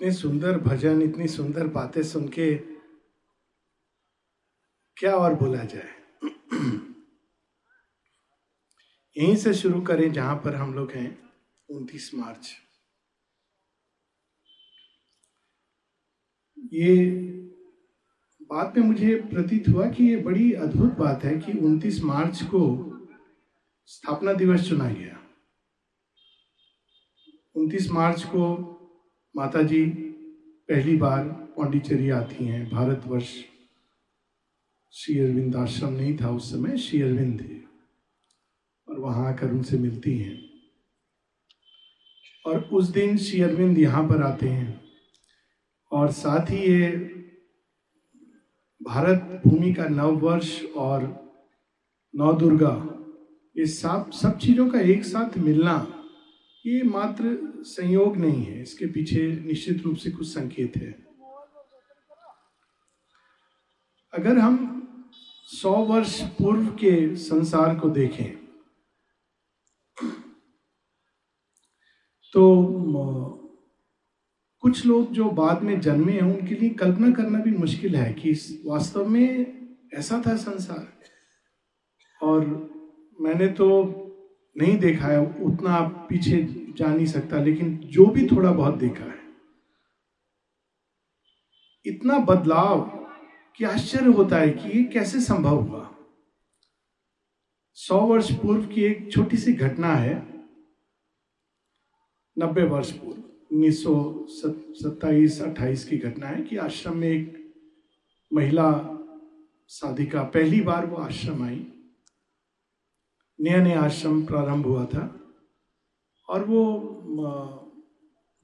इतने सुंदर भजन, इतनी सुंदर बातें सुन के क्या और बोला जाए? यहीं से शुरू करें जहाँ पर हम लोग हैं, उनतीस मार्च। ये बात में मुझे प्रतीत हुआ कि ये बड़ी अद्भुत बात है कि 29 मार्च को स्थापना दिवस चुना गया। 29 मार्च को माता जी पहली बार पौंडीचेरी आती हैं। भारतवर्ष श्री अरविंद आश्रम नहीं था उस समय, श्री अरविंद थे। और वहाँ आकर उनसे मिलती हैं। और उस दिन श्री अरविंद यहाँ पर आते हैं। और साथ ही ये भारत भूमि का नव वर्ष और नव दुर्गा ये सब सब चीज़ों का एक साथ मिलना, ये मात्र संयोग नहीं है। इसके पीछे निश्चित रूप से कुछ संकेत है। अगर हम सौ वर्ष पूर्व के संसार को देखें तो कुछ लोग जो बाद में जन्मे हैं, उनके लिए कल्पना करना भी मुश्किल है कि वास्तव में ऐसा था संसार। और मैंने तो नहीं देखा है, उतना पीछे जा नहीं सकता, लेकिन जो भी थोड़ा बहुत देखा है। इतना बदलाव कि आश्चर्य होता है कि ये कैसे संभव हुआ। सौ वर्ष पूर्व की एक छोटी सी घटना है। नब्बे वर्ष पूर्व, उन्नीस सौ सत्ताईस, अट्ठाईस की घटना है कि आश्रम में एक महिला साधिका पहली बार वो आश्रम आई। नया नया आश्रम प्रारंभ हुआ था। और वो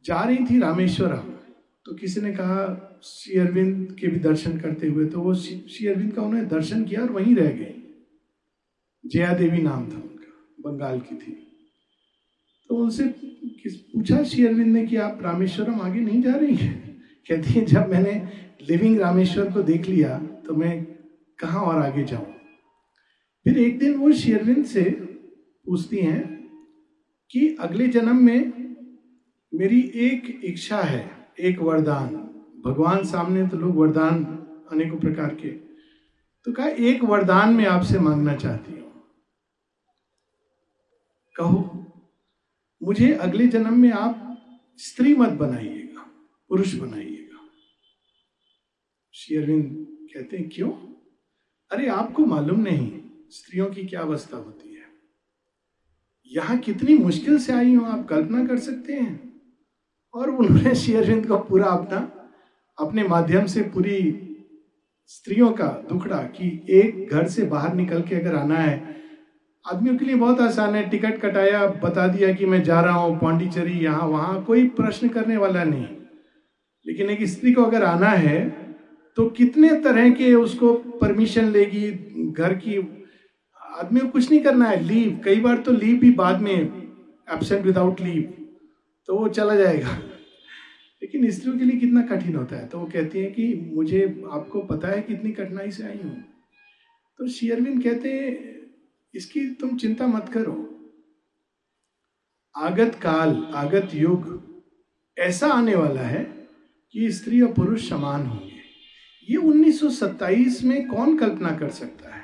जा रही थी रामेश्वरम। तो किसी ने कहा, श्री अरविंद के भी दर्शन करते हुए। तो वो श्री अरविंद का उन्होंने दर्शन किया और वहीं रह गए। जया देवी नाम था उनका, बंगाल की थी। तो उनसे पूछा श्री अरविंद ने कि आप रामेश्वरम आगे नहीं जा रही है? कहती है, जब मैंने लिविंग रामेश्वर को देख लिया तो मैं कहाँ और आगे जाऊँ? फिर एक दिन वो श्री अरविंद से पूछती हैं कि अगले जन्म में मेरी एक इच्छा है, एक वरदान। भगवान सामने तो लोग वरदान अनेकों प्रकार के। तो कहा, एक वरदान में आपसे मांगना चाहती हूँ। कहो, मुझे अगले जन्म में आप स्त्री मत बनाइएगा, पुरुष बनाइएगा। श्री अरविंद कहते हैं, क्यों? अरे, आपको मालूम नहीं, स्त्रियों की क्या अवस्था होती है। यहाँ कितनी मुश्किल से आई हो, आप कल्पना कर सकते हैं। और उन्होंने श्री अरविंद को पूरा अपना, अपने माध्यम से पूरी स्त्रियों का दुखड़ा कि एक घर से बाहर निकल के अगर आना है। आदमियों के लिए बहुत आसान है, टिकट कटाया, बता दिया कि मैं जा रहा हूँ, पांडिचेरी, यहाँ, वहाँ, कोई प्रश्न करने वाला नहीं। लेकिन एक स्त्री को अगर आना है तो कितने तरह के उसको परमिशन लेगी, घर की आदमी को कुछ नहीं करना है लीव कई बार तो लीव भी बाद में एबसेंट विदाउट लीव तो वो चला जाएगा। लेकिन स्त्रियों के लिए कितना कठिन होता है। तो वो कहती है कि मुझे, आपको पता है कितनी कठिनाई से आई हूँ। तो शेयरविन कहते हैं, इसकी तुम चिंता मत करो। आगत काल, आगत युग, ऐसा आने वाला है कि स्त्री और पुरुष समान होंगे। ये 1927 में कौन कल्पना कर सकता है?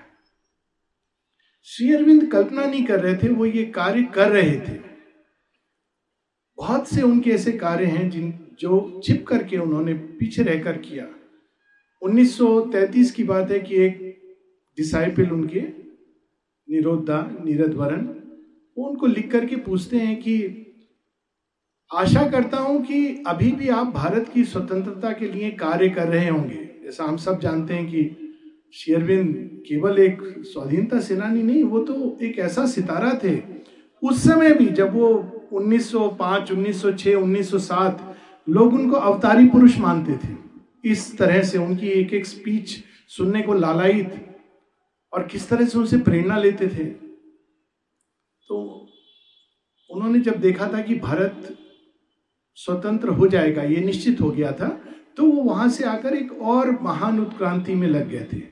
श्री अरविंद कल्पना नहीं कर रहे थे, वो ये कार्य कर रहे थे। बहुत से उनके ऐसे कार्य हैं जिन, जो छिप करके उन्होंने पीछे रहकर किया। 1933 की बात है कि एक डिसाइपल उनके निरोधा नीरदवरण, वो उनको लिख करके पूछते हैं कि, आशा करता हूँ कि अभी भी आप भारत की स्वतंत्रता के लिए कार्य कर रहे होंगे। जैसा हम सब जानते हैं कि शेरविंद केवल एक स्वाधीनता सेनानी नहीं वो तो एक ऐसा सितारा थे। उस समय भी जब वो 1905, 1906, 1907 लोग उनको अवतारी पुरुष मानते थे। इस तरह से उनकी एक एक स्पीच सुनने को लालायित और किस तरह से उनसे प्रेरणा लेते थे। तो उन्होंने जब देखा था कि भारत स्वतंत्र हो जाएगा ये निश्चित हो गया था तो वो वहाँ से आकर एक और महान उत्क्रांति में लग गए थे।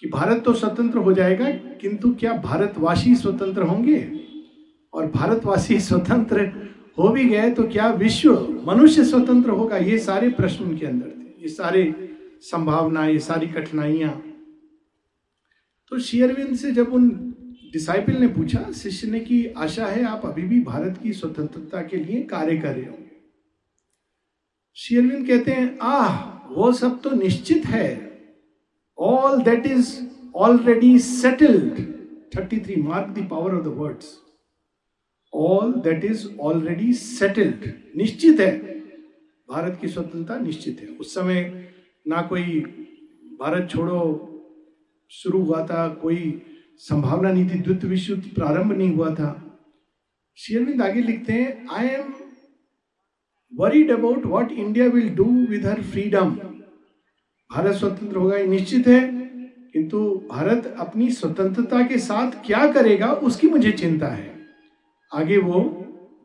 कि भारत तो स्वतंत्र हो जाएगा, किंतु क्या भारतवासी स्वतंत्र होंगे? और भारतवासी स्वतंत्र हो भी गए तो क्या विश्व मनुष्य स्वतंत्र होगा? ये सारे प्रश्न उनके अंदर थे। ये सारे संभावना ये सारी कठिनाइयाँ। तो शेयरविंद से जब उन डिसाइपल ने पूछा, शिष्य ने की आशा है आप अभी भी भारत की स्वतंत्रता के लिए कार्य कर रहे होंगे? शेयरविंद कहते हैं, आह, वो सब तो निश्चित है। All that is already settled thirty three mark the power of the words all that is already settled निश्चित है। भारत की स्वतंत्रता निश्चित है। उस समय ना कोई भारत छोड़ो, शुरू हुआ था, कोई संभावना नहीं थी। द्वितीय विश्व युद्ध प्रारंभ नहीं हुआ था। शेयरविंद आगे लिखते हैं I am worried about what India will do with her freedom Bharat स्वतंत्र होगा, ये निश्चित है। किंतु भारत अपनी स्वतंत्रता के साथ क्या करेगा, उसकी मुझे चिंता है। आगे वो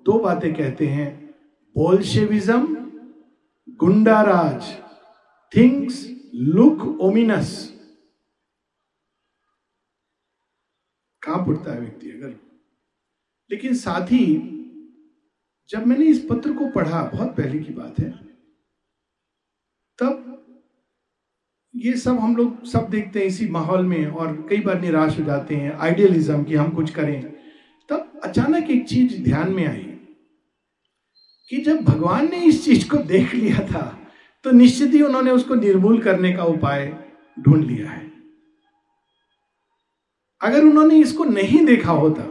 दो बातें कहते हैं। बोल्शेविज्म, गुंडाराज। थिंग्स लुक ओमिनस कहाँ पड़ता है व्यक्ति अगर? लेकिन साथ ही, जब मैंने इस पत्र को पढ़ा, बहुत पहले की बात है तब ये सब हम लोग सब देखते हैं इसी माहौल में और कई बार निराश हो जाते हैं आइडियलिज्म कि हम कुछ करें। तब अचानक एक चीज़ ध्यान में आई कि जब भगवान ने इस चीज़ को देख लिया था तो निश्चित ही उन्होंने उसको निर्मूल करने का उपाय ढूंढ लिया है। अगर उन्होंने इसको नहीं देखा होता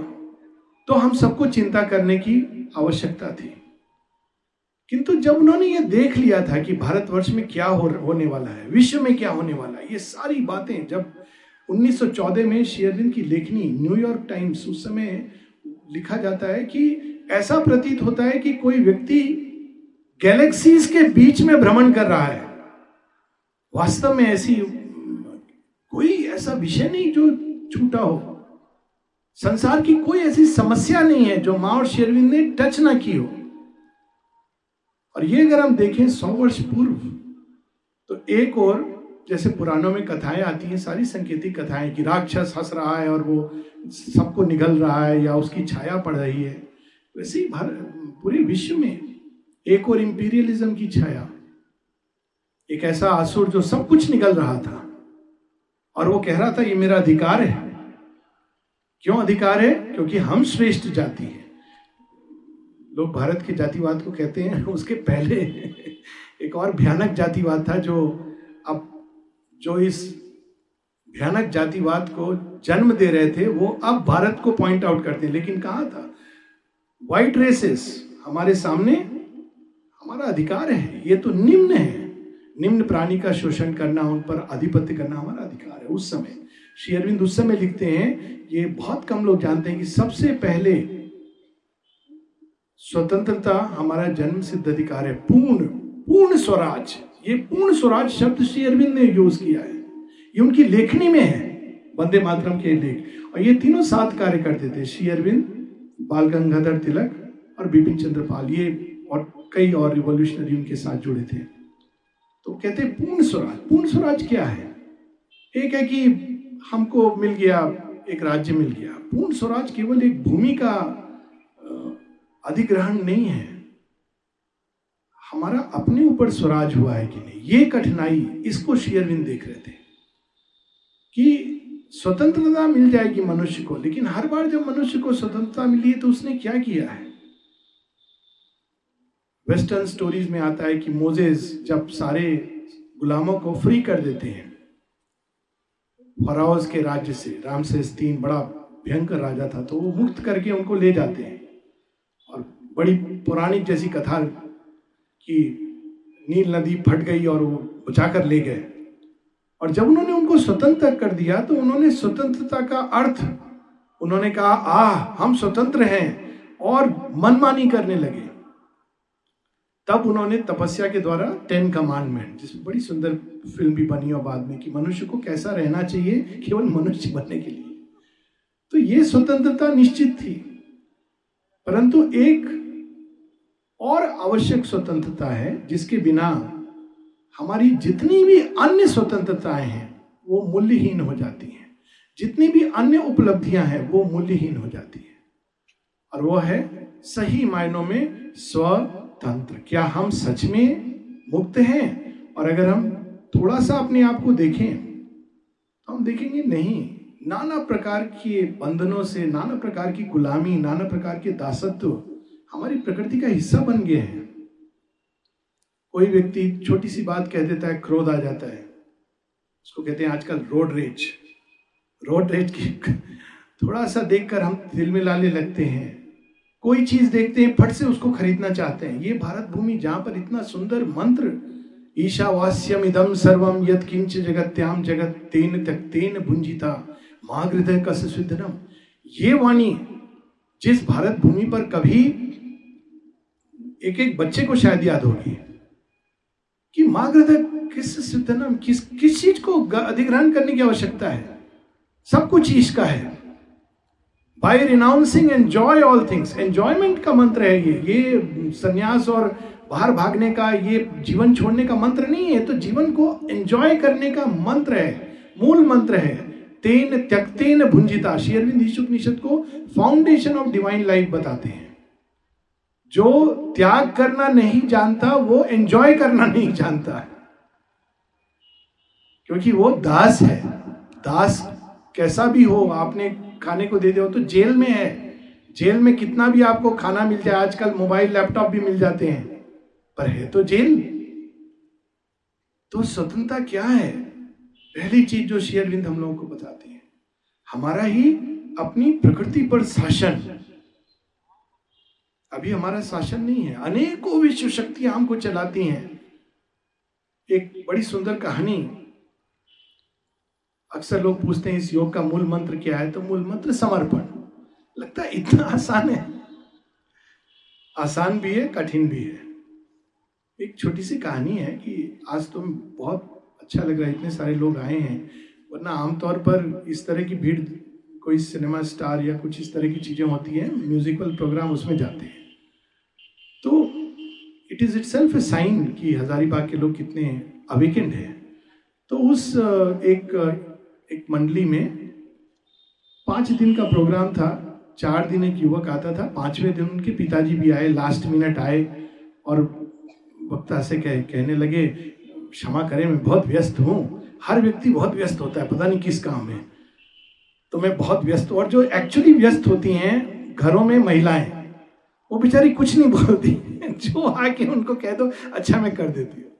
तो हम सबको चिंता करने की आवश्यकता थी। किंतु जब उन्होंने ये देख लिया था कि भारतवर्ष में क्या हो, होने वाला है विश्व में क्या होने वाला है ये सारी बातें जब 1914 में शेयरविन की लेखनी न्यूयॉर्क टाइम्स उस समय लिखा जाता है कि ऐसा प्रतीत होता है कि कोई व्यक्ति गैलेक्सीज के बीच में भ्रमण कर रहा है। वास्तव में ऐसी कोई ऐसा विषय नहीं जो छूटा हो। संसार की कोई ऐसी समस्या नहीं है जो माँ और शेरविंद ने टच ना की हो। और ये अगर हम देखें सौ वर्ष पूर्व तो एक और जैसे पुराणों में कथाएँ आती हैं, सारी संकेतिक कथाएँ कि राक्षस हंस रहा है और वो सबको निगल रहा है या उसकी छाया पड़ रही है। वैसे ही भारत पूरे विश्व में एक और इंपीरियलिज्म की छाया, एक ऐसा आसुर जो सब कुछ निकल रहा था और वो कह रहा था, ये मेरा अधिकार है। क्यों अधिकार है? क्योंकि हम श्रेष्ठ जाति हैं। लोग भारत के जातिवाद को कहते हैं, उसके पहले एक और भयानक जातिवाद था जो अब जो इस भयानक जातिवाद को जन्म दे रहे थे, वो अब भारत को पॉइंट आउट करते हैं। लेकिन कहा था? व्हाइट रेसेस हमारे सामने हमारा अधिकार है। ये तो निम्न है। निम्न प्राणी का शोषण करना, उन पर आधिपत्य करना हमारा अधिकार है। उस समय, श्री अरविंद उस समय लिखते हैं, ये बहुत कम लोग जानते हैं कि सबसे पहले स्वतंत्रता हमारा जन्म सिद्ध अधिकार है। पूर्ण पूर्ण स्वराज। ये पूर्ण स्वराज शब्द श्री अरविंद ने यूज़ किया है। ये उनकी लेखनी में है। वंदे मातरम के लेख। और ये तीनों सात कार्य करते थे। श्री अरविंद, बाल गंगाधर तिलक और बिपिन चंद्र पाल। ये और कई और रिवोल्यूशनरी उनके साथ जुड़े थे। तो कहते पूर्ण स्वराज। पूर्ण स्वराज क्या है? एक है कि हमको मिल गया, एक राज्य मिल गया। पूर्ण स्वराज केवल एक भूमि का अधिग्रहण नहीं है। हमारा अपने ऊपर स्वराज हुआ है कि नहीं? ये कठिनाई इसको शेयरविंद देख रहे थे कि स्वतंत्रता मिल जाएगी मनुष्य को, लेकिन हर बार जब मनुष्य को स्वतंत्रता मिली है तो उसने क्या किया है? वेस्टर्न स्टोरीज में आता है कि मोजेस जब सारे गुलामों को फ्री कर देते हैं फराउज के राज्य से राम से तीन बड़ा भयंकर राजा था तो वो मुक्त करके उनको ले जाते हैं। बड़ी पौराणिक जैसी कथा कि नील नदी फट गई और वो बचा कर ले गए। और जब उन्होंने उनको स्वतंत्र कर दिया तो उन्होंने स्वतंत्रता का अर्थ, उन्होंने कहा, आह, हम स्वतंत्र हैं। और मनमानी करने लगे। तब उन्होंने तपस्या के द्वारा टेन कमांडमेंट जिसमें बड़ी सुंदर फ़िल्म भी बनी और बाद में कि मनुष्य को कैसा रहना चाहिए, केवल मनुष्य बनने के लिए। तो ये स्वतंत्रता निश्चित थी। परंतु एक और आवश्यक स्वतंत्रता है, जिसके बिना हमारी जितनी भी अन्य स्वतंत्रताएँ हैं, वो मूल्यहीन हो जाती हैं। जितनी भी अन्य उपलब्धियाँ हैं, वो मूल्यहीन हो जाती हैं। और वो है सही मायनों में स्वतंत्र। क्या हम सच में मुक्त हैं? और अगर हम थोड़ा सा अपने आप को देखें तो हम देखेंगे नहीं। नाना प्रकार के बंधनों से, नाना प्रकार की गुलामी, नाना प्रकार के दासत्व हमारी प्रकृति का हिस्सा बन गए हैं। कोई व्यक्ति छोटी सी बात कह देता है, क्रोध आ जाता है। उसको कहते हैं आजकल रोड रेज रोड रेज की थोड़ा सा देखकर हम दिल में लाने लगते हैं। कोई चीज़ देखते हैं, फट से उसको खरीदना चाहते हैं। ये भारत भूमि जहाँ पर इतना सुंदर मंत्र ईशावास्यम इदम सर्वम यद किंच जगत्याम जगत तेन तक तेन भुंजिता महागृदय कस सिद्धनम ये वाणी जिस भारत भूमि पर कभी एक एक बच्चे को शायद याद होगी, कि माँ हृदय किस सिद्धनम किस किस चीज़ को अधिग्रहण करने की आवश्यकता है? सब कुछ इसका है। By renouncing enjoy all things enjoyment का मंत्र है ये। ये संन्यास और बाहर भागने का, ये जीवन छोड़ने का मंत्र नहीं है। तो जीवन को एंजॉय करने का मंत्र है। मूल मंत्र है। तेन त्यक्तेन भुंजिता। शेयरविंद ईशुपनिषद को फाउंडेशन ऑफ़ डिवाइन लाइफ बताते हैं। जो त्याग करना नहीं जानता, वो एंजॉय करना नहीं जानता है। क्योंकि वो दास है। दास कैसा भी हो, आपने खाने को दे दो तो जेल में है। जेल में कितना भी आपको खाना मिल जाए, आजकल मोबाइल, लैपटॉप भी मिल जाते हैं। पर है तो जेल। तो स्वतंत्रता क्या है? पहली चीज़ जो शेयरविंद हम लोगों को बताते हैं, हमारा ही अपनी प्रकृति पर शासन। अभी हमारा शासन नहीं है। अनेकों विश्व शक्तियाँ हमको चलाती हैं। एक बड़ी सुंदर कहानी। अक्सर लोग पूछते हैं, इस योग का मूल मंत्र क्या है? तो मूल मंत्र समर्पण। लगता है इतना आसान है। आसान भी है, कठिन भी है। एक छोटी सी कहानी है कि आज तुम तो बहुत अच्छा लग रहा है इतने सारे लोग आए हैं। वरना आमतौर पर इस तरह की भीड़ कोई सिनेमा स्टार या कुछ इस तरह की चीज़ें होती हैं म्यूजिकल प्रोग्राम उसमें जाते हैं। तो it is itself a sign कि हजारीबाग के लोग कितने अवेकेंड हैं। तो उस एक एक मंडली में पाँच दिन का प्रोग्राम था चार दिन एक युवक आता था पाँचवें दिन उनके पिताजी भी आए लास्ट मिनट आए और वक्ता से कह, कहने लगे क्षमा करें, मैं बहुत व्यस्त हूँ। हर व्यक्ति बहुत व्यस्त होता है, पता नहीं किस काम में। तो मैं बहुत व्यस्त और जो एक्चुअली व्यस्त होती हैं, घरों में महिलाएँ, वो बेचारी कुछ नहीं बोलती। जो आके उनको कह दो अच्छा मैं कर देती हूँ।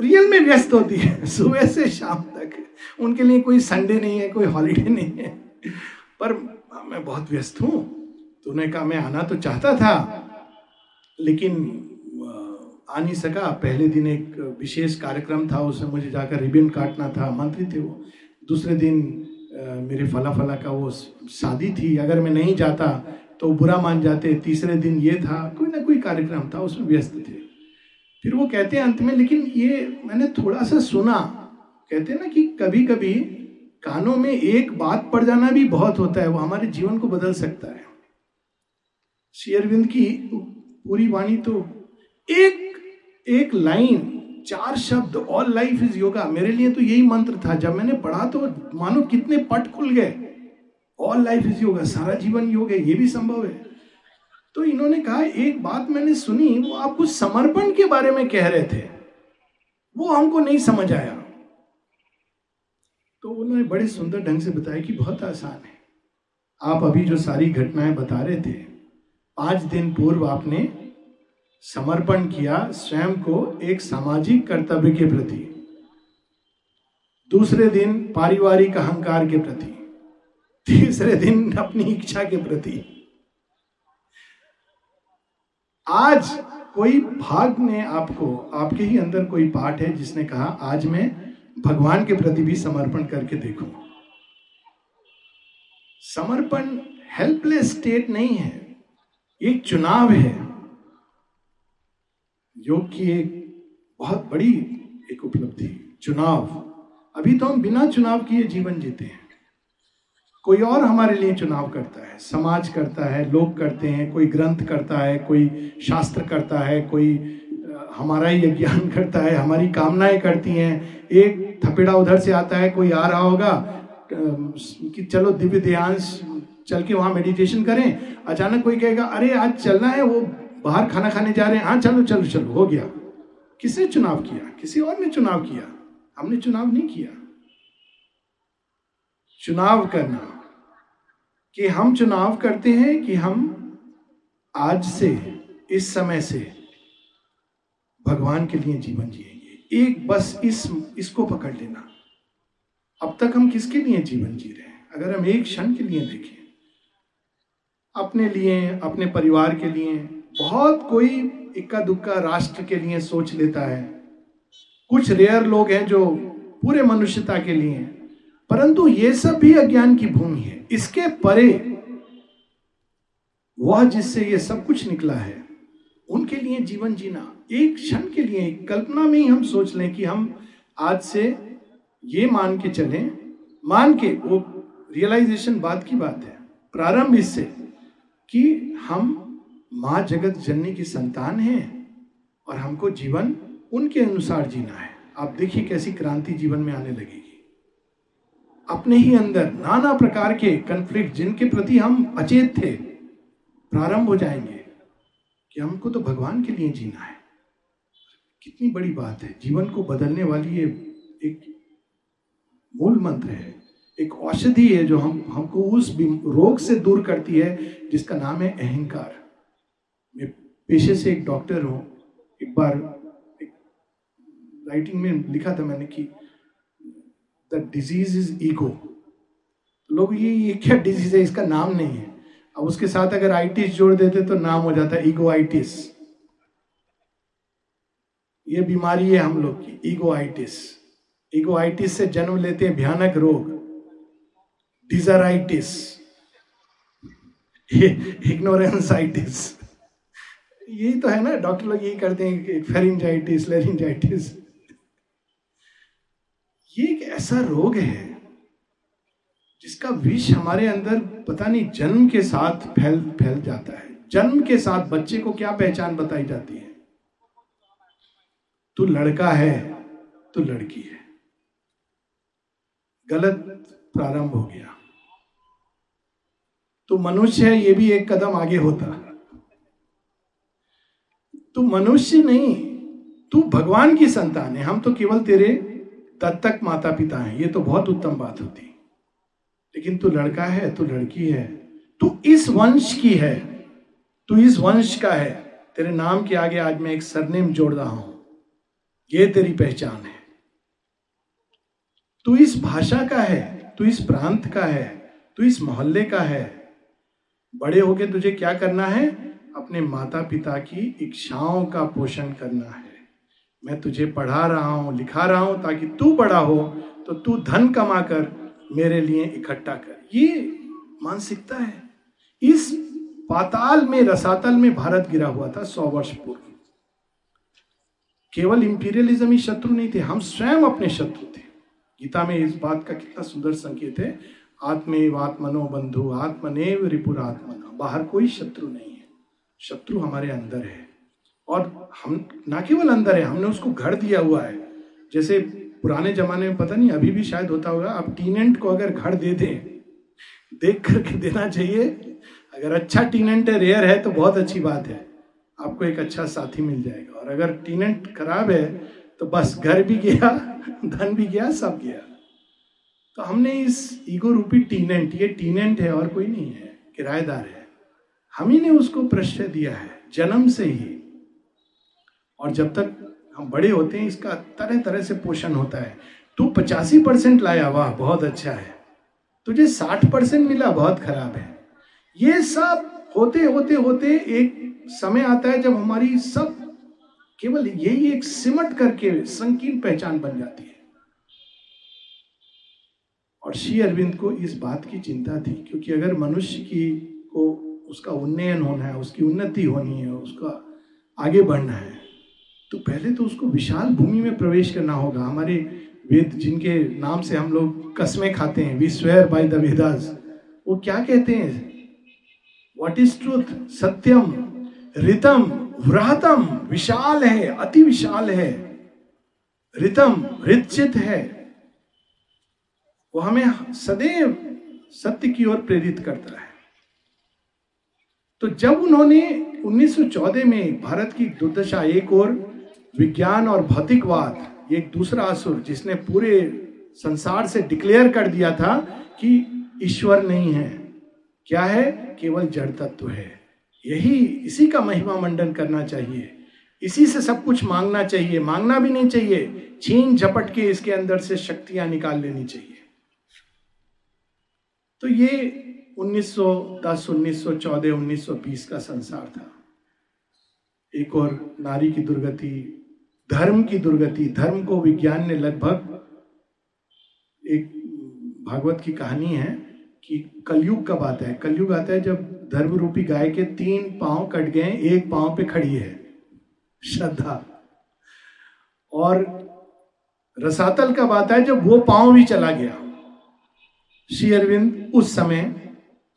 रियल में व्यस्त होती है, सुबह से शाम तक। उनके लिए कोई संडे नहीं है, कोई हॉलीडे नहीं है। पर मैं बहुत व्यस्त हूँ। तो उन्होंने कहा, मैं आना तो चाहता था, लेकिन आ नहीं सका। पहले दिन एक विशेष कार्यक्रम था, उसमें मुझे जाकर रिबन काटना था, मंत्री थे वो। दूसरे दिन मेरे फला फला का वो शादी थी, अगर मैं नहीं जाता तो बुरा मान जाते। तीसरे दिन ये था, कोई ना कोई कार्यक्रम था, उसमें व्यस्त थे। फिर वो कहते हैं अंत में, लेकिन ये मैंने थोड़ा सा सुना। कहते हैं ना कि कभी कभी कानों में एक बात पड़ जाना भी बहुत होता है, वो हमारे जीवन को बदल सकता है। शेयरविंद की पूरी वाणी तो एक एक लाइन, चार शब्द ऑल लाइफ इज़ योगा मेरे लिए तो यही मंत्र था। जब मैंने पढ़ा तो मानो कितने पट खुल गए। ऑल लाइफ इज़ योगा सारा जीवन योग है। ये भी संभव है। तो इन्होंने कहा, एक बात मैंने सुनी, वो आप कुछ समर्पण के बारे में कह रहे थे। वो हमको नहीं समझ आया। तो उन्होंने बड़े सुंदर ढंग से बताया कि बहुत आसान है। आप अभी जो सारी घटनाएँ बता रहे थे, पाँच दिन पूर्व आपने समर्पण किया स्वयं को एक सामाजिक कर्तव्य के प्रति। दूसरे दिन पारिवारिक अहंकार के प्रति। तीसरे दिन अपनी इच्छा के प्रति। आज कोई भाग ने आपको, आपके ही अंदर कोई पाठ है जिसने कहा, आज मैं भगवान के प्रति भी समर्पण करके देखूँ। समर्पण हेल्पलेस स्टेट नहीं है। एक चुनाव है। योग की एक बहुत बड़ी एक उपलब्धि, चुनाव। अभी तो हम बिना चुनाव किए जीवन जीते हैं। कोई और हमारे लिए चुनाव करता है, समाज करता है, लोग करते हैं, कोई ग्रंथ करता है, कोई शास्त्र करता है, कोई हमारा ही ज्ञान करता है, हमारी कामनाएँ करती हैं। एक थपेड़ा उधर से आता है, कोई आ रहा होगा कि चलो दिव्य ध्यांश चल के वहाँ मेडिटेशन करें। अचानक कोई कहेगा, अरे, आज चलना है, वो बाहर खाना खाने जा रहे हैं हाँ चलो चलो चलो, हो गया। किसने चुनाव किया? किसी और ने चुनाव किया? हमने चुनाव नहीं किया। चुनाव करना। कि हम चुनाव करते हैं कि हम आज से, इस समय से भगवान के लिए जीवन जिएँगे। एक बस इस, इसको पकड़ लेना। अब तक हम किसके लिए जीवन जी रहे हैं? अगर हम एक क्षण के लिए देखें, अपने लिए, अपने परिवार के लिए बहुत कोई इक्का दुक्का राष्ट्र के लिए सोच लेता है। कुछ रेयर लोग हैं जो पूरे मनुष्यता के लिए हैं। परंतु ये सब भी अज्ञान की भूमि है। इसके परे वह जिससे ये सब कुछ निकला है, उनके लिए जीवन जीना, एक क्षण के लिए कल्पना में ही हम सोच लें कि हम आज से ये मान के चलें। मान के, वो रियलाइजेशन बात की बात है। प्रारंभ इससे कि हम माँ जगत जननी की संतान है और हमको जीवन उनके अनुसार जीना है। आप देखिए कैसी क्रांति जीवन में आने लगेगी। अपने ही अंदर नाना प्रकार के कंफ्लिक्ट जिनके प्रति हम अचेत थे, प्रारंभ हो जाएँगे कि हमको तो भगवान के लिए जीना है। कितनी बड़ी बात है। जीवन को बदलने वाली ये एक मूल मंत्र है। एक औषधि है जो हम, हमको उस रोग से दूर करती है, जिसका नाम है अहंकार। पेशे से एक डॉक्टर हूँ। एक बार एक राइटिंग में लिखा था मैंने कि द डिज़ीज़ इज़ ईगो लोग ये ये क्या डिज़ीज़ है? इसका नाम नहीं है। अब उसके साथ अगर आइटिस जोड़ देते तो नाम हो जाता ईगो आइटिस ये बीमारी है हम लोग की ईगो आइटिस ईगो आइटिस से जन्म लेते हैं भयानक रोग। डिजराइटिस इग्नोरेंस इग्नोरेंसाइटिस यही तो है ना डॉक्टर लोग यही करते हैं फेरिंजाइटिस लेरिंजाइटिस ये एक ऐसा रोग है, जिसका विष हमारे अंदर पता नहीं जन्म के साथ फैल फैल जाता है। जन्म के साथ बच्चे को क्या पहचान बताई जाती है? तू लड़का है तो लड़की है। गलत प्रारंभ हो गया। तो मनुष्य है, ये भी एक कदम आगे होता। तू मनुष्य नहीं, तू भगवान की संतान है। हम तो केवल तेरे दत्तक माता पिता हैं। ये तो बहुत उत्तम बात होती। लेकिन तू लड़का है, तू लड़की है, तू इस वंश की है, तू इस वंश का है। तेरे नाम के आगे आज मैं एक सरनेम जोड़ रहा हूँ। ये तेरी पहचान है। तू इस भाषा का है, तू इस प्रांत का है, तू इस मोहल्ले का है। बड़े होके तुझे क्या करना है? अपने माता पिता की इच्छाओं का पोषण करना है। मैं तुझे पढ़ा रहा हूँ, लिखा रहा हूँ ताकि तू बड़ा हो तो तू धन कमा कर मेरे लिए इकट्ठा कर। ये मानसिकता है। इस पाताल में, रसातल में भारत गिरा हुआ था सौ वर्ष पूर्व। केवल इंपीरियलिज्म ही शत्रु नहीं थे, हम स्वयं अपने शत्रु थे। गीता में इस बात का कितना सुंदर संकेत है आत्मेव आत्मनो बंधु, आत्मनेव रिपुर आत्मना बाहर कोई शत्रु नहीं। शत्रु हमारे अंदर है। और हम, ना केवल अंदर है, हमने उसको घर दिया हुआ है। जैसे पुराने जमाने में, पता नहीं, अभी भी शायद होता होगा आप टीनेंट को अगर घर दे दें, देख करके देना चाहिए, अगर अच्छा टीनेंट है, रेयर है तो बहुत अच्छी बात है। आपको एक अच्छा साथी मिल जाएगा। और अगर टीनेंट खराब है तो बस घर भी गया, धन भी गया, सब गया। तो हमने इस ईगो रूपी टीनेंट, ये टीनेंट है और कोई नहीं है, किराएदार है। हम ही ने उसको प्रश्रय दिया है, जन्म से ही। और जब तक हम बड़े होते हैं, इसका तरह तरह से पोषण होता है। तू पचासी परसेंट लाया, वाह, बहुत अच्छा है। तुझे साठ परसेंट मिला, बहुत खराब है। ये सब होते होते होते एक समय आता है जब हमारी सब केवल यही एक सिमट करके संकीर्ण पहचान बन जाती है। और श्री अरविंद को इस बात की चिंता थी, क्योंकि अगर मनुष्य की को उसका उन्नयन होना है, उसकी उन्नति होनी है, उसका आगे बढ़ना है। तो पहले तो उसको विशाल भूमि में प्रवेश करना होगा। हमारे वेद जिनके नाम से हम लोग कस्में खाते हैं, we swear by the Vedas, वो क्या कहते हैं? वॉट इज़ ट्रूथ सत्यम, रितम, व्रहतम, विशाल है, अति विशाल है। रितम रिचित है। वो हमें सदैव सत्य की ओर प्रेरित करता है। तो जब उन्होंने 1914 में भारत की दुर्दशा एक और, विज्ञान और भौतिकवाद, एक दूसरा असुर, जिसने पूरे संसार से डिक्लेयर कर दिया था कि ईश्वर नहीं है, क्या है? केवल जड़ तत्व है। यही इसी का महिमा मंडन करना चाहिए। इसी से सब कुछ मांगना चाहिए। मांगना भी नहीं चाहिए। छीन झपट के इसके अंदर से शक्तियाँ निकाल लेनी चाहिए। तो ये 1910, 1914, 1920 का संसार था। एक और नारी की दुर्गति धर्म की दुर्गति धर्म को विज्ञान ने लगभग एक भागवत की कहानी है कि कलयुग कब आता है। कलयुग आता है जब धर्म रूपी गाय के तीन पाँव कट गए एक पाँव पे खड़ी है। श्रद्धा। और रसातल कब आता है जब वो पाँव भी चला गया। श्री अरविंद उस समय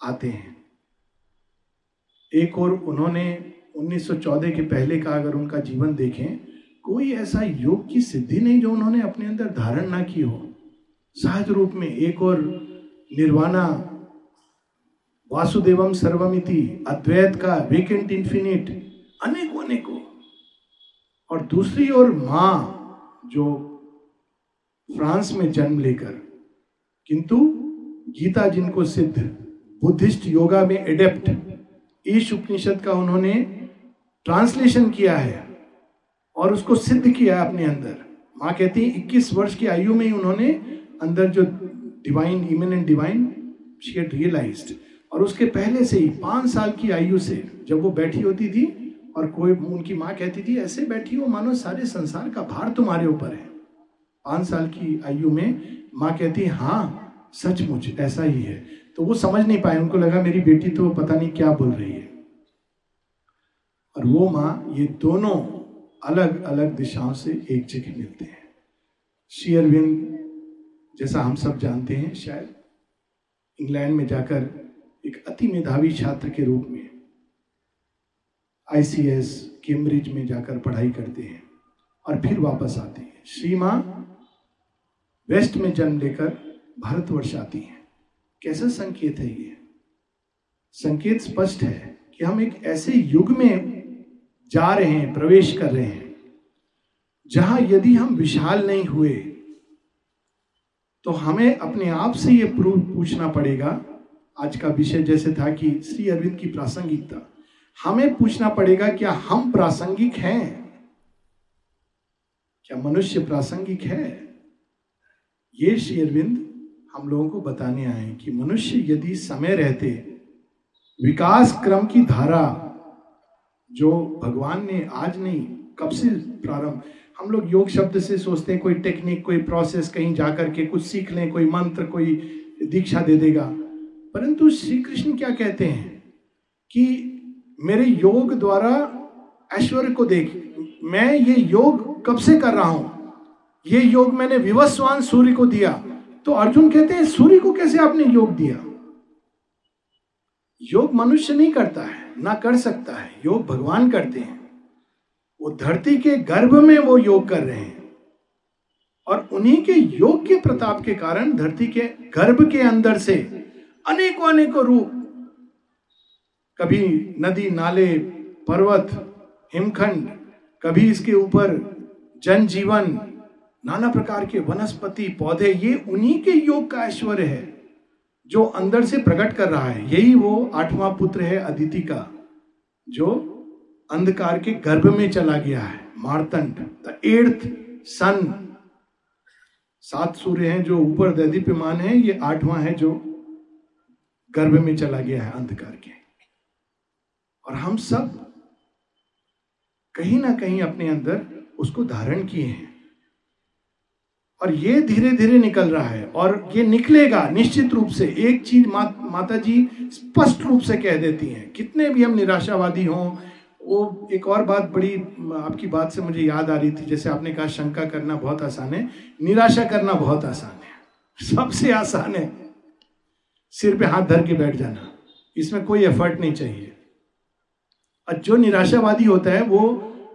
आते हैं। एक और उन्होंने 1914 के पहले का अगर उनका जीवन देखें, कोई ऐसा योग की सिद्धि नहीं जो उन्होंने अपने अंदर धारण ना की हो। सहज रूप में एक और निर्वाणा, वासुदेवम सर्वमिति अद्वैत का वेकेंट इंफिनिट अनेकों अनेकों और दूसरी ओर माँ जो फ्रांस में जन्म लेकर, किंतु गीता जिनको सिद्ध बुद्धिस्ट योगा में एडेप्ट ईश उपनिषद का उन्होंने ट्रांसलेशन किया है और उसको सिद्ध किया अपने अंदर। माँ कहती है, इक्कीस वर्ष की आयु में ही उन्होंने अंदर जो divine human and divine she had और उसके पहले से ही, पाँच साल की आयु से जब वो बैठी होती थी और कोई, उनकी माँ कहती थी, ऐसे बैठी हो, मानो सारे संसार का भार तुम्हारे ऊपर है। पाँच साल की आयु में माँ कहती हाँ सचमुच ऐसा ही है। तो वो समझ नहीं पाए। उनको लगा, मेरी बेटी तो पता नहीं क्या बोल रही है। और वो माँ, ये दोनों अलग अलग दिशाओं से एक जगह मिलते हैं। श्री अरविंद, जैसा हम सब जानते हैं, शायद इंग्लैंड में जाकर एक अति मेधावी छात्र के रूप में आईसीएस कैम्ब्रिज में जाकर पढ़ाई करते हैं और फिर वापस आते हैं। श्री माँ, वेस्ट में जन्म लेकर भारतवर्ष आती हैं। कैसा संकेत है ये? संकेत स्पष्ट है कि हम एक ऐसे युग में जा रहे हैं, प्रवेश कर रहे हैं, जहाँ यदि हम विशाल नहीं हुए तो हमें अपने आप से ये पूछना पड़ेगा। आज का विषय जैसे था कि श्री अरविंद की प्रासंगिकता। हमें पूछना पड़ेगा, क्या हम प्रासंगिक हैं? क्या मनुष्य प्रासंगिक है? ये श्री अरविंद हम लोगों को बताने आए कि मनुष्य यदि समय रहते, विकास क्रम की धारा जो भगवान ने आज नहीं, कब से प्रारंभ, हम लोग योग शब्द से सोचते हैं, कोई टेक्निक कोई प्रोसेस कहीं जाकर के कुछ सीख लें, कोई मंत्र, कोई दीक्षा दे देगा। परंतु श्री कृष्ण क्या कहते हैं कि मेरे योग द्वारा ऐश्वर्य को देख, मैं ये योग कब से कर रहा हूँ? ये योग मैंने विवस्वान सूर्य को दिया। तो अर्जुन कहते हैं, सूर्य को कैसे आपने योग दिया? योग मनुष्य नहीं करता है, ना कर सकता है, योग भगवान करते हैं। वो धरती के गर्भ में वो योग कर रहे हैं। और उन्हीं के योग के प्रताप के कारण धरती के गर्भ के अंदर से अनेकों अनेकों रूप, कभी नदी, नाले, पर्वत, हिमखंड, कभी इसके ऊपर जनजीवन नाना प्रकार के वनस्पति, पौधे, ये उन्हीं के योग का ऐश्वर्य है, जो अंदर से प्रकट कर रहा है। यही वो आठवां पुत्र है अदिति का, जो अंधकार के गर्भ में चला गया है। मारतंड द एर्थ सन सात सूर्य हैं जो ऊपर दैदीप्यमान है, ये आठवां है जो गर्भ में चला गया है अंधकार के। और हम सब कहीं ना कहीं अपने अंदर उसको धारण किए हैं। और ये धीरे धीरे निकल रहा है और ये निकलेगा निश्चित रूप से। एक चीज़ मा, माता जी स्पष्ट रूप से कह देती हैं। कितने भी हम निराशावादी हों वो एक और बात बड़ी आपकी बात से मुझे याद आ रही थी जैसे आपने कहा शंका करना बहुत आसान है निराशा करना बहुत आसान है। सबसे आसान है सिर पे हाथ धर के बैठ जाना। इसमें कोई एफर्ट नहीं चाहिए। और जो निराशावादी होता है वो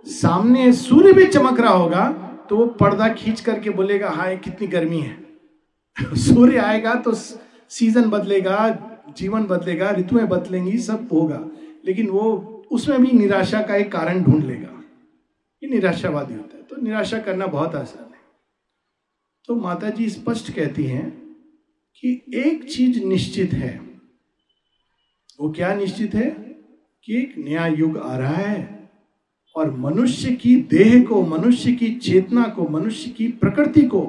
सामने सूर्य भी चमक रहा होगा तो वो पर्दा खींच करके बोलेगा हाय कितनी गर्मी है। सूर्य आएगा तो सीज़न बदलेगा, जीवन बदलेगा, ऋतुएँ बदलेंगी, सब होगा। लेकिन वो, उसमें भी निराशा का एक कारण ढूंढ लेगा। ये निराशावादी होता है। तो निराशा करना बहुत आसान है। तो माता जी स्पष्ट कहती हैं कि एक चीज़ निश्चित है। वो क्या निश्चित है? कि एक नया युग आ रहा है। और मनुष्य की देह को, मनुष्य की चेतना को, मनुष्य की प्रकृति को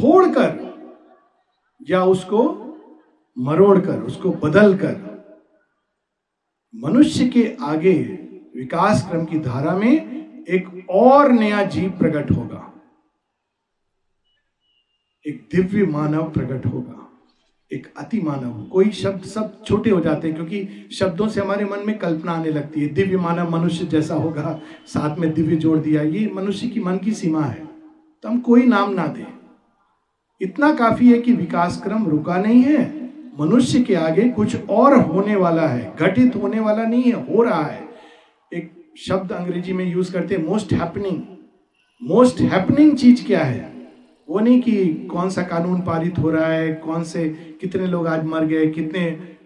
फोड़कर या उसको मरोड़कर, उसको बदलकर मनुष्य के आगे विकास क्रम की धारा में एक और नया जीव प्रकट होगा। एक दिव्य मानव प्रकट होगा। एक अति मानव कोई शब्द सब छोटे हो जाते हैं क्योंकि शब्दों से हमारे मन में कल्पना आने लगती है। दिव्य मानव मनुष्य जैसा होगा, साथ में दिव्य जोड़ दिया। ये मनुष्य की मन की सीमा है। तो हम कोई नाम ना दें। इतना काफ़ी है कि विकास क्रम रुका नहीं है। मनुष्य के आगे कुछ और होने वाला है। घटित होने वाला नहीं है, हो रहा है। एक शब्द अंग्रेज़ी में यूज़ करते हैं मोस्ट हैपनिंग मोस्ट हैपनिंग चीज़ क्या है? वो नहीं कि कौन सा कानून पारित हो रहा है कौन से कितने लोग आज मर गए कितने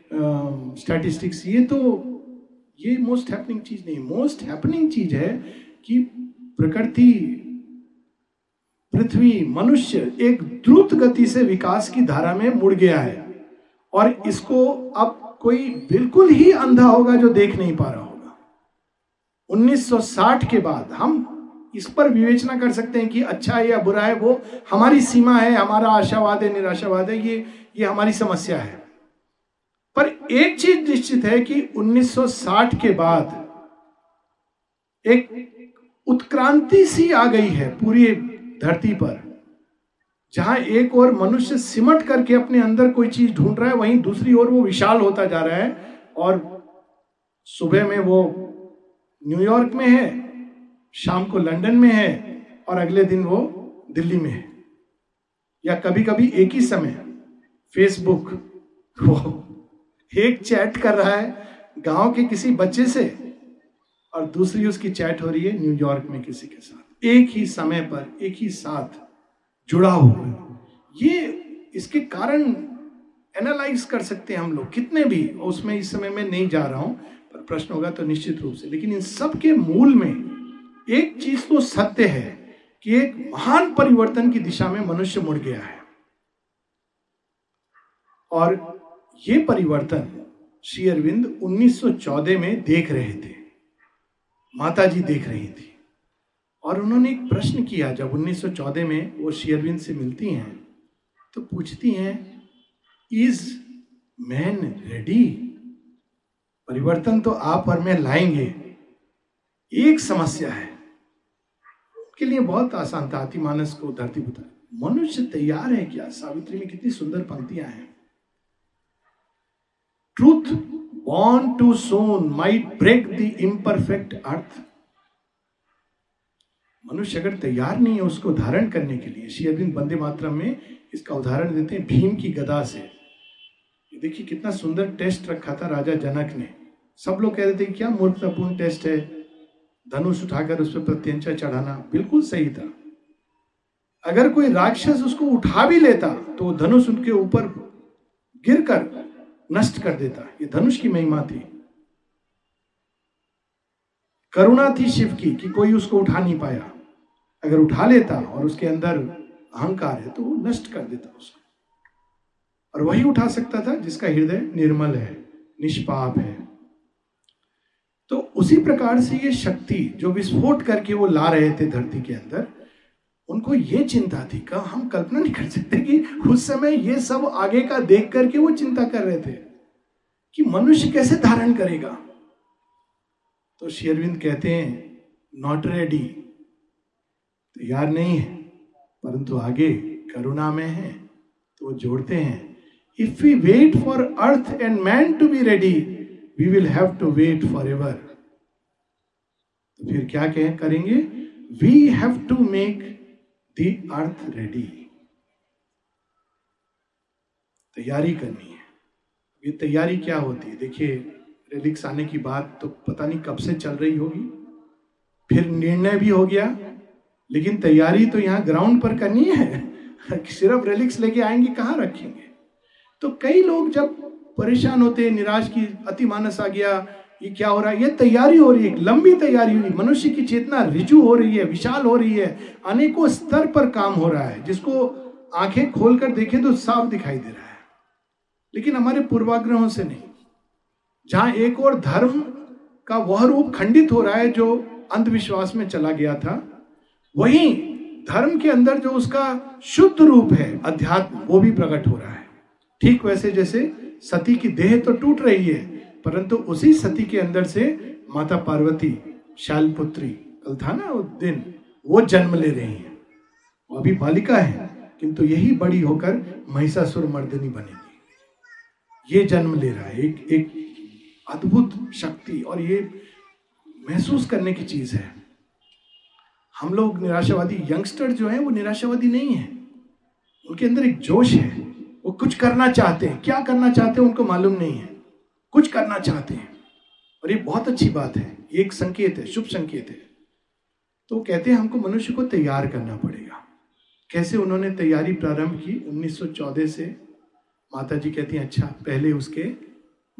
स्टैटिस्टिक्स uh, ये तो ये मोस्ट हैपनिंग चीज़ नहीं मोस्ट हैपनिंग चीज़ है कि प्रकृति पृथ्वी मनुष्य एक द्रुत गति से विकास की धारा में मुड़ गया है। और इसको अब कोई बिल्कुल ही अंधा होगा जो देख नहीं पा रहा होगा। 1960 के बाद हम इस पर विवेचना कर सकते हैं कि अच्छा है या बुरा है, वो हमारी सीमा है, हमारा आशावाद है, निराशावाद है, ये ये हमारी समस्या है। पर एक चीज़ निश्चित है कि 1960 के बाद एक उत्क्रांति सी आ गई है पूरी धरती पर, जहाँ एक और मनुष्य सिमट करके अपने अंदर कोई चीज़ ढूंढ रहा है, वहीं दूसरी ओर वो विशाल होता जा रहा है और सुबह में वो न्यूयॉर्क में है शाम को लंदन में है और अगले दिन वो दिल्ली में है। या कभी कभी एक ही समय फेसबुक वो एक चैट कर रहा है गाँव के किसी बच्चे से और दूसरी उसकी चैट हो रही है न्यूयॉर्क में किसी के साथ। एक ही समय पर एक ही साथ जुड़ा हुआ ये इसके कारण एनालाइज कर सकते हैं हम लोग, कितने भी उसमें इस समय में नहीं जा रहा हूँ, पर प्रश्न होगा तो निश्चित रूप से। लेकिन इन सब के मूल में एक चीज़ तो सत्य है कि एक महान परिवर्तन की दिशा में मनुष्य मुड़ गया है। और ये परिवर्तन श्री अरविंद 1914 में देख रहे थे। माता जी देख रही थी। और उन्होंने एक प्रश्न किया, जब 1914 में वो श्री अरविंद से मिलती हैं तो पूछती हैं इज़ मैन रेडी? परिवर्तन तो आप और मैं लाएँगे। एक समस्या है। के लिए बहुत आसान था मानस को धरती बुता मनुष्य तैयार है क्या सावित्री में कितनी सुंदर पंक्तियाँ हैं। Truth born too soon might break the imperfect earth मनुष्य अगर तैयार नहीं है उसको धारण करने के लिए, श्री अरविंद बंदे मात्रा में इसका उदाहरण देते हैं भीम की गदा से। देखिए कितना सुंदर टेस्ट रखा था राजा जनक ने। सब लोग कह रहे थे, क्या मूर्खतापूर्ण टेस्ट है? धनुष उठाकर उस पर प्रत्यंचा चढ़ाना बिल्कुल सही था। अगर कोई राक्षस उसको उठा भी लेता तो धनुष उनके ऊपर गिरकर नष्ट कर देता। ये धनुष की महिमा थी। करुणा थी शिव की कि कोई उसको उठा नहीं पाया। अगर उठा लेता और उसके अंदर अहंकार है तो वो नष्ट कर देता उसको। और वही उठा सकता था जिसका हृदय निर्मल है, निष्पाप है। उसी प्रकार से ये शक्ति जो विस्फोट करके वो ला रहे थे धरती के अंदर, उनको ये चिंता थी का हम कल्पना नहीं कर सकते कि उस समय ये सब आगे का देख करके वो चिंता कर रहे थे कि मनुष्य कैसे धारण करेगा। तो शेरविंद कहते हैं नॉट रेडी तैयार नहीं है, परंतु आगे करुणा में है तो वो जोड़ते हैं if we wait for earth and man to be ready we will have to wait forever फिर क्या कह, करेंगे? We have to make the earth ready तैयारी करनी है। ये तैयारी क्या होती है? देखिए रेलिक्स आने की बात तो पता नहीं कब से चल रही होगी। फिर निर्णय भी हो गया, लेकिन तैयारी तो यहाँ ग्राउंड पर करनी है। सिर्फ़ रेलिक्स लेके आएँगे, कहाँ रखेंगे? तो कई लोग जब परेशान होते निराश की अति मानस आ गया ये क्या हो रहा है? ये तैयारी हो रही है लंबी तैयारी हो रही है मनुष्य की चेतना रिजु हो रही है, विशाल हो रही है। अनेकों स्तर पर काम हो रहा है। जिसको आँखें खोलकर देखें तो साफ़ दिखाई दे रहा है। लेकिन हमारे पूर्वाग्रहों से नहीं। जहाँ एक और धर्म का वह रूप खंडित हो रहा है जो अंधविश्वास में चला गया था, वहीं धर्म के अंदर जो उसका शुद्ध रूप है, अध्यात्म, वो भी प्रकट हो रहा है। ठीक वैसे जैसे सती की देह तो टूट रही है परंतु उसी सती के अंदर से माता पार्वती, शालपुत्री कल था ना वो दिन वो जन्म ले रही है। वो अभी बालिका है, किंतु यही बड़ी होकर महिषासुर मर्दनी बनेगी। ये जन्म ले रहा है, एक एक अद्भुत शक्ति और ये महसूस करने की चीज़ है। हम लोग निराशावादी यंगस्टर जो है, वो निराशावादी नहीं है। उनके अंदर एक जोश है, वो कुछ करना चाहते हैं। क्या करना चाहते हैं, उनको मालूम नहीं है। कुछ करना चाहते हैं। और ये बहुत अच्छी बात है। ये एक संकेत है, शुभ संकेत है। तो कहते हैं हमको मनुष्य को तैयार करना पड़ेगा। कैसे उन्होंने तैयारी प्रारंभ की? 1914 से माता जी कहती हैं अच्छा पहले उसके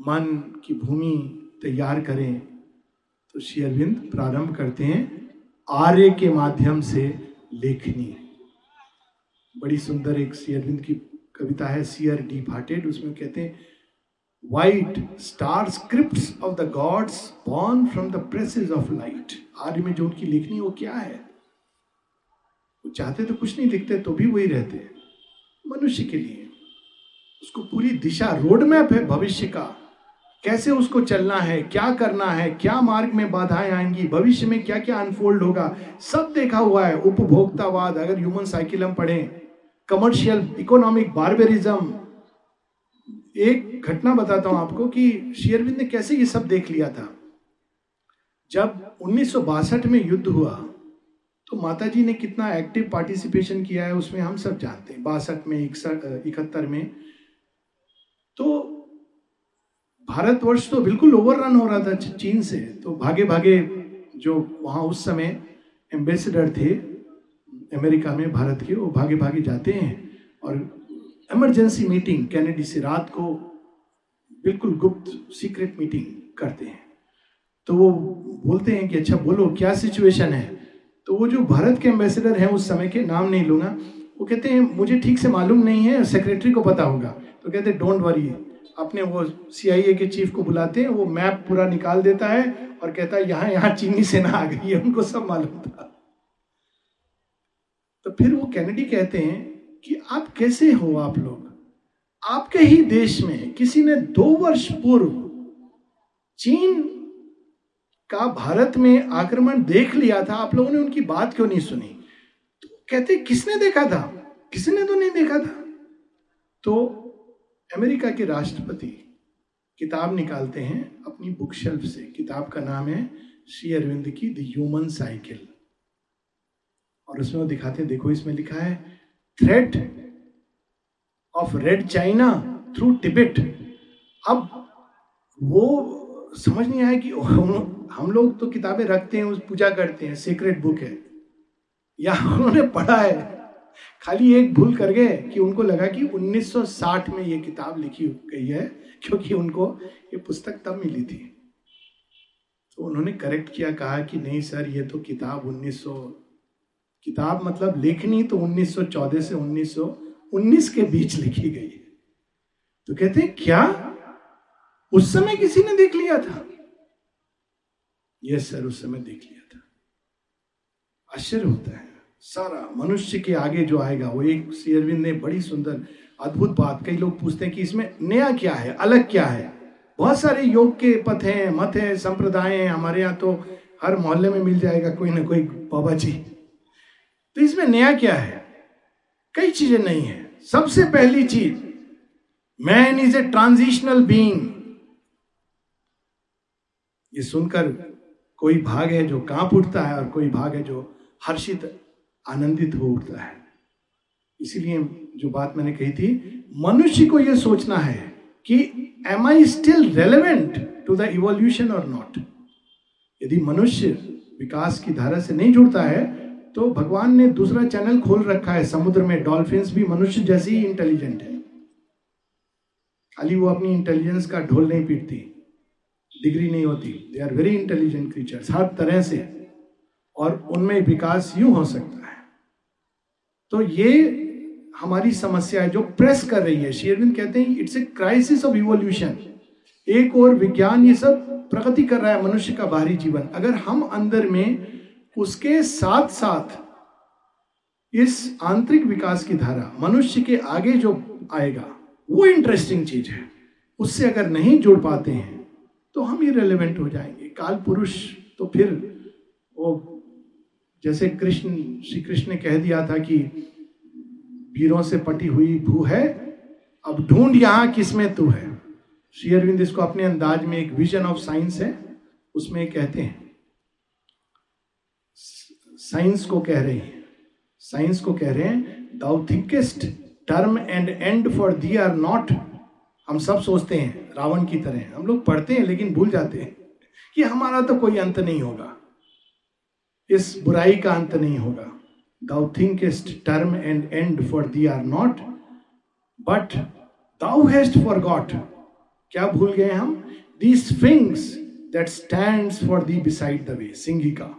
मन की भूमि तैयार करें। तो श्री अरविंद प्रारंभ करते हैं, आर्य के माध्यम से लेखनी। बड़ी सुंदर एक श्री अरविंद की कविता है सीयर डीप हार्टेड उसमें कहते हैं white star script of the gods born from the presage of light Arya में जो उनकी लिखनी वो क्या है? वो चाहते तो कुछ नहीं लिखते तो भी वही रहते मनुष्य के लिए। उसको पूरी दिशा रोड मैप है भविष्य का। कैसे उसको चलना है, क्या करना है, क्या मार्ग में बाधाएँ आएँगी, भविष्य में क्या क्या अनफोल्ड होगा, सब देखा हुआ है। उपभोक्तावाद, अगर ह्यूमन साइकिल हम पढ़ें कमर्शियल इकोनॉमिक बार्बेरिज्म एक घटना बताता हूँ आपको कि शेयरविंद ने कैसे ये सब देख लिया था। जब उन्नीस सौ बासठ में युद्ध हुआ तो माता जी ने कितना एक्टिव पार्टिसिपेशन किया है उसमें हम सब जानते हैं। बासठ में इकहत्तर में। तो भारतवर्ष तो बिल्कुल ओवररन हो रहा था चीन से। तो भागे भागे जो वहाँ उस समय एम्बेसडर थे, अमेरिका में, भारत के, वो भागे भागे जाते हैं और इमरजेंसी मीटिंग कैनेडी से रात को बिल्कुल गुप्त सीक्रेट मीटिंग करते हैं। तो वो बोलते हैं कि अच्छा बोलो, क्या सिचुएशन है? तो वो जो भारत के एम्बेसडर हैं, उस समय के नाम नहीं लूँगा। वो कहते हैं, मुझे ठीक से मालूम नहीं है सेक्रेटरी को पता होगा। तो कहते हैं डोंट वरी अपने वो सीआईए के चीफ को बुलाते हैं, वो मैप पूरा निकाल देता है और कहता है, यहाँ यहाँ चीनी सेना आ गई है। उनको सब मालूम था। तो फिर वो कैनेडी कहते हैं कि आप कैसे हो आप लोग? आपके ही देश में किसी ने दो वर्ष पूर्व चीन का भारत में आक्रमण देख लिया था, आप लोगों ने उनकी बात क्यों नहीं सुनी? तो कहते, किसने देखा था? किसी ने तो नहीं देखा था? तो अमेरिका के राष्ट्रपति किताब निकालते हैं अपनी बुक शेल्फ से। किताब का नाम है श्री अरविंद की द ह्यूमन साइकिल। और उसमें वो दिखाते हैं, देखो इसमें लिखा है threat of red China through Tibet अब वो समझ नहीं आया कि हम लोग तो किताबें रखते हैं, उस पूजा करते हैं सीक्रेट बुक है। या उन्होंने पढ़ा है, खाली एक भूल कर गए कि उनको लगा कि 1960 में ये किताब लिखी गई है, क्योंकि उनको ये पुस्तक तब मिली थी। तो उन्होंने करेक्ट किया, कहा कि नहीं सर, ये तो किताब 1900 किताब मतलब लेखनी तो 1914 से 1919 के बीच लिखी गई है। तो कहते हैं, क्या उस समय किसी ने देख लिया था? यस सर, उस समय देख लिया था। आश्चर्य होता है। सारा मनुष्य के आगे जो आएगा, वो एक शेरविंद ने बड़ी सुंदर, अद्भुत बात कई लोग पूछते हैं कि इसमें नया क्या है, अलग क्या है? बहुत सारे योग के पथ हैं, मत हैं, संप्रदाय हैं। हमारे यहाँ तो हर मोहल्ले में मिल जाएगा कोई ना कोई बाबा जी। तो इसमें नया क्या है? कई चीज़ें नहीं है। सबसे पहली चीज़ man is a transitional being ये सुनकर कोई भाग है जो काँप उठता है और कोई भाग है जो हर्षित, आनंदित हो उठता है। इसीलिए जो बात मैंने कही थी, मनुष्य को यह सोचना है कि am I still relevant to the evolution और नॉट यदि मनुष्य विकास की धारा से नहीं जुड़ता है तो भगवान ने दूसरा चैनल खोल रखा है। समुद्र में डॉल्फिन्स भी मनुष्य जैसे ही इंटेलिजेंट है। खाली वो अपनी इंटेलिजेंस का ढोल नहीं पीटती डिग्री नहीं होती। They are very intelligent creatures हर तरह से। और उनमें विकास यूँ हो सकता है। तो ये हमारी समस्या है जो प्रेस कर रही है। शेरविंद कहते हैं it's a crisis of evolution एक और विज्ञान ये सब प्रगति कर रहा है मनुष्य का बाहरी जीवन। अगर हम अंदर में उसके साथ साथ इस आंतरिक विकास की धारा, मनुष्य के आगे जो आएगा, वो इंटरेस्टिंग चीज़ है। उससे अगर नहीं जुड़ पाते हैं तो हम ही रेलिवेंट हो जाएँगे। काल पुरुष तो फिर वो जैसे कृष्ण, श्री कृष्ण ने कह दिया था कि वीरों से पटी हुई भू है, अब ढूंढ यहाँ किसमें तू है। श्री अरविंद इसको अपने अंदाज में एक विजन ऑफ़ साइंस है, उसमें कहते हैं साइंस को कह रहे हैं। साइंस को कह रहे हैं thou thinkest term and end for thee are not हम सब सोचते हैं, रावण की तरह हम लोग पढ़ते हैं, लेकिन भूल जाते हैं कि हमारा तो कोई अंत नहीं होगा। इस बुराई का अंत नहीं होगा। Thinkest term and end for thee are not but thou hast forgot क्या भूल गए हम? The sphinx that stand for the beside the way singing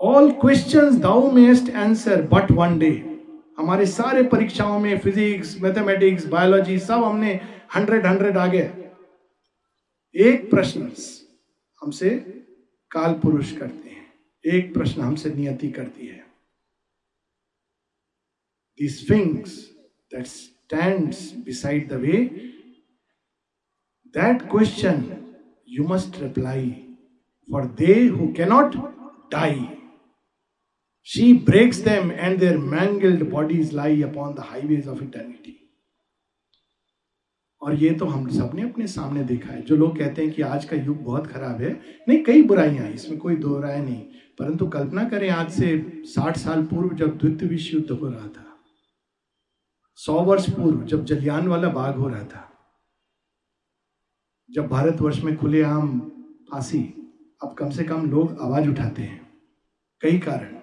all question thou must answer but one day हमारे सारे परीक्षाओं में फिजिक्स मैथमेटिक्स बायोलॉजी सब हमने हंड्रेड हंड्रेड आ गए एक प्रश्न हमसे काल पुरुष करते हैं। एक प्रश्न हमसे नियति करती है। These things that stands beside the way, that question you must reply, for they who cannot die. She breaks them and their mangled bodies lie upon the highways of eternity. और ये तो हम सबने अपने सामने देखा है। जो लोग कहते हैं कि आज का युग बहुत खराब है, नहीं, कई बुराइयाँ इसमें कोई दो राय नहीं। परंतु कल्पना करें, आज से साठ साल पूर्व जब द्वितीय विश्व युद्ध हो रहा था, सौ वर्ष पूर्व जब जलियान वाला बाग हो रहा था, जब भारतवर्ष में खुलेआम फांसी, अब कम से कम लोग आवाज़ उठाते हैं। कई कारण।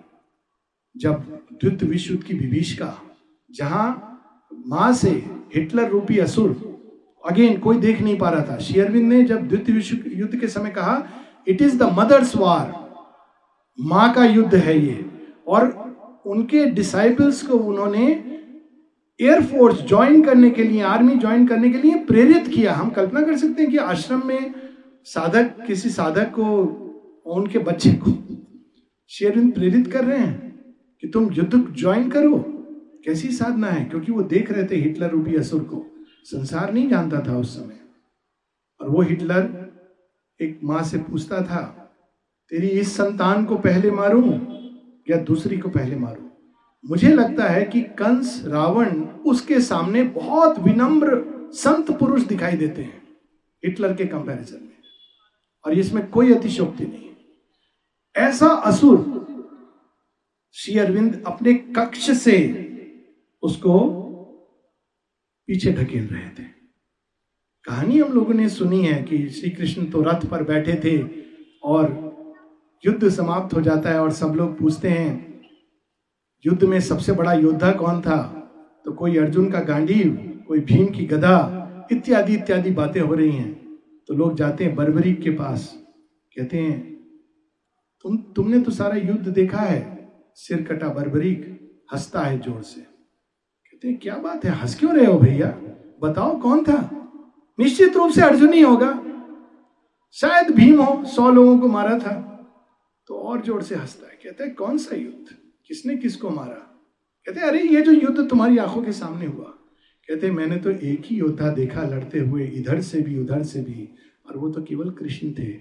जब द्वितीय विश्व की विभीषिका, जहाँ माँ से हिटलर रूपी असुर, अगेन कोई देख नहीं पा रहा था। शेयरविंद ने जब द्वितीय विश्व युद्ध के समय कहा it is the mother's war माँ का युद्ध है ये। और उनके डिसाइपल्स को उन्होंने एयरफोर्स ज्वाइन करने के लिए आर्मी ज्वाइन करने के लिए प्रेरित किया। हम कल्पना कर सकते हैं कि आश्रम में साधक, किसी साधक को, उनके बच्चे को शेरविंद प्रेरित कर रहे हैं। कि तुम युद्ध ज्वाइन करो। कैसी साधना है? क्योंकि वो देख रहे थे हिटलर रूपी असुर को। संसार नहीं जानता था उस समय। और वो हिटलर एक माँ से पूछता था, तेरी इस संतान को पहले मारूं या दूसरी को पहले मारूं? मुझे लगता है कि कंस, रावण उसके सामने बहुत विनम्र संत पुरुष दिखाई देते हैं हिटलर के कंपैरिजन में। और इसमें कोई अतिशोक्ति नहीं। ऐसा असुर श्री अरविंद अपने कक्ष से उसको पीछे ढकेल रहे थे। कहानी हम लोगों ने सुनी है कि श्री कृष्ण तो रथ पर बैठे थे और युद्ध समाप्त हो जाता है और सब लोग पूछते हैं, युद्ध में सबसे बड़ा योद्धा कौन था? तो कोई अर्जुन का गांडीव कोई भीम की गदा, इत्यादि इत्यादि बातें हो रही हैं। तो लोग जाते हैं बर्बरीक के पास, कहते हैं, तुम, तुमने तो सारा युद्ध देखा है सिर कटा बरबरीक हंसता है ज़ोर से। कहते हैं, क्या बात है? हंस क्यों रहे हो भैया? बताओ कौन था? निश्चित रूप से अर्जुन ही होगा। शायद भीम हो, सौ लोगों को मारा था तो और ज़ोर से हंसता है। कहते हैं, कौन सा युद्ध? किसने किसको मारा? कहते अरे, ये जो युद्ध तुम्हारी आँखों के सामने हुआ। कहते मैंने तो एक ही योद्धा देखा लड़ते हुए, इधर से भी, उधर से भी, और वो तो केवल कृष्ण थे।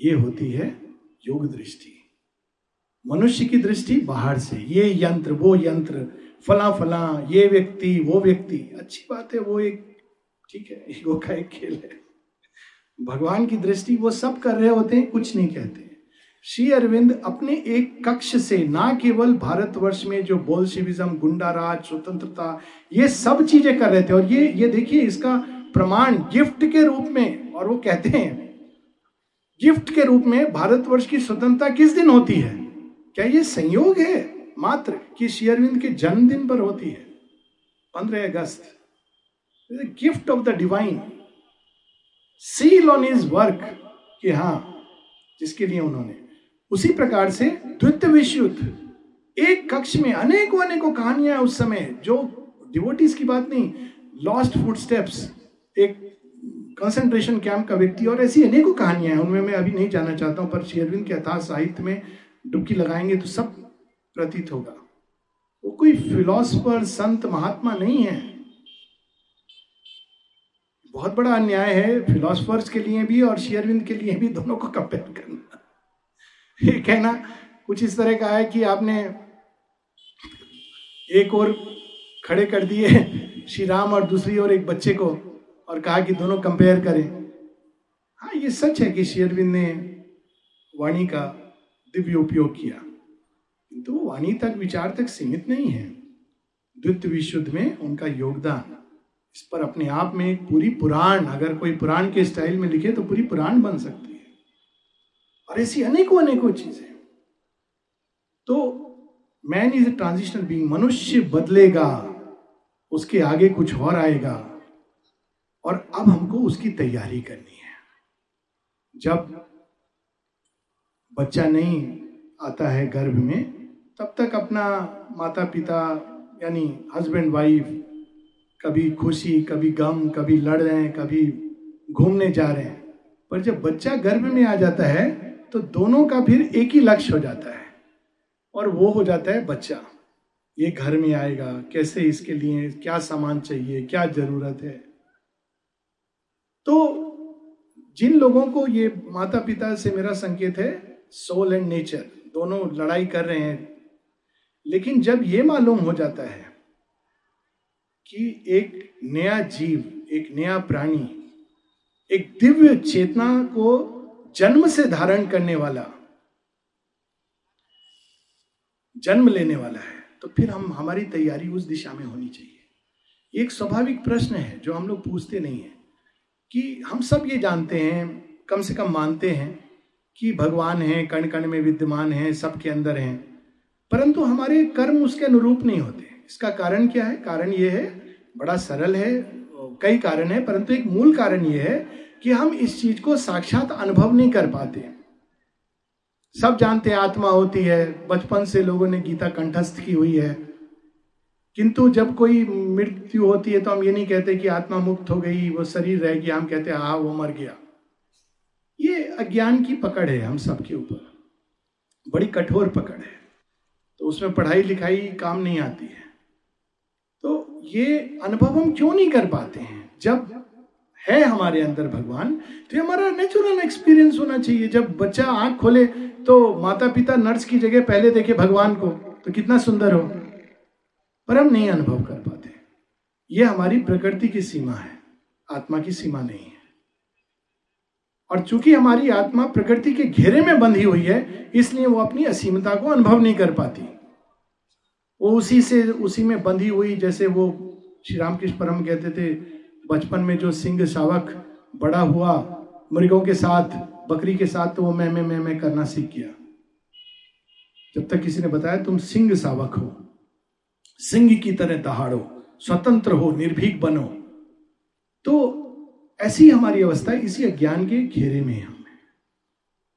ये होती है योग दृष्टि। मनुष्य की दृष्टि बाहर से। ये यंत्र, वो यंत्र, फला फला, ये व्यक्ति, वो व्यक्ति। अच्छी बात है, वो एक, ठीक है, ईगो का एक खेल है। भगवान की दृष्टि वो सब कर रहे होते हैं, कुछ नहीं कहते श्री अरविंद अपने एक कक्ष से, ना केवल भारतवर्ष में जो बोलशिविज्म गुंडाराज, स्वतंत्रता, ये सब चीज़ें कर रहे थे। और ये ये देखिए, इसका प्रमाण गिफ्ट के रूप में, और वो कहते हैं, गिफ्ट के रूप में भारतवर्ष की स्वतंत्रता किस दिन होती है? क्या ये संयोग है मात्र कि शेयरविंद के जन्मदिन पर होती है? पंद्रह अगस्त। Gift of the divine seal on his work कि हाँ जिसके लिए उन्होंने। उसी प्रकार से द्वितीय विश्व युद्ध एक कक्ष में अनेकों अनेकों कहानियाँ उस समय, जो डिवोटीज की बात नहीं लॉस्ट फुट स्टेप्स एक कंसंट्रेशन कैंप का व्यक्ति और ऐसी अनेकों कहानियाँ हैं, उनमें मैं अभी नहीं जाना चाहता हूँ, पर शेरविंद के अथाह साहित्य में डुबकी लगाएँगे तो सब प्रतीत होगा। वो कोई फिलोसफर, संत, महात्मा नहीं है। बहुत बड़ा अन्याय है फिलोसफर्स के लिए भी और शेयरविंद के लिए भी दोनों को कंपेयर करना। ये कहना कुछ इस तरह का है कि आपने एक और खड़े कर दिए श्री राम और दूसरी ओर एक बच्चे को और कहा कि दोनों कंपेयर करें। हाँ ये सच है कि शेयरविंद ने वाणी का दिव्य उपयोग किया। किंतु तो वाणी तक, विचार तक सीमित नहीं है। द्वितीय विशुद्ध में उनका योगदान। इस पर अपने आप में एक पूरी पुराण, अगर कोई पुराण के स्टाइल में लिखे तो पूरी पुराण बन सकती है। और ऐसी अनेकों अनेकों चीज़ें। तो man is a transitional being मनुष्य बदलेगा, उसके आगे कुछ और आएगा, और अब हमको उसकी तैयारी करनी है। जब बच्चा नहीं आता है गर्भ में, तब तक अपना माता पिता यानी हस्बैंड वाइफ कभी खुशी, कभी गम, कभी लड़ रहे हैं, कभी घूमने जा रहे हैं। पर जब बच्चा गर्भ में आ जाता है तो दोनों का फिर एक ही लक्ष्य हो जाता है और वो हो जाता है बच्चा। ये घर में आएगा, कैसे इसके लिए, क्या सामान चाहिए, क्या ज़रूरत है? तो जिन लोगों को ये माता पिता से मेरा संकेत है सोल एंड नेचर दोनों लड़ाई कर रहे हैं। लेकिन जब ये मालूम हो जाता है कि एक नया जीव, एक नया प्राणी, एक दिव्य चेतना को जन्म से धारण करने वाला, जन्म लेने वाला है तो फिर हम, हमारी तैयारी उस दिशा में होनी चाहिए। एक स्वाभाविक प्रश्न है, जो हम लोग पूछते नहीं है कि हम सब ये जानते हैं, कम से कम मानते हैं कि भगवान है कण कण में विद्यमान है, सबके अंदर हैं। परंतु हमारे कर्म उसके अनुरूप नहीं होते। इसका कारण क्या है? कारण ये है, बड़ा सरल है, कई कारण है, परंतु एक मूल कारण ये है कि हम इस चीज़ को साक्षात अनुभव नहीं कर पाते। सब जानते हैं, आत्मा होती है, बचपन से लोगों ने गीता कंठस्थ की हुई है। किंतु जब कोई मृत्यु होती है तो हम ये नहीं कहते कि आत्मा मुक्त हो गई, वो शरीर रह गया, हम कहते हैं हाँ वो मर गया। ये अज्ञान की पकड़ है हम सबके ऊपर। बड़ी कठोर पकड़ है। तो उसमें पढ़ाई लिखाई काम नहीं आती है। तो ये अनुभव हम क्यों नहीं कर पाते हैं? जब है हमारे अंदर भगवान तो ये हमारा नेचुरल एक्सपीरियंस होना चाहिए। जब बच्चा आँख खोले तो माता पिता नर्स की जगह पहले देखे भगवान को तो कितना सुंदर हो। पर हम नहीं अनुभव कर पाते। ये हमारी प्रकृति की सीमा है, आत्मा की सीमा नहीं है। और चूँकि हमारी आत्मा प्रकृति के घेरे में बंधी हुई है, इसलिए वो अपनी असीमता को अनुभव नहीं कर पाती। वो उसी से, उसी में बंधी हुई, जैसे वो श्री रामकृष्ण परम कहते थे, बचपन में जो सिंह शावक बड़ा हुआ, मृगों के साथ, बकरी के साथ तो वो मैं मैं मैं मैं करना सीख गया। जब तक किसी ने बताया, तुम सिंह शावक हो। सिंह की तरह दहाड़ो, स्वतंत्र हो, निर्भीक बनो। तो ऐसी हमारी अवस्था इसी अज्ञान के घेरे में हम।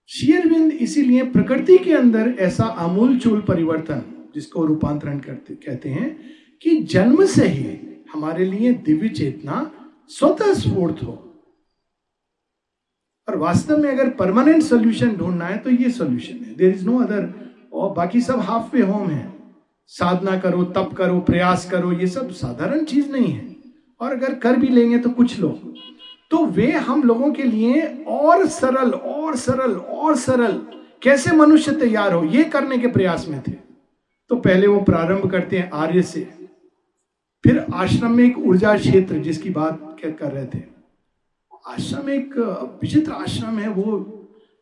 शेयरविंद इसीलिए प्रकृति के अंदर ऐसा आमूल चूल परिवर्तन, जिसको रूपांतरण करते, कहते हैं, कि जन्म से ही हमारे लिए दिव्य चेतना स्वतः स्फूर्त हो। और वास्तव में अगर परमानेंट सोल्यूशन ढूंढना है तो ये सोल्यूशन है। देर इज़ नो अदर और बाकी सब हाफ़ वे होम है। साधना करो, तप करो, प्रयास करो, ये सब साधारण चीज़ नहीं है। और अगर कर भी लेंगे तो कुछ लोग। तो वे हम लोगों के लिए और सरल और सरल और सरल, कैसे मनुष्य तैयार हो? ये करने के प्रयास में थे। तो पहले वो प्रारंभ करते हैं आर्य से। फिर आश्रम में एक ऊर्जा क्षेत्र जिसकी बात कर रहे थे। आश्रम एक, विचित्र आश्रम है, वो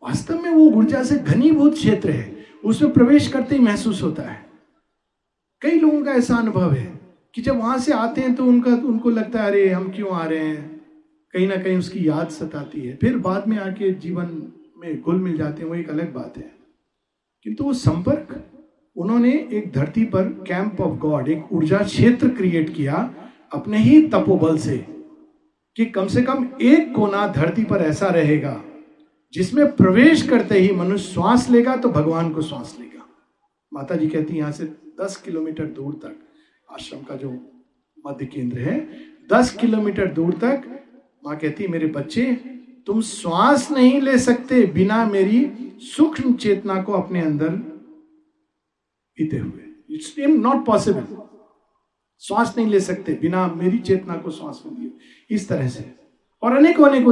वास्तव में वो ऊर्जा से घनीभूत क्षेत्र है। उसमें प्रवेश करते ही महसूस होता है। कई लोगों का ऐसा अनुभव है कि जब वहाँ से आते हैं तो उनका, उनको लगता है, अरे, हम क्यों आ रहे हैं? कहीं ना कहीं उसकी याद सताती है। फिर बाद में आके जीवन में घुल मिल जाते हैं, वो एक अलग बात है। किंतु वो संपर्क, उन्होंने एक धरती पर कैंप ऑफ़ गॉड एक ऊर्जा क्षेत्र क्रिएट किया अपने ही तपोबल से कि कम से कम एक कोना धरती पर ऐसा रहेगा जिसमें प्रवेश करते ही मनुष्य श्वास लेगा तो भगवान को श्वास लेगा। माता जी कहती यहाँ से दस किलोमीटर दूर तक, आश्रम का जो मध्य केंद्र है, दस किलोमीटर दूर तक माँ कहती, मेरे बच्चे, तुम श्वास नहीं ले सकते बिना मेरी सूक्ष्म चेतना को अपने अंदर पीते हुए। इट्स नॉट पॉसिबल श्वास नहीं ले सकते बिना मेरी चेतना को श्वास में लिए। इस तरह से। और अनेक अनेक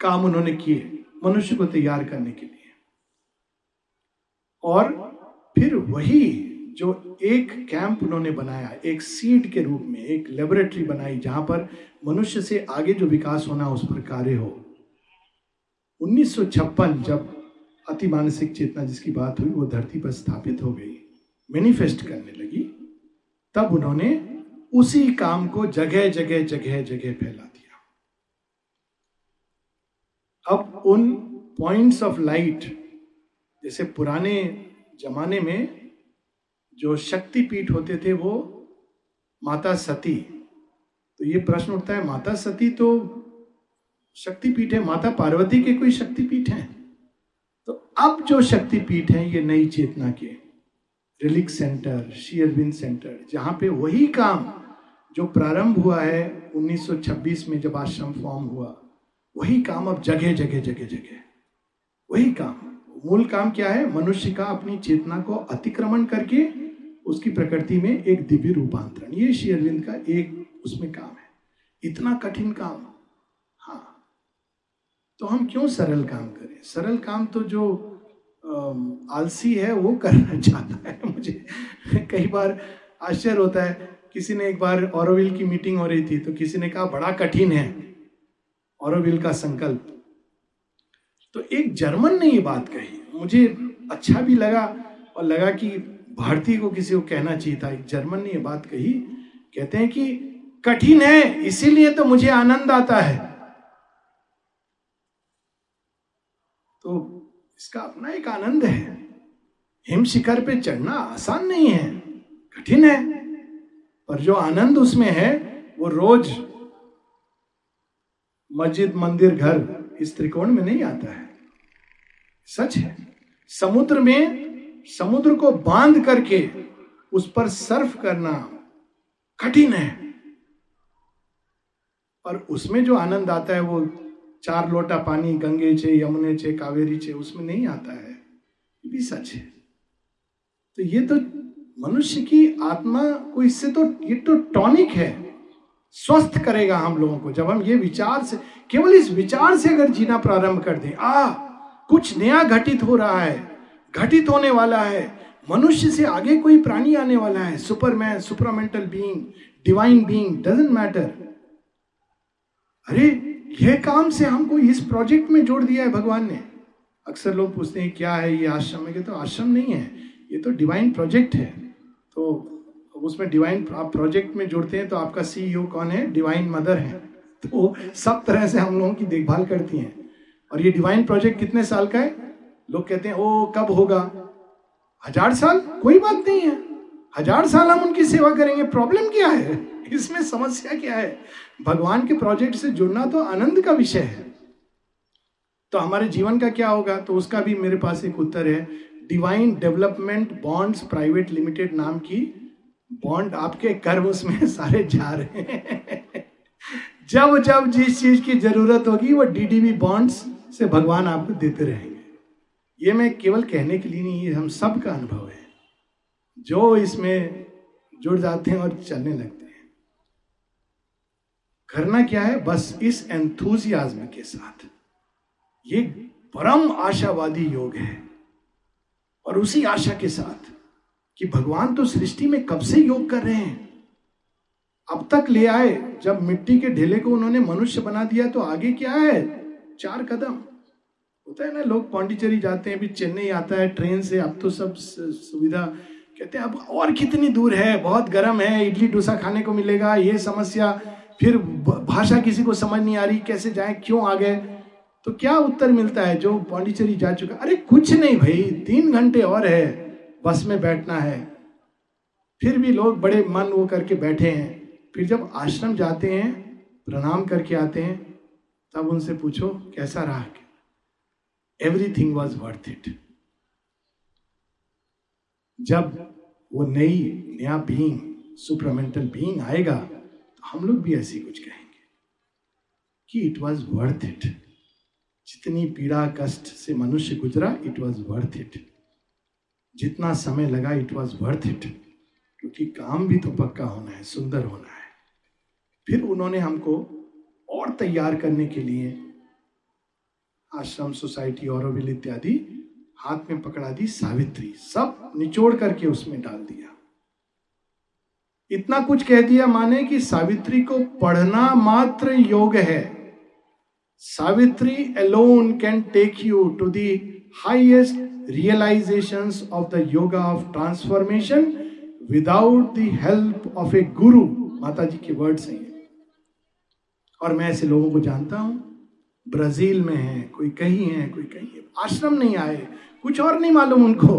काम उन्होंने किए मनुष्य को तैयार करने के लिए। और फिर वही जो एक कैंप उन्होंने बनाया, एक सीड के रूप में, एक लेबोरेटरी बनाई, जहाँ पर मनुष्य से आगे जो विकास होना उस पर कार्य हो। 1956 जब अति मानसिक चेतना जिसकी बात हुई, वो धरती पर स्थापित हो गई मैनिफेस्ट करने लगी, तब उन्होंने उसी काम को जगह जगह जगह जगह फैला दिया। अब उन पॉइंट्स ऑफ़ लाइट जैसे पुराने जमाने में जो शक्तिपीठ होते थे, वो माता सती तो ये प्रश्न उठता है, माता सती तो शक्तिपीठ है, माता पार्वती के कोई शक्तिपीठ है? तो अब जो शक्तिपीठ है, ये नई चेतना के रिलिक सेंटर शेयरविंद सेंटर, जहाँ पे वही काम जो प्रारंभ हुआ है 1926 में जब आश्रम फॉर्म हुआ, वही काम अब जगह जगह जगह जगह। वही काम। मूल काम क्या है? मनुष्य का अपनी चेतना को अतिक्रमण करके उसकी प्रकृति में एक दिव्य रूपांतरण। ये शेयरविंद का एक उसमें काम है। इतना कठिन काम हाँ। तो हम क्यों सरल काम करें? सरल काम तो जो आलसी है, वो करना चाहता है मुझे। कई बार आश्चर्य होता है, किसी ने एक बार औरविल की मीटिंग हो रही थी तो किसी ने कहा, बड़ा कठिन है औरविल का संकल्प। तो एक जर्मन ने ये बात कही। मुझे अच्छा भी लगा और लगा कि भारतीय को किसी को कहना चाहिए था। एक जर्मन ने ये बात कही। कहते हैं कि कठिन है, इसीलिए तो मुझे आनंद आता है। तो इसका अपना एक आनंद है। हिम शिखर पे चढ़ना आसान नहीं है, कठिन है, पर जो आनंद उसमें है, वो रोज मस्जिद, मंदिर, घर, इस त्रिकोण में नहीं आता है। सच है, समुद्र में समुद्र को बाँध करके उस पर सर्फ करना कठिन है। पर उसमें जो आनंद आता है, वो चार लोटा पानी, गंगे छे, यमुने चे कावेरी छे, उसमें नहीं आता है। ये भी सच है। तो ये तो मनुष्य की आत्मा को इससे तो ये तो टॉनिक है। स्वस्थ करेगा हम लोगों को। जब हम ये विचार से, केवल इस विचार से अगर जीना प्रारंभ कर दें, आ, कुछ नया घटित हो रहा है, घटित होने वाला है। मनुष्य से आगे कोई प्राणी आने वाला है। Superman, supramental being, divine being, doesn't matter. अरे, ये काम से हमको इस प्रोजेक्ट में जोड़ दिया है भगवान ने। अक्सर लोग पूछते हैं, क्या है ये आश्रम? में तो आश्रम नहीं है, ये तो डिवाइन प्रोजेक्ट है। तो उसमें डिवाइन आप प्रोजेक्ट में जुड़ते हैं तो आपका सीईओ e कौन है? डिवाइन मदर है। तो सब तरह से हम लोगों की देखभाल करती हैं। और ये डिवाइन प्रोजेक्ट कितने साल का है? लोग कहते हैं, ओ, कब होगा? हज़ार साल? कोई बात नहीं है। हज़ार साल हम उनकी सेवा करेंगे। प्रॉब्लम क्या है? इसमें समस्या क्या है? भगवान के प्रोजेक्ट से जुड़ना तो आनंद का विषय है। तो हमारे जीवन का क्या होगा? तो उसका भी मेरे पास एक उत्तर है। Divine development bonds private limited नाम की बॉन्ड आपके कर्म उसमें सारे जा रहे हैं। जब जब जिस चीज़ की ज़रूरत होगी, वो डीडीबी बॉन्ड्स से भगवान आपको देते रहेंगे। ये मैं केवल कहने के लिए नहीं, ये हम सब का अनुभव है। जो इसमें जुड़ जाते हैं और चलने लगते हैं। करना क्या है? बस इस एंथुजियाज्म के साथ। ये परम आशावादी योग है। और उसी आशा के साथ कि भगवान तो सृष्टि में कब से योग कर रहे हैं? अब तक ले आए, जब मिट्टी के ढेले को उन्होंने मनुष्य बना दिया तो आगे क्या है? चार कदम। होता है ना, लोग पांडिचेरी जाते हैं भी चेन्नई आता है, ट्रेन से, अब तो सब सुविधा। कहते हैं, अब और कितनी दूर है? बहुत गर्म है, इडली डोसा खाने को मिलेगा, ये समस्या। फिर भाषा किसी को समझ नहीं आ रही, कैसे जाए, क्यों आ गए? तो क्या उत्तर मिलता है जो पांडिचेरी जा चुका? अरे कुछ नहीं भाई, तीन घंटे और है, बस में बैठना है। फिर भी लोग बड़े मन वो करके बैठे हैं। फिर जब आश्रम जाते हैं, प्रणाम करके आते हैं, तब उनसे पूछो, कैसा रहा? एवरीथिंग वॉज़ वर्थ इट जब वो नई, नया बीइंग सुपरमेंटल बीइंग आएगा हम लोग भी ऐसी कुछ कहेंगे कि इट वॉज़ वर्थ इट जितनी पीड़ा कष्ट से मनुष्य गुजरा इट वॉज़ वर्थ इट जितना समय लगा इट वॉज़ वर्थ इट क्योंकि काम भी तो पक्का होना है, सुंदर होना है। फिर उन्होंने हमको और तैयार करने के लिए आश्रम सोसाइटी और इत्यादि हाथ में पकड़ा दी, सावित्री, सब निचोड़ करके उसमें डाल दिया। इतना कुछ कह दिया माने कि सावित्री को पढ़ना मात्र योग है। Savitri alone can take you to the highest realization of the yoga of transformation without the help of a guru Mata ji के वर्ड्स हैं और मैं ऐसे लोगों को जानता हूँ, ब्राज़ील में है, कोई कहीं है, कोई कहीं है, आश्रम नहीं आए, कुछ और नहीं मालूम उनको,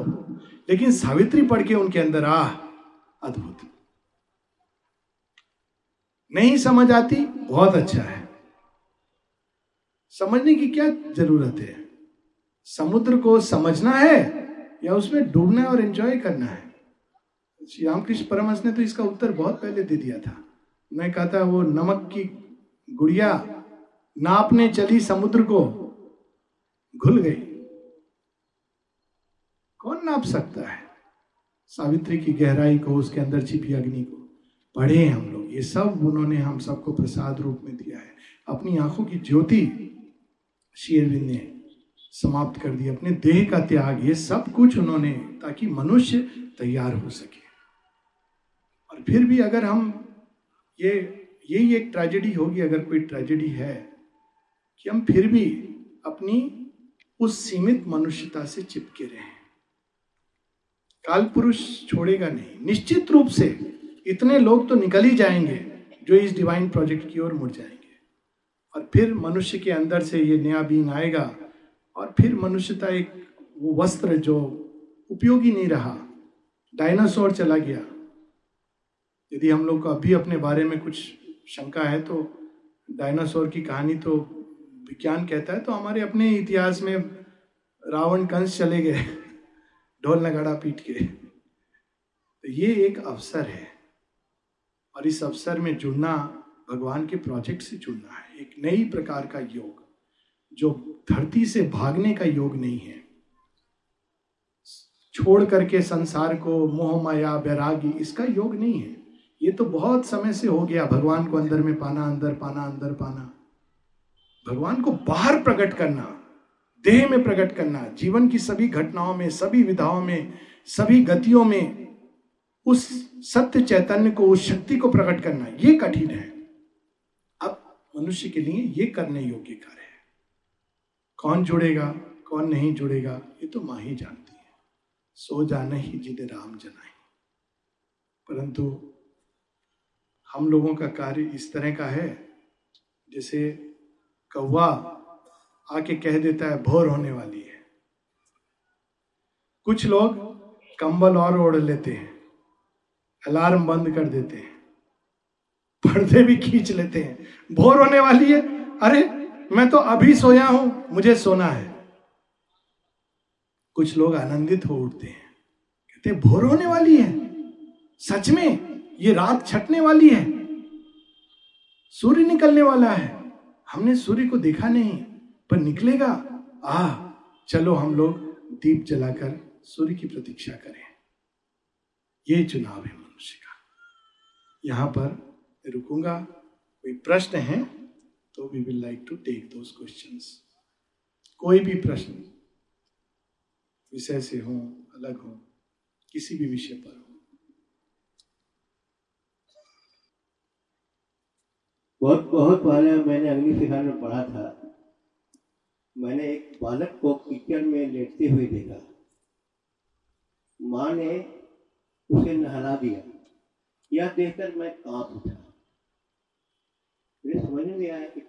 लेकिन सावित्री पढ़ के उनके अंदर आ, अद्भुत। नहीं समझ आती, बहुत अच्छा है। समझने की क्या ज़रूरत है? समुद्र को समझना है या उसमें डूबना है और एंजॉय करना है? श्री रामकृष्ण परमहंस ने तो इसका उत्तर बहुत पहले दे दिया था। मैं कहा था, वो नमक की गुड़िया नापने चली समुद्र को, घुल गई। कौन नाप सकता है? सावित्री की गहराई को, उसके अंदर छिपी अग्नि को। पढ़े हम लोग। ये सब उन्होंने हम सबको प्रसाद रूप में दिया है। अपनी आँखों की ज्योति शेरविंद ने समाप्त कर दी, अपने देह का त्याग, ये सब कुछ उन्होंने ताकि मनुष्य तैयार हो सके। और फिर भी अगर हम ये, यही एक ट्रेजेडी होगी, अगर कोई ट्रेजेडी है कि हम फिर भी अपनी उस सीमित मनुष्यता से चिपके रहे। काल पुरुष छोड़ेगा नहीं। निश्चित रूप से इतने लोग तो निकल ही जाएँगे जो इस डिवाइन प्रोजेक्ट की ओर मुड़ जाएँगे। और फिर मनुष्य के अंदर से ये नया बींग आएगा और फिर मनुष्यता एक वो वस्त्र जो उपयोगी नहीं रहा डायनासोर चला गया। यदि हम लोग को अभी अपने बारे में कुछ शंका है तो डायनासोर की कहानी तो विज्ञान कहता है तो हमारे अपने इतिहास में रावण कंस चले गए, ढोल नगाड़ा पीट के। तो ये एक अवसर है। और इस अवसर में जुड़ना भगवान के प्रोजेक्ट से जुड़ना है। एक नई प्रकार का योग, जो धरती से भागने का योग नहीं है। छोड़ करके संसार को, मोह माया बैरागी इसका योग नहीं है। ये तो बहुत समय से हो गया भगवान को अंदर में पाना, अंदर पाना अंदर पाना। भगवान को बाहर प्रकट करना, देह में प्रकट करना, जीवन की सभी घटनाओं में, सभी विधाओं में, सभी गतियों में, उस सत्य चैतन्य को, उस शक्ति को प्रकट करना, ये कठिन है। अब मनुष्य के लिए ये करने योग्य कार्य है। कौन जुड़ेगा, कौन नहीं जुड़ेगा, ये तो माँ ही जानती है। सो जाने ही जिदे राम जनाए परंतु हम लोगों का कार्य इस तरह का है, जैसे कौवा आके कह देता है, भोर होने वाली है। कुछ लोग कंबल और ओढ़ लेते हैं। अलार्म बंद कर देते हैं। पर्दे भी खींच लेते हैं। भोर होने वाली है। अरे, मैं तो अभी सोया हूँ। मुझे सोना है। कुछ लोग आनंदित हो उठते हैं। कहते भोर होने वाली है। सच में, ये रात छटने वाली है। सूर्य निकलने वाला है। हमने सूर्य को देखा नहीं, पर निकलेगा। आ, चलो हम लोग दीप जलाकर सूर्य की प्रतीक्षा करें। ये चुनाव है। मनुष्य यहाँ पर रुकूँगा, कोई प्रश्न है तो we will like to take those questions कोई भी प्रश्न, विषय से हो, अलग हो, किसी भी विषय पर हो। बहुत बहुत पहले मैंने अग्नि शिखा में पढ़ा था। मैंने एक बालक को किचन में लेटते हुए देखा। माँ ने उसे नहला दिया। यह देखकर मैं काँप उठा। समझ आया कि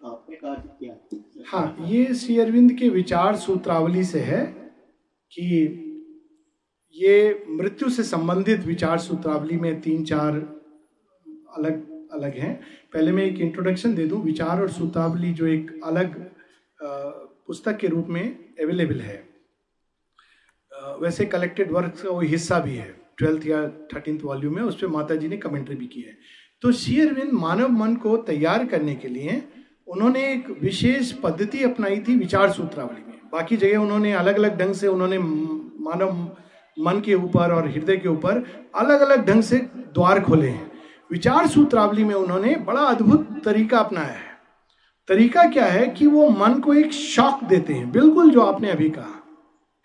हाँ। ये श्री अरविंद के विचार सूत्रावली से है कि ये मृत्यु से संबंधित विचार सूत्रावली में तीन चार अलग अलग हैं। पहले मैं एक इंट्रोडक्शन दे दूँ। विचार और सूत्रावली जो एक अलग पुस्तक के रूप में अवेलेबल है। वैसे कलेक्टेड वर्क का वो हिस्सा भी है। ट्वेल्थ या थर्टींथ वॉल्यूम में, उस पर माता जी ने कमेंट्री भी की है। तो शेयरविंद मानव मन को तैयार करने के लिए उन्होंने एक विशेष पद्धति अपनाई थी विचार सूत्रावली में। बाकी जगह उन्होंने अलग अलग ढंग से उन्होंने मानव मन के ऊपर और हृदय के ऊपर अलग अलग ढंग से द्वार खोले हैं। विचार सूत्रावली में उन्होंने बड़ा अद्भुत तरीका अपनाया है। तरीका क्या है कि वो मन को एक शॉक देते हैं। बिल्कुल जो आपने अभी कहा,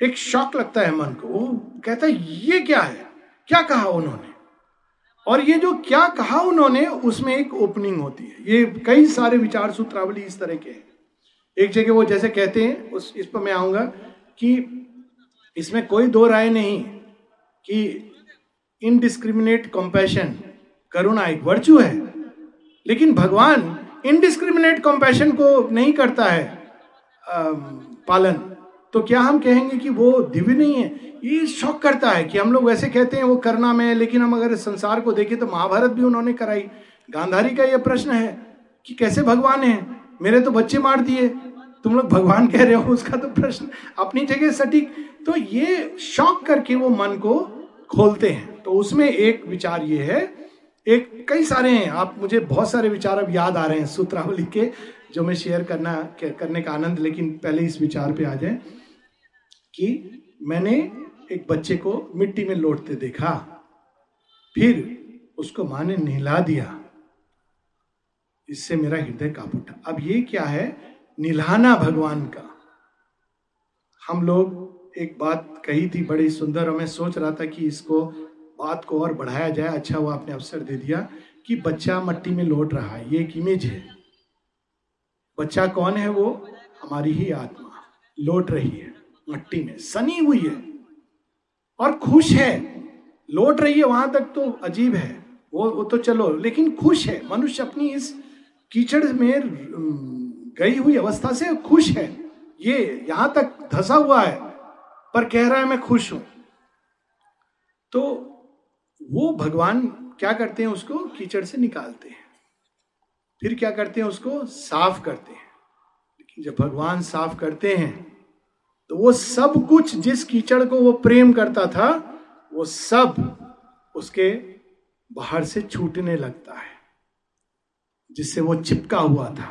एक शॉक लगता है मन को। वो कहता है, ये क्या है? क्या कहा उन्होंने? और ये जो क्या कहा उन्होंने उसमें एक ओपनिंग होती है। ये कई सारे विचार सूत्रावली इस तरह के हैं। एक जगह वो जैसे कहते हैं उस इस पर मैं आऊँगा कि इसमें कोई दो राय नहीं कि इनडिस्क्रिमिनेट कॉम्पैशन करुणा एक वर्चू है लेकिन भगवान इनडिस्क्रिमिनेट कॉम्पैशन को नहीं करता है आ, पालन। तो क्या हम कहेंगे कि वो दिव्य नहीं है? ये शौक करता है कि हम लोग वैसे कहते हैं वो करना में है, लेकिन हम अगर संसार को देखें तो महाभारत भी उन्होंने कराई। गांधारी का ये प्रश्न है कि कैसे भगवान है? मेरे तो बच्चे मार दिए। तुम लोग भगवान कह रहे हो, उसका तो प्रश्न अपनी जगह सटीक। तो ये शौक करके वो मन को खोलते हैं। तो उसमें एक विचार ये है। एक कई सारे हैं। आप मुझे बहुत सारे विचार अब याद आ रहे हैं सूत्रावली के, जो मैं शेयर करना, करने का आनंद, लेकिन पहले इस विचार पे आ जाए। कि मैंने एक बच्चे को मिट्टी में लौटते देखा। फिर उसको माँ ने नहला दिया। इससे मेरा हृदय काप उठा। अब ये क्या है? निलाना भगवान का। हम लोग एक बात कही थी बड़ी सुंदर, और मैं सोच रहा था कि इसको, बात को और बढ़ाया जाए। अच्छा वो आपने अवसर दे दिया कि बच्चा मट्टी में लौट रहा है। ये एक इमेज है। बच्चा कौन है वो? हमारी ही आत्मा। लौट रही है। मट्टी में। सनी हुई है और खुश है। लौट रही है वहाँ तक तो अजीब है। वो वो तो चलो, लेकिन खुश है। मनुष्य अपनी इस कीचड़ में गई हुई अवस्था से खुश है। ये यहाँ तक धसा हुआ है, पर कह रहा है, मैं खुश हूँ। तो वो भगवान क्या करते हैं उसको? कीचड़ से निकालते हैं। फिर क्या करते हैं उसको? साफ़ करते हैं। लेकिन जब भगवान साफ़ करते हैं तो वो सब कुछ जिस कीचड़ को वो प्रेम करता था, वो सब उसके बाहर से छूटने लगता है, जिससे वो चिपका हुआ था।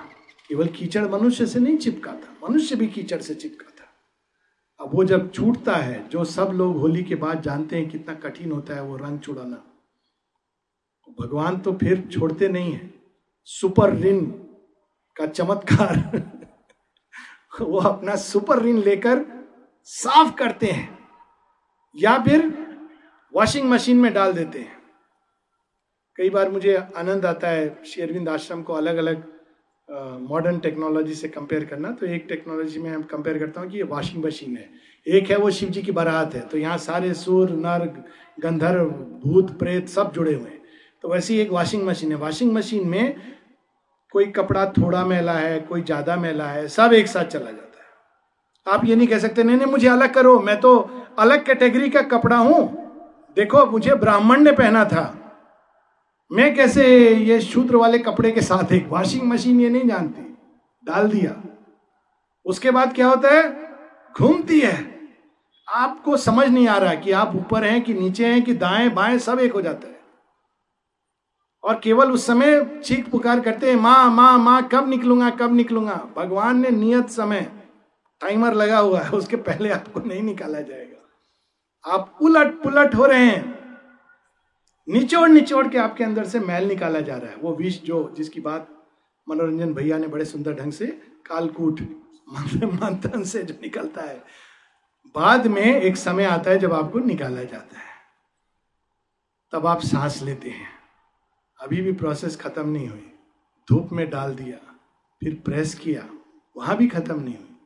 केवल कीचड़ मनुष्य से नहीं चिपका था, मनुष्य भी कीचड़ से चिपका था। अब वो जब छूटता है, जो सब लोग होली के बाद जानते हैं कितना कठिन होता है वो रंग छुड़ाना तो भगवान तो फिर छोड़ते नहीं है। सुपर रिन का चमत्कार वो अपना सुपर ऋण लेकर साफ़ करते हैं या फिर वॉशिंग मशीन में डाल देते हैं। कई बार मुझे आनंद आता है शेरविंद आश्रम को अलग अलग मॉडर्न टेक्नोलॉजी से कंपेयर करना। तो एक टेक्नोलॉजी में हम कंपेयर करता हूँ कि ये वॉशिंग मशीन है। एक है वो शिव जी की बारात है। तो यहाँ सारे सुर नर गंधर्व, भूत, प्रेत सब जुड़े हुए हैं। तो वैसे ही एक वॉशिंग मशीन है। वॉशिंग मशीन में कोई कपड़ा थोड़ा मैला है, कोई ज़्यादा मैला है, सब एक साथ चला जाता है। आप ये नहीं कह सकते, नहीं नहीं, मुझे अलग करो, मैं तो अलग कैटेगरी का कपड़ा हूँ। देखो मुझे ब्राह्मण ने पहना था। मैं कैसे ये शूद्र वाले कपड़े के साथ, एक वॉशिंग मशीन ये नहीं जानती, डाल दिया। उसके बाद क्या होता है, घूमती है। आपको समझ नहीं आ रहा कि आप ऊपर हैं कि नीचे हैं कि दाएँ, बाएँ, सब एक हो जाता है। और केवल उस समय चीख पुकार करते हैं, माँ माँ माँ, कब निकलूँगा कब निकलूँगा? भगवान ने नियत समय टाइमर लगा हुआ है, उसके पहले आपको नहीं निकाला जाएगा। आप उलट पुलट हो रहे हैं। निचोड़ निचोड़ के आपके अंदर से मैल निकाला जा रहा है। वो विष जो, जिसकी बात मनोरंजन भैया ने बड़े सुंदर ढंग से कालकूट मंथन से जो निकलता है, बाद में एक समय आता है जब आपको निकाला जाता है। तब आप सांस लेते हैं। अभी भी प्रोसेस खत्म नहीं हुई। धूप में डाल दिया, फिर प्रेस किया, वहाँ भी खत्म नहीं हुई।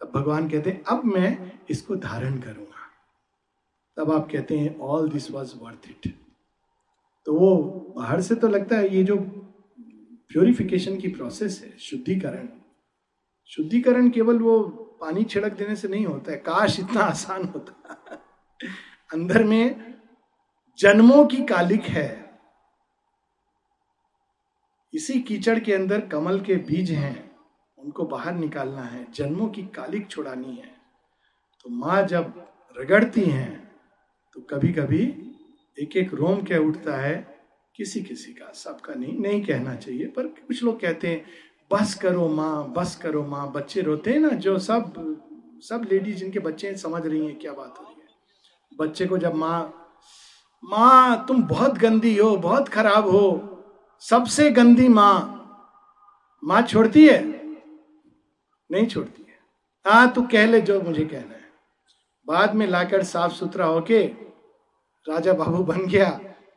तब भगवान कहते हैं, अब मैं इसको धारण करूँगा। तब आप कहते हैं all this was worth it तो वो बाहर से तो लगता है, ये जो प्योरिफिकेशन की प्रोसेस है, शुद्धिकरण। शुद्धिकरण केवल वो पानी छिड़क देने से नहीं होता है, काश इतना आसान होता। अंदर में जन्मों की कालिक है। इसी कीचड़ के अंदर कमल के बीज हैं। उनको बाहर निकालना है। जन्मों की कालिक छुड़ानी है। तो माँ जब रगड़ती हैं तो कभी कभी एक एक रोम कह उठता है किसी किसी का। सबका नहीं नहीं कहना चाहिए, पर कुछ लोग कहते हैं, बस करो माँ, बस करो माँ। बच्चे रोते हैं ना, जो सब सब लेडीज़ जिनके बच्चे हैं, समझ रही हैं क्या बात हो रही है। बच्चे को जब माँ माँ, तुम बहुत गंदी हो, बहुत खराब हो। सबसे गंदी माँ माँ छोड़ती है? नहीं छोड़ती है। हाँ तू कह ले जो मुझे कहना है। बाद में लाकर साफ़ सुथरा होके राजा बाबू बन गया।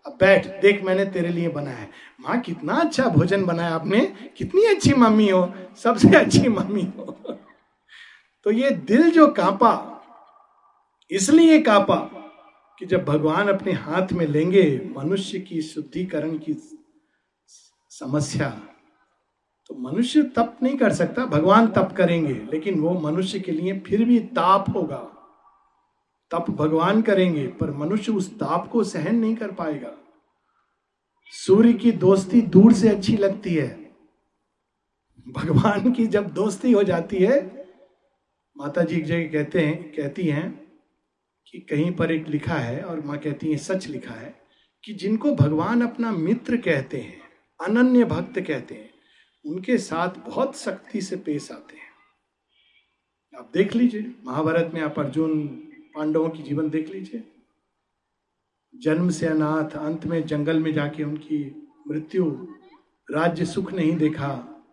अब बैठ, देख मैंने तेरे लिए बनाया है। माँ, कितना अच्छा भोजन बनाया आपने। कितनी अच्छी मम्मी हो। सबसे अच्छी मम्मी हो। तो ये दिल जो कांपा, इसलिए कांपा कि जब भगवान अपने हाथ में लेंगे, मनुष्य की शुद्धिकरण की समस्या। तो मनुष्य तप नहीं कर सकता, भगवान तप करेंगे, लेकिन वो मनुष्य के लिए फिर भी ताप होगा। तप भगवान करेंगे, पर मनुष्य उस ताप को सहन नहीं कर पाएगा। सूर्य की दोस्ती दूर से अच्छी लगती है। भगवान की जब दोस्ती हो जाती है माता जी एक जगह कहते हैं, कहती हैं कि कहीं पर एक लिखा है और माँ कहती है, सच लिखा है कि जिनको भगवान अपना मित्र कहते हैं अनन्य भक्त कहते हैं, उनके साथ बहुत सख्ती से पेश आते हैं। आप देख लीजिए, महाभारत में आप अर्जुन पांडवों की जीवन देख लीजिए। जन्म से अनाथ, अंत में जंगल में जाके उनकी मृत्यु, राज्य सुख नहीं देखा,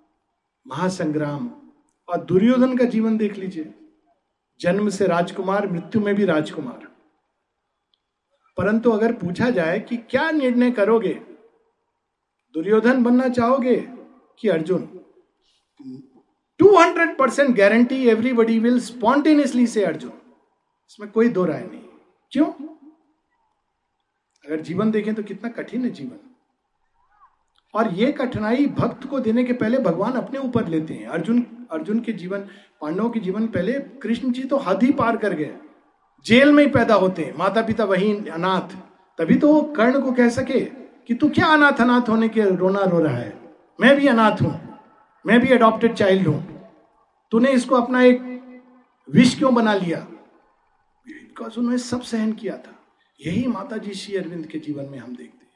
महासंग्राम और दुर्योधन का जीवन देख लीजिए। जन्म से राजकुमार, मृत्यु में भी राजकुमार। परंतु अगर पूछा जाए कि क्या निर्णय करोगे दुर्योधन बनना चाहोगे कि Arjun? 200 percent guarantee everybody will spontaneously say Arjun. इसमें कोई दो राय नहीं। क्यों? अगर जीवन देखें तो कितना कठिन है जीवन। और ये कठिनाई भक्त को देने के पहले भगवान अपने ऊपर लेते हैं। अर्जुन अर्जुन के जीवन, पांडवों के जीवन पहले कृष्ण जी तो हद ही पार कर गए। जेल में ही पैदा होते हैं। माता पिता वही अनाथ। तभी तो कर्ण को कह सके। कि तू क्या अनाथ अनाथ होने के रोना रो रहा है? मैं भी अनाथ हूँ। मैं भी अडॉप्टेड चाइल्ड हूँ। तूने इसको अपना एक विष क्यों बना लिया? बिकॉज़ उन्होंने सब सहन किया था। यही माता जी श्री अरविंद के जीवन में हम देखते हैं।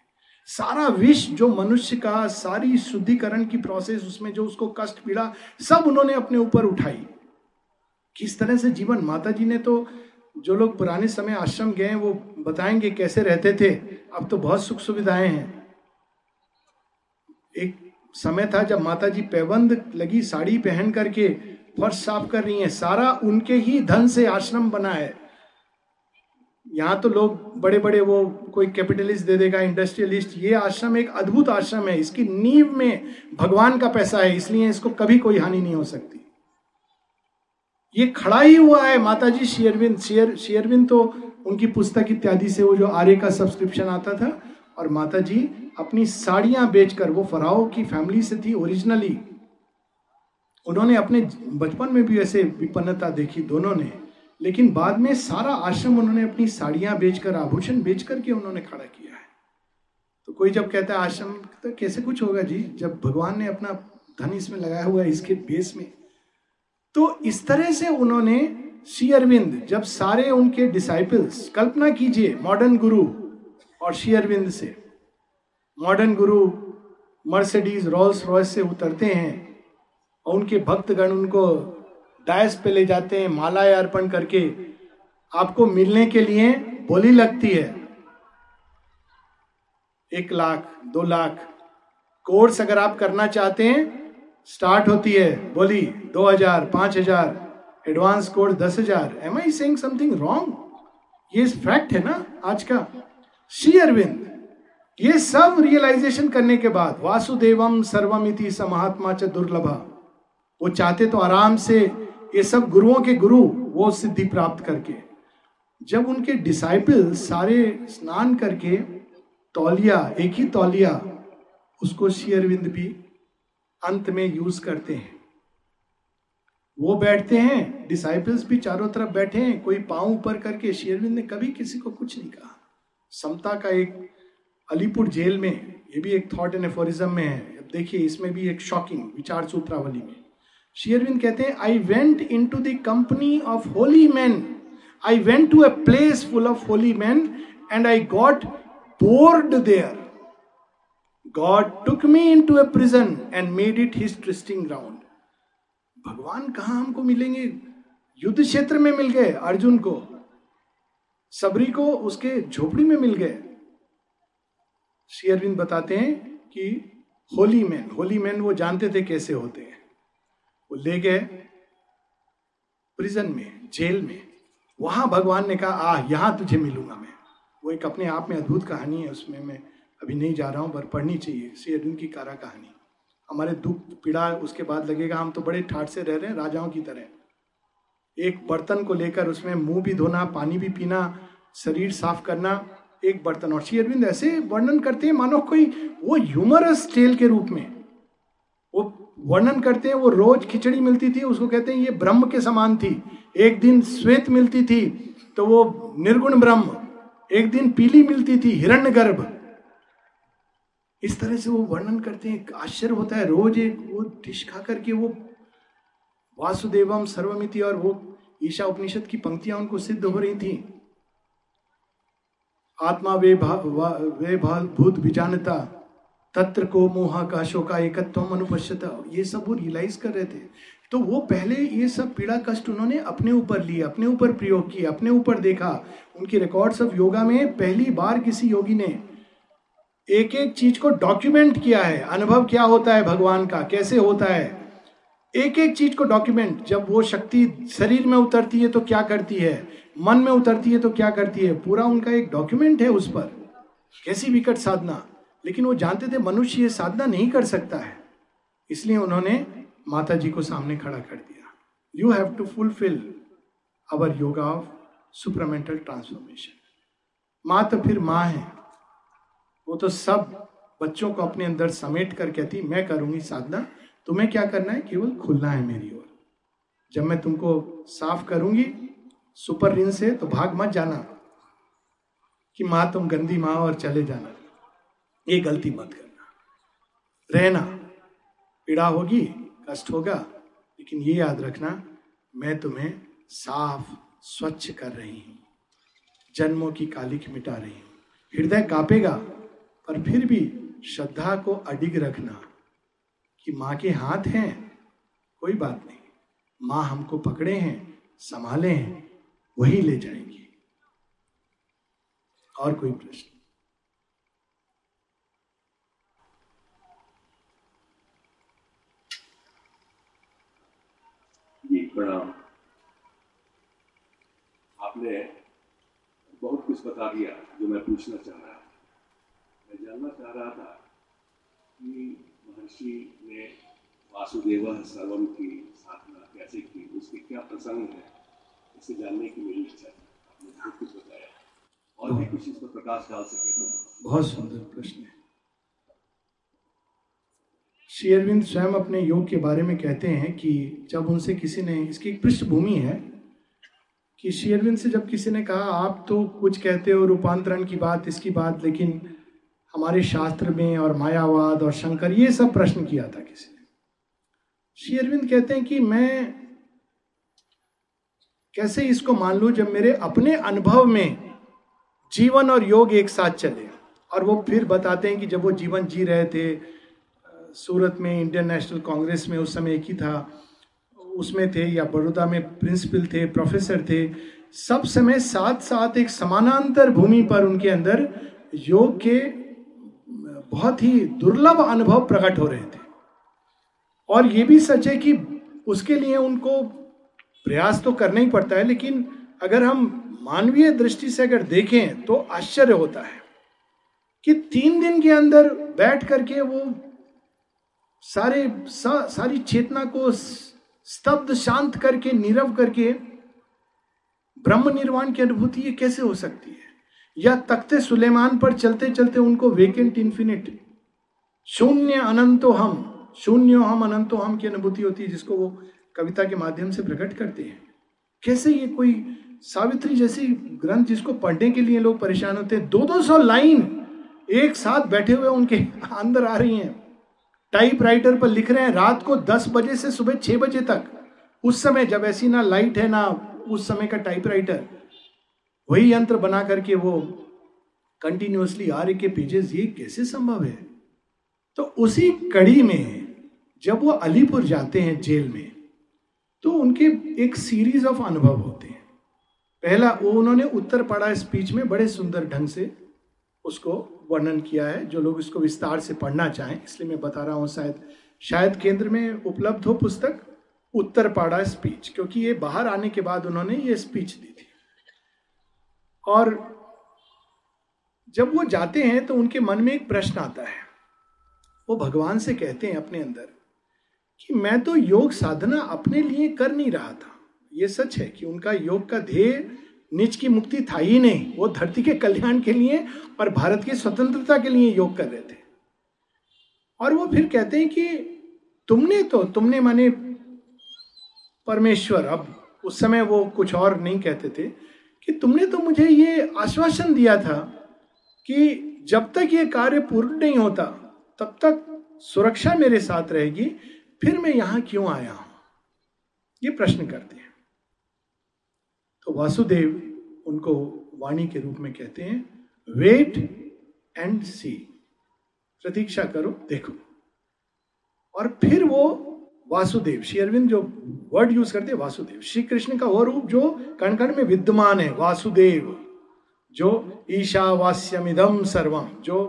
सारा विष जो मनुष्य का, सारी शुद्धिकरण की प्रोसेस उसमें जो उसको कष्ट पीड़ा, सब उन्होंने अपने ऊपर उठाई। किस तरह से जीवन माता जी ने तो जो लोग पुराने समय आश्रम गए हैं, वो बताएँगे कैसे रहते थे। अब तो बहुत सुख सुविधाएँ हैं। एक समय था जब माता जी पैबंद लगी साड़ी पहन करके, फर्श साफ़ कर रही हैं। सारा उनके ही धन से आश्रम बना है। यहाँ तो लोग बड़े बड़े वो कोई कैपिटलिस्ट दे देगा, इंडस्ट्रियलिस्ट, ये आश्रम एक अद्भुत आश्रम है। इसकी नींव में भगवान का पैसा है, इसलिए इसको कभी कोई हानि नहीं हो सकती। ये खड़ा ही हुआ है माता जी शेयरविंद, शेयर, शेयरविंद तो उनकी पुस्तक इत्यादि से वो जो आर्य का सब्सक्रिप्शन आता था और माता जी अपनी साड़ियाँ बेचकर, वो फराओ की फैमिली से थी ओरिजिनली उन्होंने अपने बचपन में भी ऐसे विपन्नता देखी दोनों ने, लेकिन बाद में सारा आश्रम उन्होंने अपनी साड़ियाँ बेचकर, आभूषण बेच करके उन्होंने खड़ा किया है। तो कोई जब कहता है आश्रम तो कैसे कुछ होगा जी? जब भगवान ने अपना धन इसमें लगाया हुआ है, इसके बेस में। तो इस तरह से उन्होंने श्री अरविंद, जब सारे उनके डिसाइपल्स कल्पना कीजिए मॉडर्न गुरु और श्री अरविंद से। मॉडर्न गुरु मर्सिडीज रोल्स रॉयस से उतरते हैं और उनके भक्तगण उनको डायस पे ले जाते हैं, मालाएँ अर्पण करके। आपको मिलने के लिए बोली लगती है। एक लाख, दो लाख कोर्स अगर आप करना चाहते हैं स्टार्ट होती है, बोली, दो हज़ार, पाँच हज़ार, एडवांस दस हज़ार। Am I saying something wrong ये फैक्ट है ना, आज का। श्री अरविंद, ये सब रियलाइजेशन करने के बाद, वासुदेवम सर्वमिति स महात्मा च दुर्लभा। वो चाहते तो आराम से ये सब गुरुओं के गुरु, वो सिद्धि प्राप्त करके। जब उनके डिसाइपल सारे स्नान करके, तौलिया, एक ही तौलिया, उसको श्री अरविंद भी अंत में यूज़ करते हैं। वो बैठते हैं डिसाइपल्स भी चारों तरफ़ बैठे हैं, कोई पाँव ऊपर करके शेयरविंद ने कभी किसी को कुछ नहीं कहा। समता का एक अलीपुर जेल में, ये भी एक थॉट एंड एफोरिज्म में है। अब देखिए, इसमें भी एक शॉकिंग विचार सूत्रावली में। शेयरविंद कहते हैं I went into the company of holy man I went to a place full of holy man and I got bored there God took me into a prison and made it his trysting ground भगवान कहा हमको मिलेंगे? युद्ध क्षेत्र में मिल गए अर्जुन को। सबरी को उसके झोपड़ी में मिल गए। शेयरविंद बताते हैं कि होली मैन होली मैन वो जानते थे कैसे होते हैं। वो ले गए प्रिजन में जेल में। वहाँ भगवान ने कहा आ यहाँ तुझे मिलूँगा मैं। वो एक अपने आप में अद्भुत कहानी है, उसमें मैं अभी नहीं जा रहा हूँ, पर पढ़नी चाहिए। श्री अरविंद की कारा कहानी। हमारे दुख, पीड़ा, उसके बाद लगेगा, हम तो बड़े ठाट से रह रहे हैं, राजाओं की तरह। एक बर्तन को लेकर उसमें मुँह भी धोना, पानी भी पीना, शरीर साफ़ करना, एक बर्तन। और श्री अरविंद ऐसे वर्णन करते हैं, मानो कोई वो ह्यूमरस टेल के रूप में। वो वर्णन करते हैं, वो रोज खिचड़ी मिलती थी, उसको कहते हैं, ये ब्रह्म के समान थी। एक दिन श्वेत मिलती थी तो वो निर्गुण ब्रह्म। एक दिन पीली मिलती थी हिरण्य गर्भ इस तरह से वो वर्णन करते हैं आश्चर्य होता है। रोज एक वो डिश खा करके वो वासुदेवम सर्वमिति और वो ईशा उपनिषद की पंक्तियाँ उनको सिद्ध हो रही थी। आत्मा वे भा, वे भाल भूत विजानता तत्र को मोहा का शोका एकत्व अनुपश्यता ये सब वो रियलाइज़ कर रहे थे। तो वो पहले ये सब पीड़ा कष्ट उन्होंने अपने ऊपर लिए अपने ऊपर प्रयोग किए अपने ऊपर देखा। उनकी रिकॉर्ड्स ऑफ़ योगा में पहली बार किसी योगी ने एक एक चीज़ को डॉक्यूमेंट किया है। अनुभव क्या होता है भगवान का? कैसे होता है? एक एक चीज़ को डॉक्यूमेंट जब वो शक्ति शरीर में उतरती है तो क्या करती है? मन में उतरती है तो क्या करती है? पूरा उनका एक डॉक्यूमेंट है उस पर। कैसी विकट साधना। लेकिन वो जानते थे मनुष्य ये साधना नहीं कर सकता है। इसलिए उन्होंने माता जी को सामने खड़ा कर दिया। You have to fulfil our yoga of supramental transformation माँ तो फिर माँ है। वो तो सब बच्चों को अपने अंदर समेट कर कहती, मैं करूँगी साधना, तुम्हें क्या करना है? केवल खुलना है मेरी ओर। जब मैं तुमको साफ़ करूँगी, सुपर रिन से तो भाग मत जाना कि माँ, तुम गंदी माँ और चले जाना। ये गलती मत करना। रहना। पीड़ा होगी, कष्ट होगा, लेकिन ये याद रखना, मैं तुम्हें साफ़, स्वच्छ कर रही हूँ। जन्मों की कालिक मिटा रही हूँ। हृदय कापेगा पर फिर भी श्रद्धा को अडिग रखना कि माँ के हाथ हैं, कोई बात नहीं। माँ हमको पकड़े हैं, संभाले हैं, वही ले जाएँगे। और कोई प्रश्न? आपने बहुत कुछ बता दिया जो मैं पूछना चाह रहा मैं जानना चाह रहा था कि महर्षि ने वासुदेव सर्वम की साधना कैसे की? उसके क्या प्रसंग है? इसे जानने की मेरी इच्छा है आपने बहुत कुछ बताया। और भी कुछ इस पर प्रकाश डाल सके तो। बहुत सुंदर प्रश्न है। श्री अरविंद स्वयं अपने योग के बारे में कहते हैं कि जब उनसे किसी ने, इसकी एक पृष्ठभूमि है कि श्री अरविंद से जब किसी ने कहा, आप तो कुछ कहते हो रूपांतरण की बात, इसकी बात, लेकिन हमारे शास्त्र में और मायावाद और शंकर, ये सब प्रश्न किया था किसी ने। श्री अरविंद कहते हैं कि मैं कैसे इसको मान लू जब मेरे अपने अनुभव में जीवन और योग एक साथ चले? और वो फिर बताते हैं कि जब वो जीवन जी रहे थे, सूरत में, इंडियन नेशनल कांग्रेस में, उस समय एक ही था, उसमें थे या बड़ौदा में प्रिंसिपल थे, प्रोफेसर थे, सब समय साथ साथ एक समानांतर भूमि पर उनके अंदर योग के बहुत ही दुर्लभ अनुभव प्रकट हो रहे थे। और ये भी सच है कि उसके लिए उनको प्रयास तो करना ही पड़ता है लेकिन अगर हम मानवीय दृष्टि से अगर देखें तो आश्चर्य होता है कि तीन दिन के अंदर बैठ करके वो सारे सा, सारी चेतना को स्तब्ध शांत करके नीरव करके ब्रह्म निर्वाण की अनुभूति ये कैसे हो सकती है? या तख्ते सुलेमान पर चलते चलते उनको वेकेंट इन्फिनिट शून्य अनंतो हम। शून्य हम, अनंतो हम की अनुभूति होती है जिसको वो कविता के माध्यम से प्रकट करते हैं। कैसे ये कोई सावित्री जैसी ग्रंथ जिसको पढ़ने के लिए लोग परेशान होते हैं? दो दो सौ लाइन एक साथ बैठे हुए उनके अंदर आ रही हैं। टाइप राइटर पर लिख रहे हैं, रात को दस बजे से सुबह छह बजे तक। उस समय जब ऐसी ना लाइट है ना उस समय का टाइप राइटर वही यंत्र बना करके वो कंटिन्यूसली आर्य के पेजेस ये कैसे संभव है? तो उसी कड़ी में जब वो अलीपुर जाते हैं जेल में तो उनके एक सीरीज़ ऑफ़ अनुभव होते हैं। पहला, वो उन्होंने उत्तर पड़ा स्पीच में बड़े सुंदर ढंग से उसको वर्णन किया है, जो लोग इसको विस्तार से पढ़ना चाहें, इसलिए मैं बता रहा हूँ शायद शायद केंद्र में उपलब्ध हो पुस्तक, उत्तर पाड़ा स्पीच क्योंकि ये बाहर आने के बाद उन्होंने ये स्पीच दी थी। और जब वो जाते हैं तो उनके मन में एक प्रश्न आता है। वो भगवान से कहते हैं अपने अंदर कि मैं तो योग साधना अपने लिए कर नहीं रहा था। ये सच है कि उनका योग का ध्येय निज की मुक्ति था ही नहीं। वो धरती के कल्याण के लिए और भारत की स्वतंत्रता के लिए योग कर रहे थे। और वो फिर कहते हैं कि तुमने तो तुमने माने परमेश्वर, अब उस समय वो कुछ और नहीं कहते थे कि तुमने तो मुझे ये आश्वासन दिया था कि जब तक ये कार्य पूर्ण नहीं होता, तब तक सुरक्षा मेरे साथ रहेगी, फिर मैं यहाँ क्यों आया हूँ? ये प्रश्न करते हैं। तो वासुदेव उनको वाणी के रूप में कहते हैं वेट एंड सी प्रतीक्षा करो, देखो। और फिर वो वासुदेव। श्री अरविंद जो वर्ड यूज़ करते हैं, वासुदेव। श्री कृष्ण का वो रूप जो कण कण में विद्यमान है, वासुदेव। जो ईशावास्यमिदम सर्वम जो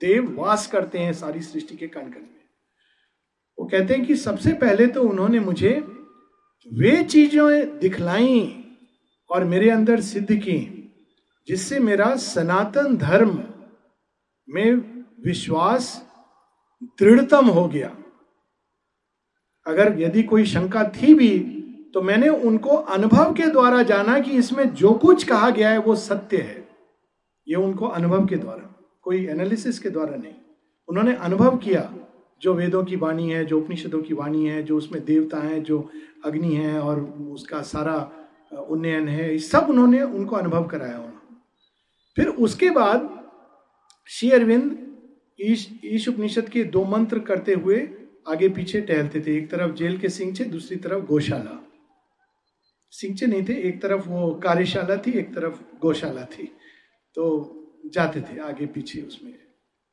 देव वास करते हैं सारी सृष्टि के कण कण में। वो कहते हैं कि सबसे पहले तो उन्होंने मुझे वे चीज़ें दिखलाई और मेरे अंदर सिद्ध की, जिससे मेरा सनातन धर्म में विश्वास दृढ़तम हो गया। अगर यदि कोई शंका थी भी तो मैंने उनको अनुभव के द्वारा जाना कि इसमें जो कुछ कहा गया है, वो सत्य है। ये उनको अनुभव के द्वारा, कोई एनालिसिस के द्वारा नहीं। उन्होंने अनुभव किया, जो वेदों की वाणी है, जो उपनिषदों की वाणी है, जो उसमें देवता हैं, जो अग्नि है और उसका सारा उन्नयन है सब उन्होंने उनको अनुभव कराया उन्होंने। फिर उसके बाद श्री अरविंद ईश ईश उपनिषद के दो मंत्र करते हुए आगे पीछे टहलते थे, एक तरफ़ जेल के सिंचे दूसरी तरफ़ गौशाला। सिंचे नहीं थे, एक तरफ़ वो कार्यशाला थी, एक तरफ़ गौशाला थी। तो जाते थे आगे पीछे उसमें।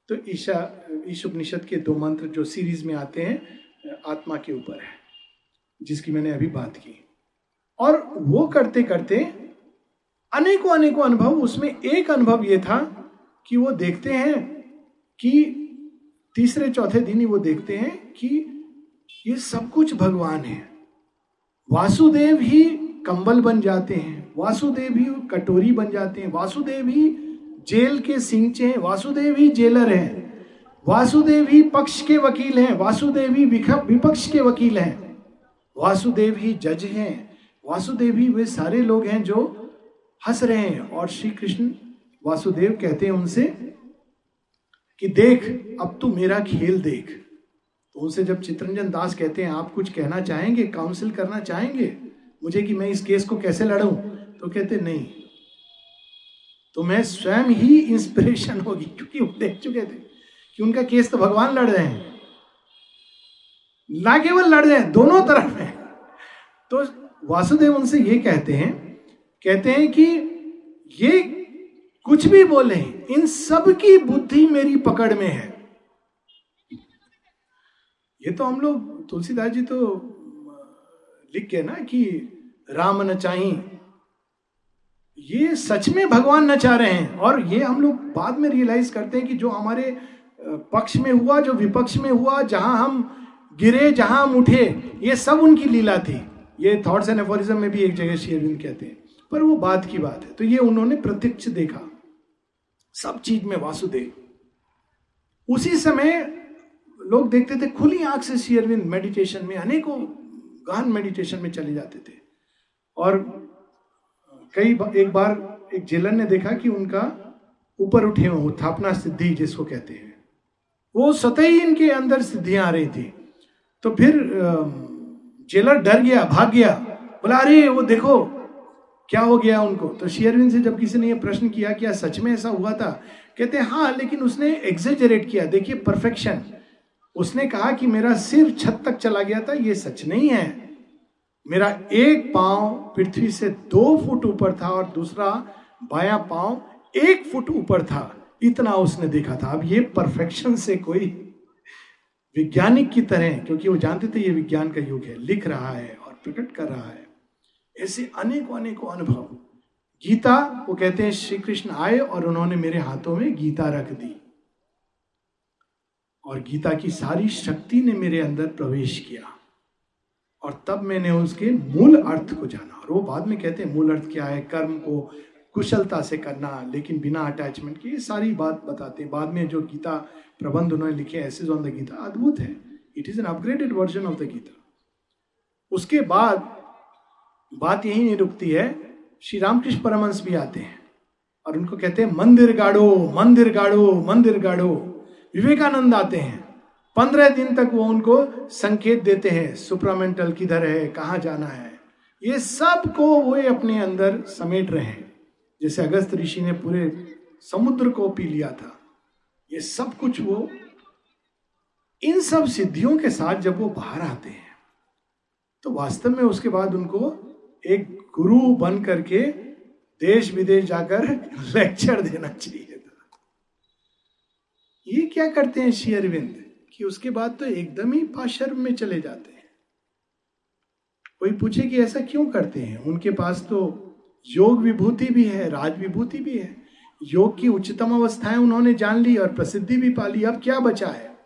तो ईशा ईश उपनिषद के दो मंत्र जो सीरीज़ में आते हैं, आत्मा के ऊपर है, जिसकी मैंने अभी बात की। और वो करते करते अनेकों अनेकों अनुभव, उसमें एक अनुभव ये था कि वो देखते हैं कि तीसरे चौथे दिन ही वो देखते हैं कि ये सब कुछ भगवान है। वासुदेव ही कंबल बन जाते हैं, वासुदेव ही कटोरी बन जाते हैं, वासुदेव ही जेल के सिंचे हैं, वासुदेव ही जेलर हैं, वासुदेव ही पक्ष के वकील हैं, वासुदेव ही विपक्ष के वकील हैं, वासुदेव ही जज हैं, वासुदेव ही वे सारे लोग हैं जो हंस रहे हैं और श्री कृष्ण वासुदेव कहते हैं उनसे कि देख, अब तू मेरा खेल देख। तो उनसे जब चित्रंजन दास कहते हैं, आप कुछ कहना चाहेंगे? काउंसिल करना चाहेंगे? मुझे कि मैं इस केस को कैसे लड़ूं? तो कहते, नहीं। तो मैं स्वयं ही इंस्पिरेशन होगी, क्योंकि वो देख चुके थे कि उनका केस तो भगवान लड़ रहे हैं। ना केवल लड़ रहे हैं, दोनों तरफ़ है। तो वासुदेव उनसे ये कहते हैं कहते हैं कि ये कुछ भी बोले, इन सब की बुद्धि मेरी पकड़ में है। ये तो हम लोग, तुलसीदास जी तो लिख के ना कि राम न चाही। ये सच में भगवान न चाह रहे हैं। और ये हम लोग बाद में रियलाइज़ करते हैं कि जो हमारे पक्ष में हुआ, जो विपक्ष में हुआ, जहाँ हम गिरे, जहाँ हम उठे, ये सब उनकी लीला थी। ये थॉट्स एंड एफोरिज्म में भी एक जगह शेरविंद कहते हैं। पर वो बात की बात है। तो ये उन्होंने प्रत्यक्ष देखा। सब चीज़ में वासुदेव। उसी समय लोग देखते थे खुली आँख से शेयरविंद मेडिटेशन में अनेकों गहन मेडिटेशन में चले जाते थे। और कई बा, एक बार एक जेलर ने देखा कि उनका ऊपर उठे हुए उत्थापना सिद्धि जिसको कहते हैं वो सतही इनके अंदर सिद्धियाँ आ रही थी। तो फिर जेलर डर गया भाग गया बोला अरे वो देखो क्या हो गया उनको? तो शेयरविन से जब किसी ने ये प्रश्न किया क्या सच में ऐसा हुआ था, कहते हैं हाँ लेकिन उसने एग्जेजरेट किया। देखिए परफेक्शन उसने कहा कि मेरा सिर छत तक चला गया था, ये सच नहीं है। मेरा एक पाँव पृथ्वी से दो फुट ऊपर था और दूसरा बाया पाँव एक फुट ऊपर था। इतना उसने देखा था। अब ये परफेक्शन से कोई वैज्ञानिक की तरह क्योंकि वो जानते थे ये विज्ञान का युग है। लिख रहा है और प्रकट कर रहा है। ऐसे अनेकों अनेकों अनुभव। गीता, वो कहते हैं श्री कृष्ण आए और उन्होंने मेरे हाथों में गीता रख दी। और गीता की सारी शक्ति ने मेरे अंदर प्रवेश किया। और तब मैंने उसके मूल अर्थ को जाना। और वो बाद में कहते हैं, मूल अर्थ क्या है? कर्म को कुशलता से करना, लेकिन बिना अटैचमेंट के ये सारी बात बताते हैं। बाद में जो गीता प्रबंध उन्होंने लिखे एसेज ऑन द गीता अद्भुत है। It is an upgraded version of the Gita उसके बाद बात यही नहीं रुकती है, श्री रामकृष्ण परमंश भी आते हैं और उनको कहते हैं, मंदिर गाड़ो मंदिर गाड़ो मंदिर गाड़ो। विवेकानंद आते हैं। पंद्रह दिन तक वो उनको संकेत देते हैं, सुप्रामेंटल किधर है, कहाँ जाना है? ये सबको वो अपने अंदर समेट रहे हैं। जैसे अगस्त ऋषि ने पूरे समुद्र को पी लिया था। ये सब कुछ वो, इन सब सिद्धियों के साथ जब वो बाहर आते हैं तो वास्तव में उसके बाद उनको एक गुरु बन करके देश विदेश जाकर लेक्चर देना चाहिए था। ये क्या करते हैं श्री अरविंद कि उसके बाद तो एकदम ही पाशर्म में चले जाते हैं। कोई पूछे कि ऐसा क्यों करते हैं? उनके पास तो योग विभूति भी है, राज विभूति भी है। योग की उच्चतम अवस्थाएँ उन्होंने जान ली और प्रसिद्धि भी पा ली। अब क्या बचा है?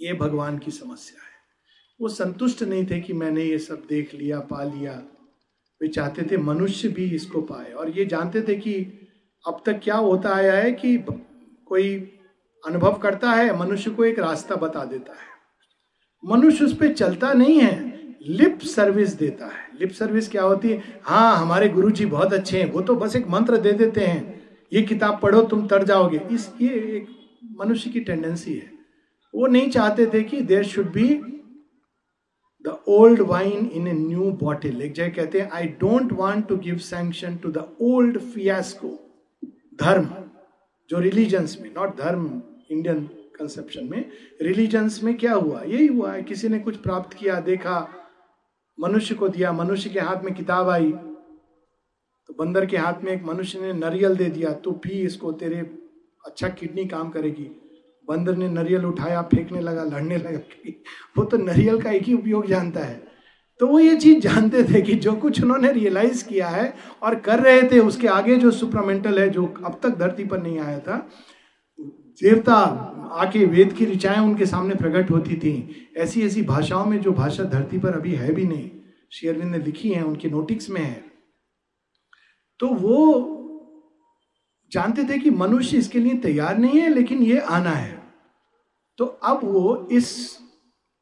ये भगवान की समस्या है। वो संतुष्ट नहीं थे कि मैंने ये सब देख लिया, पा लिया। वे चाहते थे मनुष्य भी इसको पाए। और ये जानते थे कि अब तक क्या होता आया है कि कोई अनुभव करता है, मनुष्य को एक रास्ता बता देता है। मनुष्य उस पर चलता नहीं है, लिप सर्विस देता है। लिप सर्विस क्या होती है? हाँ हमारे गुरु जी बहुत अच्छे हैं, वो तो बस एक मंत्र दे देते हैं। ये किताब पढ़ो, तुम तर जाओगे। इस, ये एक मनुष्य की टेंडेंसी है। वो नहीं चाहते थे कि there should be the old wine in a new bottle एक जगह कहते हैं I don't want to give sanction to the old fiasco धर्म जो रिलीजन्स में नॉट धर्म इंडियन कंसेप्शन में रिलीजन्स में क्या हुआ? यही हुआ है, किसी ने कुछ प्राप्त किया, देखा, मनुष्य को दिया, मनुष्य के हाथ में किताब आई तो बंदर के हाथ में एक मनुष्य ने नरियल दे दिया, तू पी इसको, तेरे अच्छा किडनी काम करेगी। बंदर ने नरियल उठाया, फेंकने लगा, लड़ने लगा वो तो नरियल का एक ही उपयोग जानता है। तो वो ये चीज़ जानते थे कि जो कुछ उन्होंने रियलाइज़ किया है और कर रहे थे, उसके आगे जो सुप्रामेंटल है, जो अब तक धरती पर नहीं आया था, देवता आके वेद की ऋचाएँ उनके सामने प्रकट होती थी। ऐसी ऐसी भाषाओं में जो भाषा धरती पर अभी है भी नहीं शेयरविंद ने लिखी है, उनके नोटिक्स में है। तो वो जानते थे कि मनुष्य इसके लिए तैयार नहीं है, लेकिन ये आना है। तो अब वो इस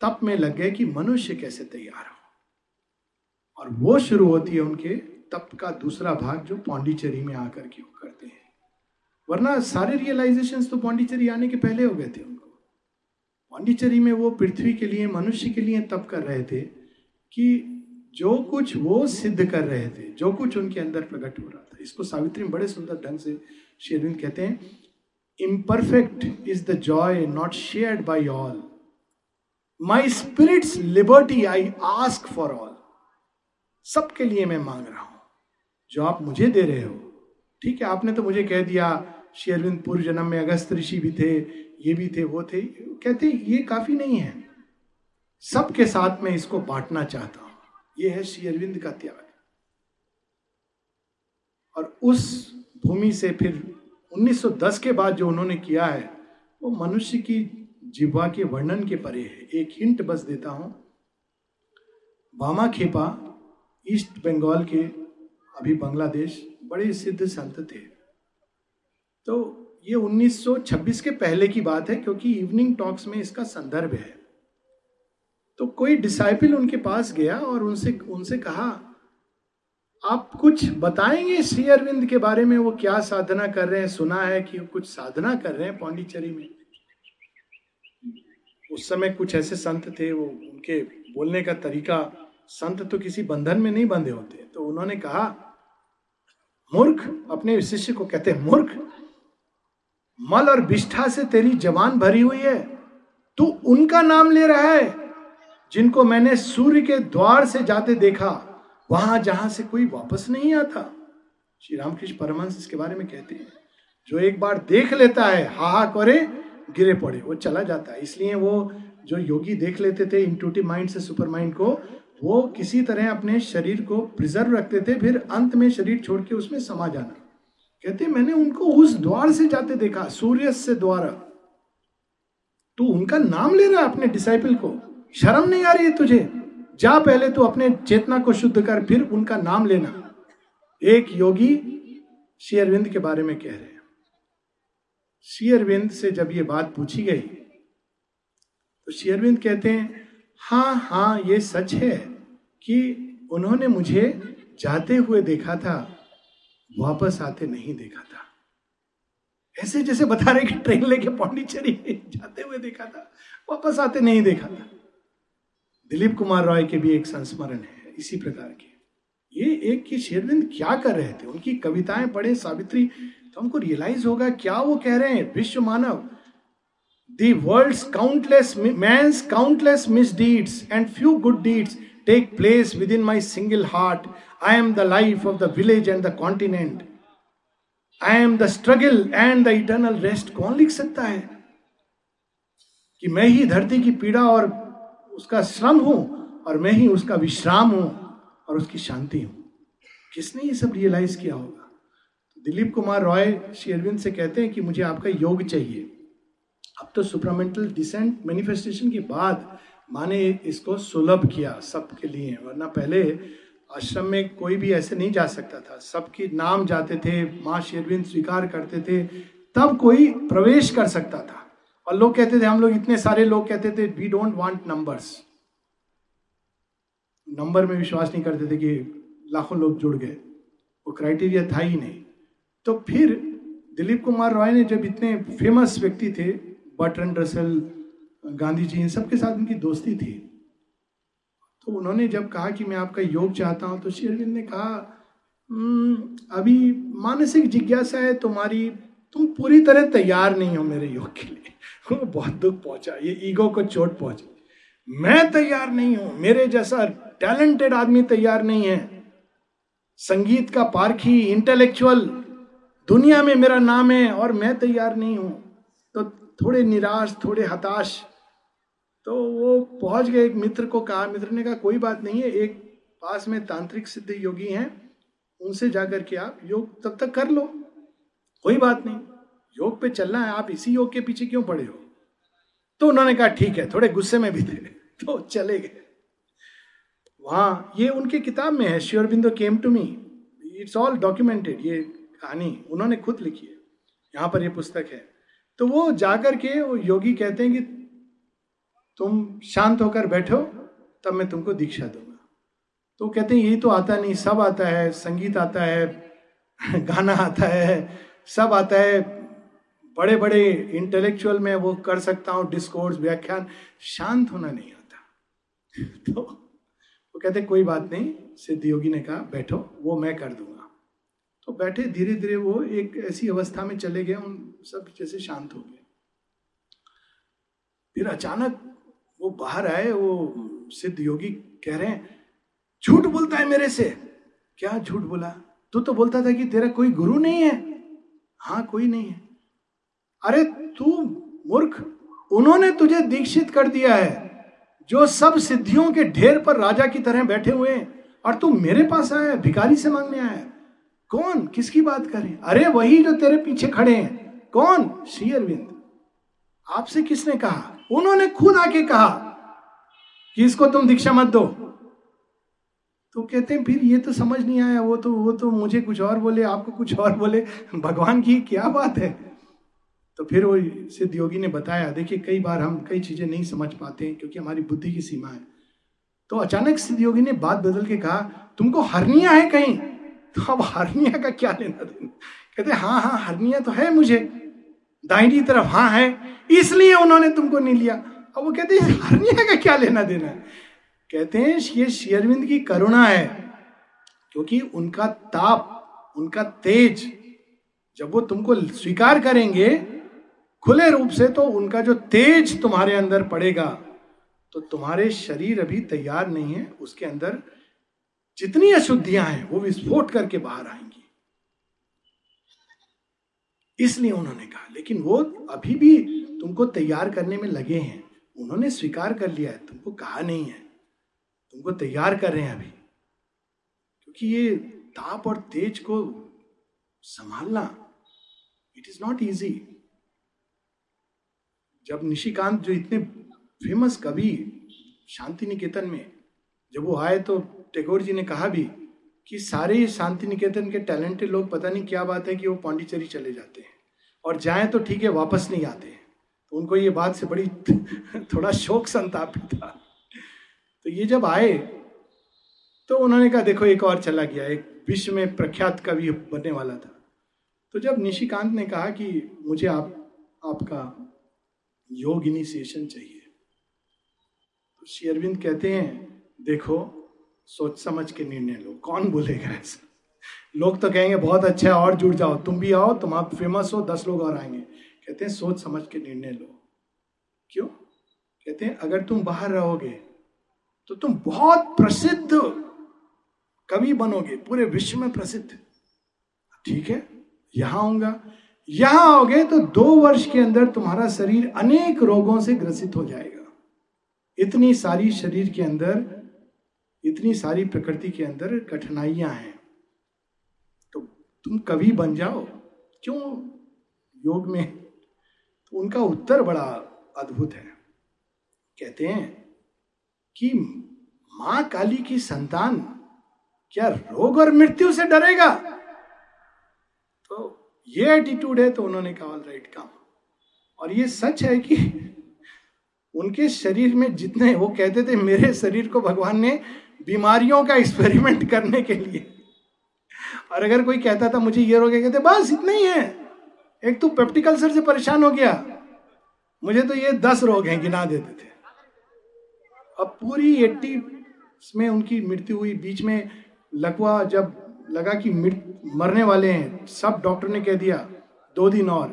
तप में लग गए कि मनुष्य कैसे तैयार हो। और वो शुरू होती है उनके तप का दूसरा भाग जो पौंडीचेरी में आकर के वो करते हैं। वरना सारे रियलाइजेशन तो पौंडीचेरी आने के पहले हो गए थे उनको। पौंडीचेरी में वो पृथ्वी के लिए, मनुष्य के लिए तप कर रहे थे कि जो कुछ वो सिद्ध कर रहे थे, जो कुछ उनके अंदर प्रकट हो रहा था। इसको सावित्री में बड़े सुंदर ढंग से शेरविंद कहते हैं imperfect is the joy not shared by all my spirit's liberty I ask for all सबके लिए मैं मांग रहा हूँ। जो आप मुझे दे रहे हो। ठीक है, आपने तो मुझे कह दिया, शेरविंद पूर्व जन्म में अगस्त ऋषि भी थे, ये भी थे, वो थे। कहते ये काफ़ी नहीं है। सबके साथ में इसको बांटना चाहता हूँ। ये है श्री अरविंद का त्याग। और उस भूमि से फिर 1910 के बाद जो उन्होंने किया है, वो मनुष्य की जीवा के वर्णन के परे है। एक हिंट बस देता हूँ। बामा खेपा ईस्ट बंगाल के, अभी बांग्लादेश, बड़े सिद्ध संत थे। तो ये 1926 के पहले की बात है, क्योंकि इवनिंग टॉक्स में इसका संदर्भ है। तो कोई डिसाइपल उनके पास गया और उनसे उनसे कहा, आप कुछ बताएँगे श्री अरविंद के बारे में? वो क्या साधना कर रहे हैं? सुना है कि वो कुछ साधना कर रहे हैं पांडिचेरी में? उस समय कुछ ऐसे संत थे, वो उनके बोलने का तरीका, संत तो किसी बंधन में नहीं बंधे होते। तो उन्होंने कहा, मूर्ख, अपने शिष्य को कहते मूर्ख, मल और विष्ठा से तेरी जवान भरी हुई है। तू उनका नाम ले रहा है। जिनको मैंने सूर्य के द्वार से जाते देखा, वहाँ जहाँ से कोई वापस नहीं आता। श्री रामकृष्ण परमहंस इसके बारे में कहते हैं, जो एक बार देख लेता है हाहा करे गिरे पड़े, वो चला जाता है। इसलिए वो जो योगी देख लेते थे इंटूटिव माइंड से सुपर माइंड को, वो किसी तरह अपने शरीर को प्रिजर्व रखते थे, फिर अंत में शरीर छोड़ के उसमें समा जाना। कहते मैंने उनको उस द्वार से जाते देखा, सूर्य से द्वारा। तू उनका नाम ले रहा अपने डिसाइपल को। शर्म नहीं आ रही है तुझे? जा पहले तू अपने चेतना को शुद्ध कर, फिर उनका नाम लेना। एक योगी श्री अरविंद के बारे में कह रहे हैं। श्री अरविंद से जब ये बात पूछी गई तो श्री अरविंद कहते हैं हाँ हाँ ये सच है कि उन्होंने मुझे जाते हुए देखा था, वापस आते नहीं देखा था। ऐसे जैसे बता रहे कि ट्रेन लेके पौंडीचेरी जाते हुए देखा था, वापस आते नहीं देखा था। दिलीप कुमार रॉय के भी एक संस्मरण है, इसी प्रकार के। ये एक कि शेरविंद क्या कर रहे थे? उनकी कविताएँ पढ़े सावित्री तो हमको रियलाइज़ होगा क्या वो कह रहे हैं। विश्व मानव वर्ल्ड्स काउंटलेस मैं countless misdeeds and few good deeds take place within my single heart I am the life of the village and the continent I am the struggle and the eternal rest कौन लिख सकता है? कि मैं ही धरती की पीड़ा और उसका श्रम हूँ और मैं ही उसका विश्राम हूँ और उसकी शांति हूँ। किसने ये सब रियलाइज़ किया होगा? दिलीप कुमार रॉय, श्री से कहते हैं कि मुझे आपका योग चाहिए। अब तो सुपरामेंटल डिसेंट मैनिफेस्टेशन के बाद माने इसको सुलभ किया सबके लिए, वरना पहले आश्रम में कोई भी ऐसे नहीं जा सकता था। सबके नाम जाते थे, माँ शेरविंद स्वीकार करते थे, तब कोई प्रवेश कर सकता था। और लोग कहते थे हम लोग इतने सारे लोग कहते थे we don't want numbers number में विश्वास नहीं करते थे कि लाखों लोग जुड़ गए। वो क्राइटेरिया था ही नहीं। तो फिर दिलीप कुमार रॉय ने जब इतने फ़ेमस व्यक्ति थे बर्ट्रन रसल गांधी जी इन सबके साथ उनकी दोस्ती थी तो उन्होंने जब कहा कि मैं आपका योग चाहता हूँ तो शेरविंद ने कहा हम्म, अभी मानसिक जिज्ञासा है तुम्हारी तुम पूरी तरह तैयार नहीं हो मेरे योग के लिए। बहुत दुख पहुँचा, ये ईगो को चोट पहुँची। मैं तैयार नहीं हूँ, मेरे जैसा टैलेंटेड आदमी तैयार नहीं है। संगीत का पारखी इंटेलेक्चुअल दुनिया में मेरा नाम है और मैं तैयार नहीं हूँ। तो थोड़े निराश, थोड़े हताश तो वो पहुँच गए एक मित्र को कहा, मित्र ने कहा, कोई बात नहीं है, एक पास में तांत्रिक सिद्ध योगी हैं, उनसे जाकर के आप योग तब तक कर लो, कोई बात नहीं। योग पे चलना है, आप इसी योग के पीछे क्यों पड़े हो? तो उन्होंने कहा, ठीक है, थोड़े गुस्से में भी थे। तो चले गए। वहाँ, ये उनके किताब में है Sri Aurobindo came to me it's all documented ये कहानी, उन्होंने खुद लिखी है। यहाँ पर ये पुस्तक है। तो वो जाकर के, वो योगी कहते हैं कि, तुम शांत होकर बैठो, तब मैं तुमको दीक्षा दूँगा। तो कहते हैं, यही तो आता नहीं, सब आता है, संगीत आता है, गाना आता है, सब आता है बड़े बड़े इंटेलेक्चुअल में वो कर सकता हूँ डिस्कोर्स व्याख्यान, शांत होना नहीं आता। तो वो कहते कोई बात नहीं, सिद्ध योगी ने कहा, बैठो, वो मैं कर दूँगा। तो बैठे धीरे धीरे वो एक ऐसी अवस्था में चले गए, उन सब जैसे शांत हो गए। फिर अचानक वो बाहर आए, वो सिद्ध योगी कह रहे हैं, झूठ बोलता है मेरे से? क्या झूठ बोला? तू तो बोलता था कि तेरा कोई गुरु नहीं है? हाँ कोई नहीं है। अरे तू मूर्ख, उन्होंने तुझे दीक्षित कर दिया है, जो सब सिद्धियों के ढेर पर राजा की तरह बैठे हुए हैं, और तू मेरे पास आया है, भिखारी से मांगने आया है। कौन? किसकी बात करें अरे वही जो तेरे पीछे खड़े हैं। कौन? श्री अरविंद। आपसे किसने कहा? उन्होंने खुद आके कहा कि इसको तुम दीक्षा मत दो। तो कहते हैं, फिर ये तो समझ नहीं आया, वो तो वो तो मुझे कुछ और बोले, आपको कुछ और बोले। भगवान की क्या बात है? तो फिर वो सिद्ध योगी ने बताया, देखिए, कई बार हम कई चीज़ें नहीं समझ पाते हैं क्योंकि हमारी बुद्धि की सीमा है। तो अचानक सिद्ध योगी ने बात बदल के कहा, तुमको हरनिया है कहीं? तो अब हरनिया का क्या लेना देना? कहते हाँ हाँ हरनिया तो है मुझे। दाहिनी तरफ़ हाँ है, इसलिए उन्होंने तुमको नहीं लिया। अब वो कहते हैं हरनिया का क्या लेना देना कहते हैं, ये शेयरविंद की करुणा है, क्योंकि उनका ताप, उनका तेज, जब वो तुमको स्वीकार करेंगे खुले रूप से तो उनका जो तेज तुम्हारे अंदर पड़ेगा तो तुम्हारे शरीर अभी तैयार नहीं है। उसके अंदर जितनी अशुद्धियाँ हैं, वो विस्फोट करके बाहर आएँगी। इसलिए उन्होंने कहा, लेकिन वो अभी भी तुमको तैयार करने में लगे हैं। उन्होंने स्वीकार कर लिया है, तुमको कहा नहीं है। तुमको तैयार कर रहे हैं अभी। क्योंकि ये ताप और तेज को संभालना इट इज़ नॉट इजी जब निशिकांत जो इतने फ़ेमस कवि शांति निकेतन में, जब वो आए तो टेगोर जी ने कहा भी कि सारे शांति निकेतन के टैलेंटेड लोग पता नहीं क्या बात है कि वो पांडिचेरी चले जाते हैं और जाए तो ठीक है, वापस नहीं आते तो उनको ये बात से बड़ी थोड़ा शोक संतापित था। तो ये जब आए तो उन्होंने कहा, देखो, एक और चला गया, एक विश्व में प्रख्यात कवि बनने वाला था। तो जब निशिकांत ने कहा कि मुझे आप, आपका योग इनिशिएशन चाहिए। तो श्री अरविंद कहते हैं, देखो, सोच समझ के निर्णय लो। कौन बोलेगा ऐसा? लोग तो कहेंगे, बहुत अच्छा है, और जुड़ जाओ। तुम भी आओ, तुम आप फ़ेमस हो, दस लोग और आएँगे। कहते हैं, सोच समझ के निर्णय लो। क्यों? कहते हैं, अगर तुम बाहर रहोगे तो तुम बहुत प्रसिद्ध कवि बनोगे, पूरे विश्व में प्रसिद्ध। ठीक है, यहाँ आऊँगा। यहाँ आओगे तो दो वर्ष के अंदर तुम्हारा शरीर अनेक रोगों से ग्रसित हो जाएगा। इतनी सारी शरीर के अंदर, इतनी सारी प्रकृति के अंदर कठिनाइयाँ हैं। तो तुम कवि बन जाओ। क्यों? योग में तो उनका उत्तर बड़ा अद्भुत है। कहते हैं कि माँ काली की संतान क्या रोग और मृत्यु से डरेगा? ये एटीट्यूड है तो उन्होंने कहा ऑल राइट काम और ये सच है कि उनके शरीर में जितने वो कहते थे, मेरे शरीर को भगवान ने बीमारियों का एक्सपेरिमेंट करने के लिए। और अगर कोई कहता था, मुझे ये रोग कहते, बस इतना ही है। एक तो पेप्टिकल्सर से परेशान हो गया। मुझे तो ये दस रोग हैं, गिना देते थे। अब पूरी एट्टी में उनकी मृत्यु हुई। बीच में लकवा जब लगा कि मरने वाले हैं। सब डॉक्टर ने कह दिया, दो दिन और।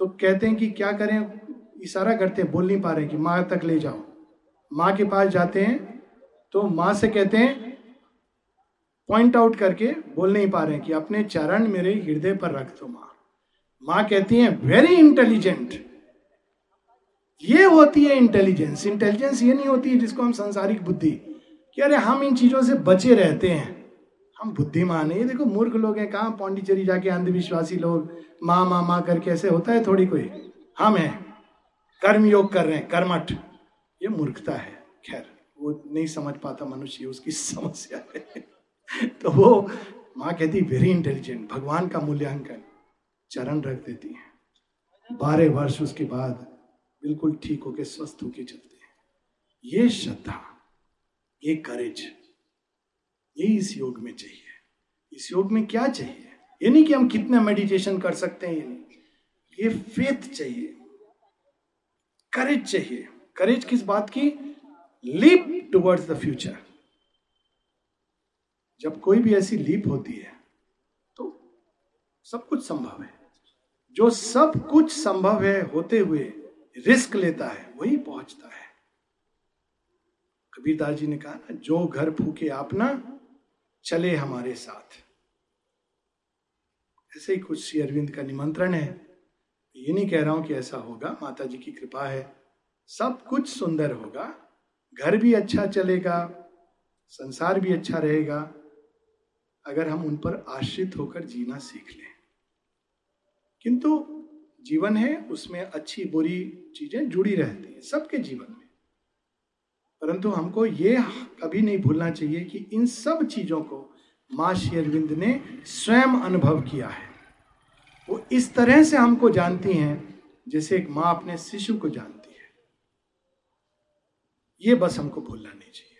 तो कहते हैं कि क्या करें? इशारा करते हैं, बोल नहीं पा रहे कि माँ तक ले जाओ। माँ के पास जाते हैं तो माँ से कहते हैं पॉइंट आउट करके बोल नहीं पा रहे कि अपने चरण मेरे हृदय पर रख दो माँ। माँ कहती है वेरी इंटेलिजेंट ये होती है इंटेलिजेंस इंटेलिजेंस ये नहीं होती जिसको हम संसारिक बुद्धि, कि अरे हम इन चीज़ों से बचे रहते हैं। हम बुद्धिमान है। देखो, मूर्ख लोग हैं, कहाँ पौंडीचेरी जाके अंधविश्वासी लोग, माँ माँ माँ करके ऐसे होता है थोड़ी कोई? हम हैं। कर्म योग कर रहे हैं, कर्मठ। ये मूर्खता है। खैर, वो नहीं समझ पाता मनुष्य उसकी समस्या है। तो वो, माँ कहती वेरी इंटेलिजेंट भगवान का मूल्यांकन। चरण रख देती है। बारह वर्ष उसके बाद बिल्कुल ठीक होके स्वस्थ होके चलते हैं। ये श्रद्धा, ये करेज ये इस योग में चाहिए। इस योग में क्या चाहिए? ये नहीं कि हम कितना मेडिटेशन कर सकते हैं, ये नहीं। ये फेथ चाहिए। करेज चाहिए। करेज किस बात की? लीप टुवर्ड्स द फ्यूचर जब कोई भी ऐसी लीप होती है तो सब कुछ संभव है। जो सब कुछ संभव है, होते हुए रिस्क लेता है, वही पहुँचता है। कबीरदास जी ने कहा ना, जो घर फूके आपना चले हमारे साथ। ऐसे ही कुछ श्री अरविंद का निमंत्रण है। ये नहीं कह रहा हूँ कि ऐसा होगा। माता जी की कृपा है। सब कुछ सुंदर होगा। घर भी अच्छा चलेगा। संसार भी अच्छा रहेगा। अगर हम उन पर आश्रित होकर जीना सीख लें। किंतु जीवन है, उसमें अच्छी बुरी चीज़ें जुड़ी रहती हैं। सबके जीवन में। परंतु हमको ये कभी नहीं भूलना चाहिए कि इन सब चीज़ों को माँ शेरविंद ने स्वयं अनुभव किया है। वो इस तरह से हमको जानती हैं, जैसे एक माँ अपने शिशु को जानती है। ये बस हमको भूलना नहीं चाहिए।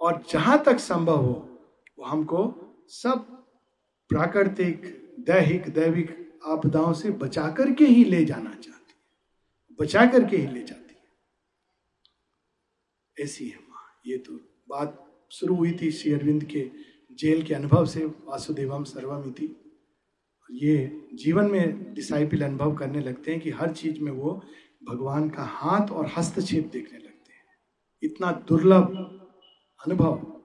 और जहाँ तक संभव हो, वो हमको सब प्राकृतिक, दैहिक, दैविक आपदाओं से बचा करके ही ले जाना चाहती है। बचा करके ही ले है। ऐसी है माँ। ये तो बात शुरू हुई थी श्री अरविंद के जेल के अनुभव से, वासुदेवम सर्वम थी ये जीवन में डिसाइपल अनुभव करने लगते हैं कि हर चीज़ में वो भगवान का हाथ और हस्तक्षेप देखने लगते हैं। इतना दुर्लभ अनुभव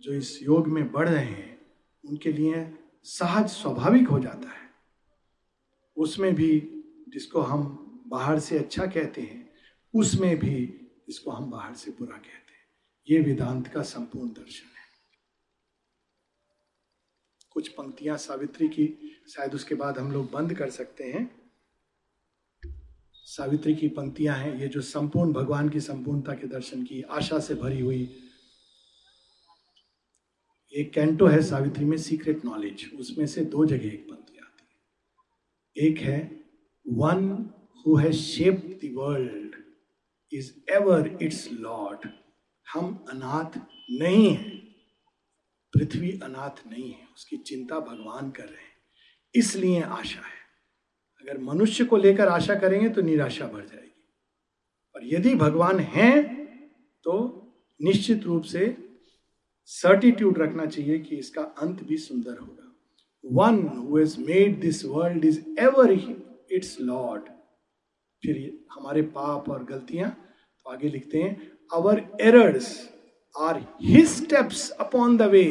जो इस योग में बढ़ रहे हैं, उनके लिए सहज स्वाभाविक हो जाता है। उसमें भी, जिसको हम बाहर से अच्छा कहते हैं, उसमें भी इसको हम बाहर से बुरा कहते हैं। ये वेदांत का संपूर्ण दर्शन है। कुछ पंक्तियाँ सावित्री की, शायद उसके बाद हम लोग बंद कर सकते हैं। सावित्री की पंक्तियाँ हैं, ये जो संपूर्ण भगवान की संपूर्णता के दर्शन की आशा से भरी हुई। एक कैंटो है सावित्री में सीक्रेट नॉलेज उसमें से दो जगह एक पंक्ति आती है। एक है one who has shape the world is ever its lord हम अनाथ नहीं हैं। पृथ्वी अनाथ नहीं है। उसकी चिंता भगवान कर रहे हैं। इसलिए आशा है। अगर मनुष्य को लेकर आशा करेंगे तो निराशा बढ़ जाएगी। और यदि भगवान हैं तो निश्चित रूप से सर्टिट्यूड रखना चाहिए कि इसका अंत भी सुंदर होगा। One has made this world is ever its lord फिर हमारे पाप और गलतियाँ तो आगे लिखते हैं our errors are his steps upon the way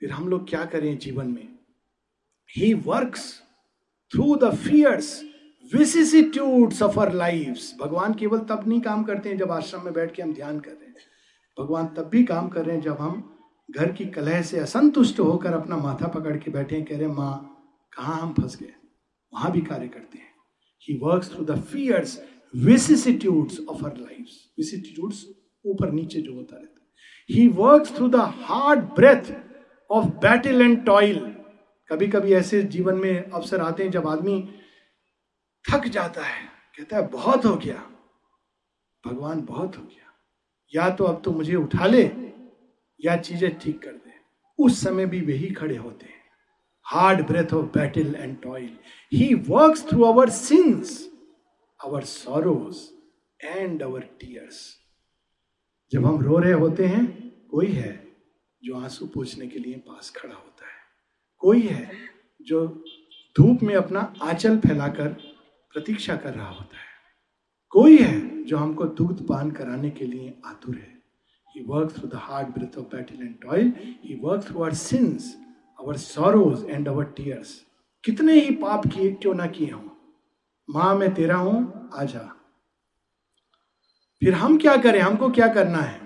फिर हम लोग क्या करें जीवन में? He works through the fierce vicissitudes of our life भगवान केवल तब नहीं काम करते हैं जब आश्रम में बैठ के हम ध्यान कर रहे हैं। भगवान तब भी काम कर रहे हैं जब हम घर की कलह से असंतुष्ट होकर अपना माथा पकड़ के बैठे हैं, कह रहे हैं, माँ, कहाँ हम फंस गए? वहाँ भी कार्य करते हैं। He work through the fierce vicissitudes of our life vicissitudes ऊपर नीचे जो होता रहता है। He work through the hard breath of battle and toil कभी कभी ऐसे जीवन में अवसर आते हैं जब आदमी थक जाता है। कहता है, बहुत हो गया। भगवान, बहुत हो गया। या तो अब तो मुझे उठा ले या चीज़ें ठीक कर दे। उस समय भी वही खड़े होते हैं। Hard breath of battle and toil he work through our sins our sorrows and our tears जब हम रो रहे होते हैं, कोई है जो आँसू पूछने के लिए पास खड़ा होता है? कोई है जो धूप में अपना आंचल फैलाकर प्रतीक्षा कर रहा होता है? कोई है जो हमको दुग्ध पान कराने के लिए आतुर है? He work through the hard breath of battle and toil he work through our sins our sorrows and our tears कितने ही पाप किए, क्यों ना किए हों? माँ, मैं तेरा हूँ आजा फिर हम क्या करें? हमको क्या करना है?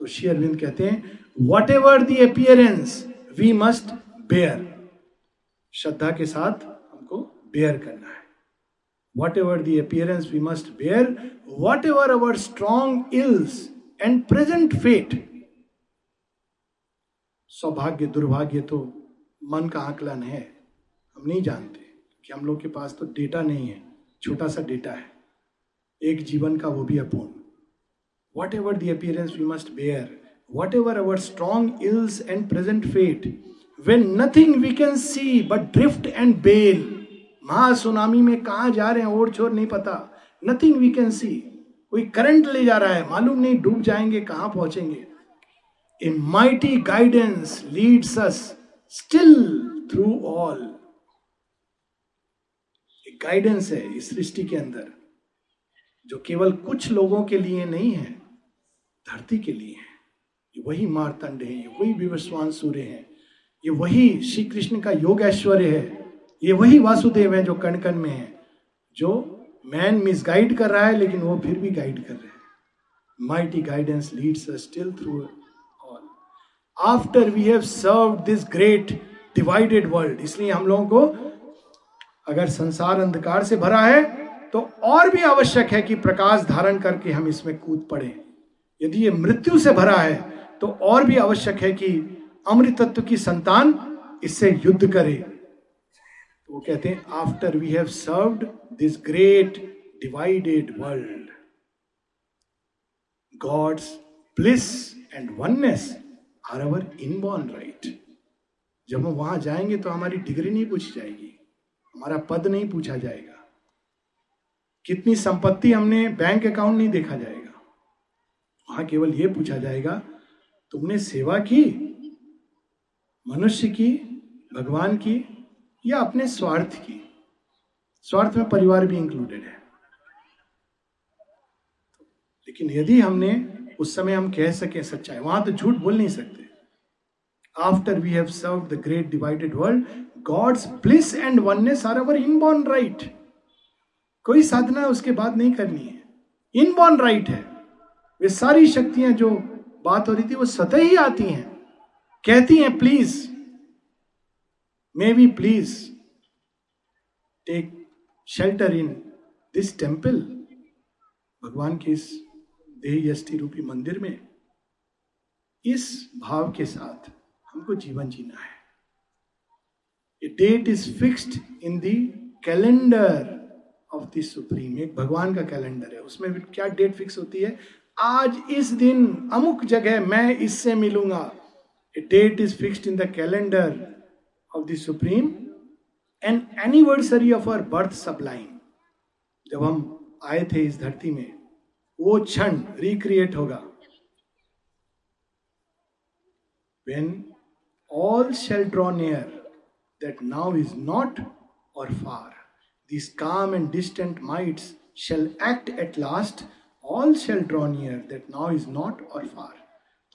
तो श्री अरविंद कहते हैं whatever the appearance we must bear श्रद्धा के साथ हमको बेयर करना है। Whatever the appearance we must bear whatever our strong ills and present fate सौभाग्य, दुर्भाग्य तो मन का आकलन है। हम नहीं जानते कि हम लोग के पास तो डेटा नहीं है, छोटा सा डेटा है। एक जीवन का वो भी अपूर्ण। Whatever the appearance we must bear whatever our strong ills and present fate when nothing we can see but drift and bale महा सुनामी में कहा जा रहे हैं, ओर छोर नहीं पता। नथिंग वी कैन सी कोई करंट ले जा रहा है, मालूम नहीं डूब जाएँगे, कहाँ पहुँचेंगे। In mighty guidance leads us still through all एक गाइडेंस है इस सृष्टि के अंदर, जो केवल कुछ लोगों के लिए नहीं है, धरती के लिए है। ये वही मारतंड है, ये वही विवस्वान सूर्य है, ये वही श्री कृष्ण का योग ऐश्वर्य है, ये वही वासुदेव है जो कण कण में है, जो मैन मिसगाइड कर रहा है, लेकिन वो फिर भी गाइड कर रहे हैं। Mighty guidance leads still through after we have serve this great divided world इसलिए हम लोगों को अगर संसार अंधकार से भरा है तो और भी आवश्यक है कि प्रकाश धारण करके हम इसमें कूद पड़े। यदि ये मृत्यु से भरा है तो और भी आवश्यक है कि अमृत तत्व की संतान इससे युद्ध करे। तो वो कहते हैं after we have served this great divided world God's bliss and oneness are our inborn right जब हम वहाँ जाएँगे तो हमारी डिग्री नहीं पूछी जाएगी। हमारा पद नहीं पूछा जाएगा। कितनी संपत्ति हमने बैंक अकाउंट नहीं देखा जाएगा। वहाँ केवल यह पूछा जाएगा, तुमने सेवा की? मनुष्य की? भगवान की? या अपने स्वार्थ की? स्वार्थ में परिवार भी इंक्लूडेड है। लेकिन यदि हमने उस समय हम कह सके सच्चाई। वहाँ तो झूठ बोल नहीं सकते। After we have serve the great divided world God's bliss and oneness are our inborn right कोई साधना उसके बाद नहीं करनी है। इनबॉर्न राइट है। वे सारी शक्तियाँ जो बात हो रही थी, वो सतह ही आती हैं। कहती हैं please may be please take shelter in this temple भगवान के इस देह यष्टि रूपी मंदिर में इस भाव के साथ हमको जीवन जीना है। Date is fixed in the calendar of the supreme एक भगवान का कैलेंडर है, उसमें क्या डेट फिक्स होती है? आज इस दिन अमुक जगह मैं इससे मिलूँगा। A date is fixed in the calendar of the supreme an anniversary of our birth sublime जब हम आए थे इस धरती में वो क्षण रिक्रिएट होगा। When all shall draw near that now is not or far this calm and distant mind shall act at last all shall draw near that now is not or far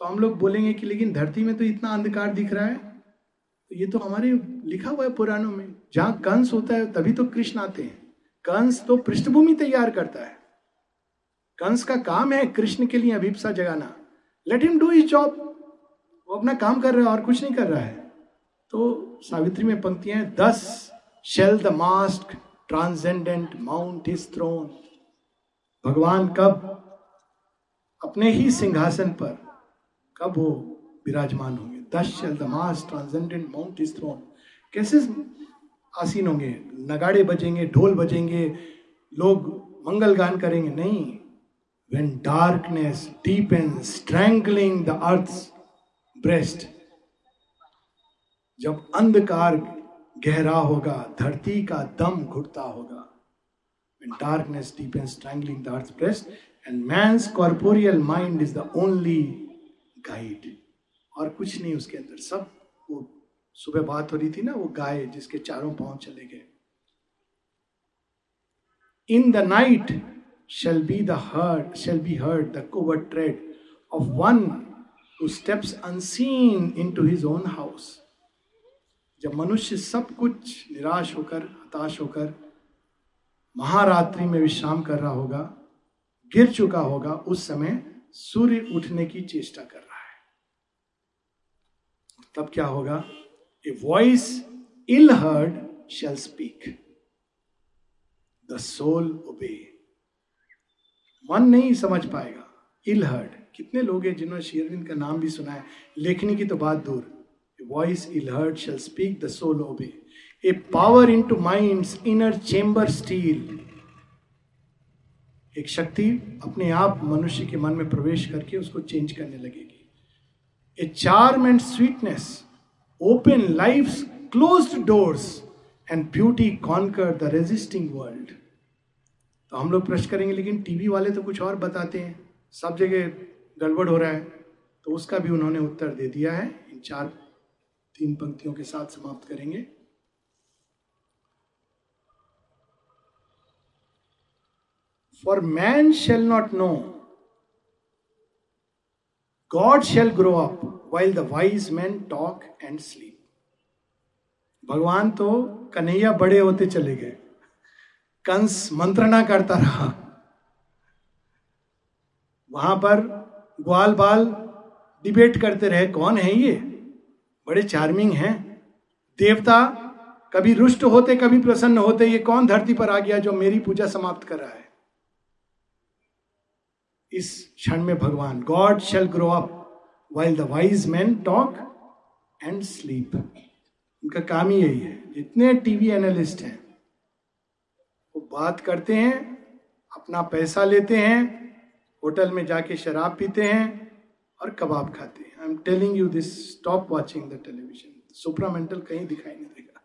तो हम लोग बोलेंगे कि लेकिन धरती में तो इतना अंधकार दिख रहा है। तो ये तो हमारे लिखा हुआ है पुरानों में। जहाँ कंस होता है, तभी तो कृष्ण आते हैं। कंस तो पृष्ठभूमि तैयार करता है। कंस का काम है कृष्ण के लिए अभिप्सा जगाना। Let him do his job वो अपना काम कर रहा है और कुछ नहीं कर रहा है। तो सावित्री में पंक्तियाँ thus shall the mask transcendent mount his throne भगवान कब? अपने ही सिंहासन पर। कब वो विराजमान होंगे? Thus shall the mask transcendent mount his throne कैसे आसीन होंगे? नगाड़े बजेंगे, ढोल बजेंगे, लोग मंगल गान करेंगे? नहीं। When darkness deepens strangling the earth's breast जब अंधकार गहरा होगा धरती का दम घुटता होगा when darkness deepens strangling the earth's breast and man's corporeal mind is the only guide और कुछ नहीं उसके अंदर सब वो सुबह बात हो रही थी ना वो गाय जिसके चारों पाँव चले गए in the night shall be the heard, shall be heard, the covert tread of one who steps unseen into his own house. जब मनुष्य सब कुछ निराश होकर, हताश होकर महारात्रि में विश्राम कर रहा होगा, गिर चुका होगा, उस समय सूर्य उठने की चेष्टा कर रहा है। तब क्या होगा? A voice ill heard shall speak the soul obey मन नहीं समझ पाएगा। इल हर्ड कितने लोग हैं जिन्होंने शेरविंद का नाम भी सुना है, लेखनी की तो बात दूर। Voice ill heard shall speak the soul obey a power into mind inner chamber steal एक शक्ति अपने आप मनुष्य के मन में प्रवेश करके उसको चेंज करने लगेगी। A charm and sweetness open life close doors and beauty conquer the resisting world तो हम लोग प्रश्न करेंगे, लेकिन टीवी वाले तो कुछ और बताते हैं। सब जगह गड़बड़ हो रहा है तो उसका भी उन्होंने उत्तर दे दिया है। इन चार, तीन पंक्तियों के साथ समाप्त करेंगे। For man shall not know God shall grow up while the wise man talk and sleep भगवान तो कन्हैया बड़े होते चले गए। कंस मंत्रणा करता रहा। वहाँ पर ग्वाल बाल डिबेट करते रहे, कौन है ये? बड़े चार्मिंग हैं। देवता कभी रुष्ट होते, कभी प्रसन्न होते, ये कौन धरती पर आ गया जो मेरी पूजा समाप्त कर रहा है? इस क्षण में भगवान God shall grow up while the wise man talk and sleep उनका काम ही यही है। जितने टीवी एनालिस्ट हैं बात करते हैं, अपना पैसा लेते हैं, होटल में जाके शराब पीते हैं और कबाब खाते हैं। I am telling you this stop watching the television supramental कहीं दिखाई नहीं देगा।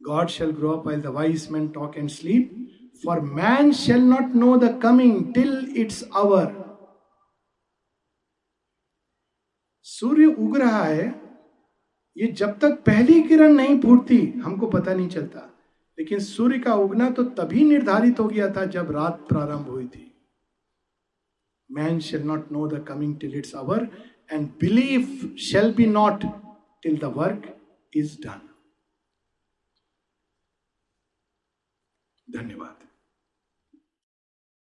God shall grow up while the wise man talk and sleep for man shall not know the coming till its hour सूर्य उग रहा है, ये जब तक पहली किरण नहीं फूटती, हमको पता नहीं चलता। लेकिन सूर्य का उगना तो तभी निर्धारित हो गया था जब रात प्रारंभ हुई थी। Man shall not know the coming till its hour and believe shall be not till the work is done धन्यवाद।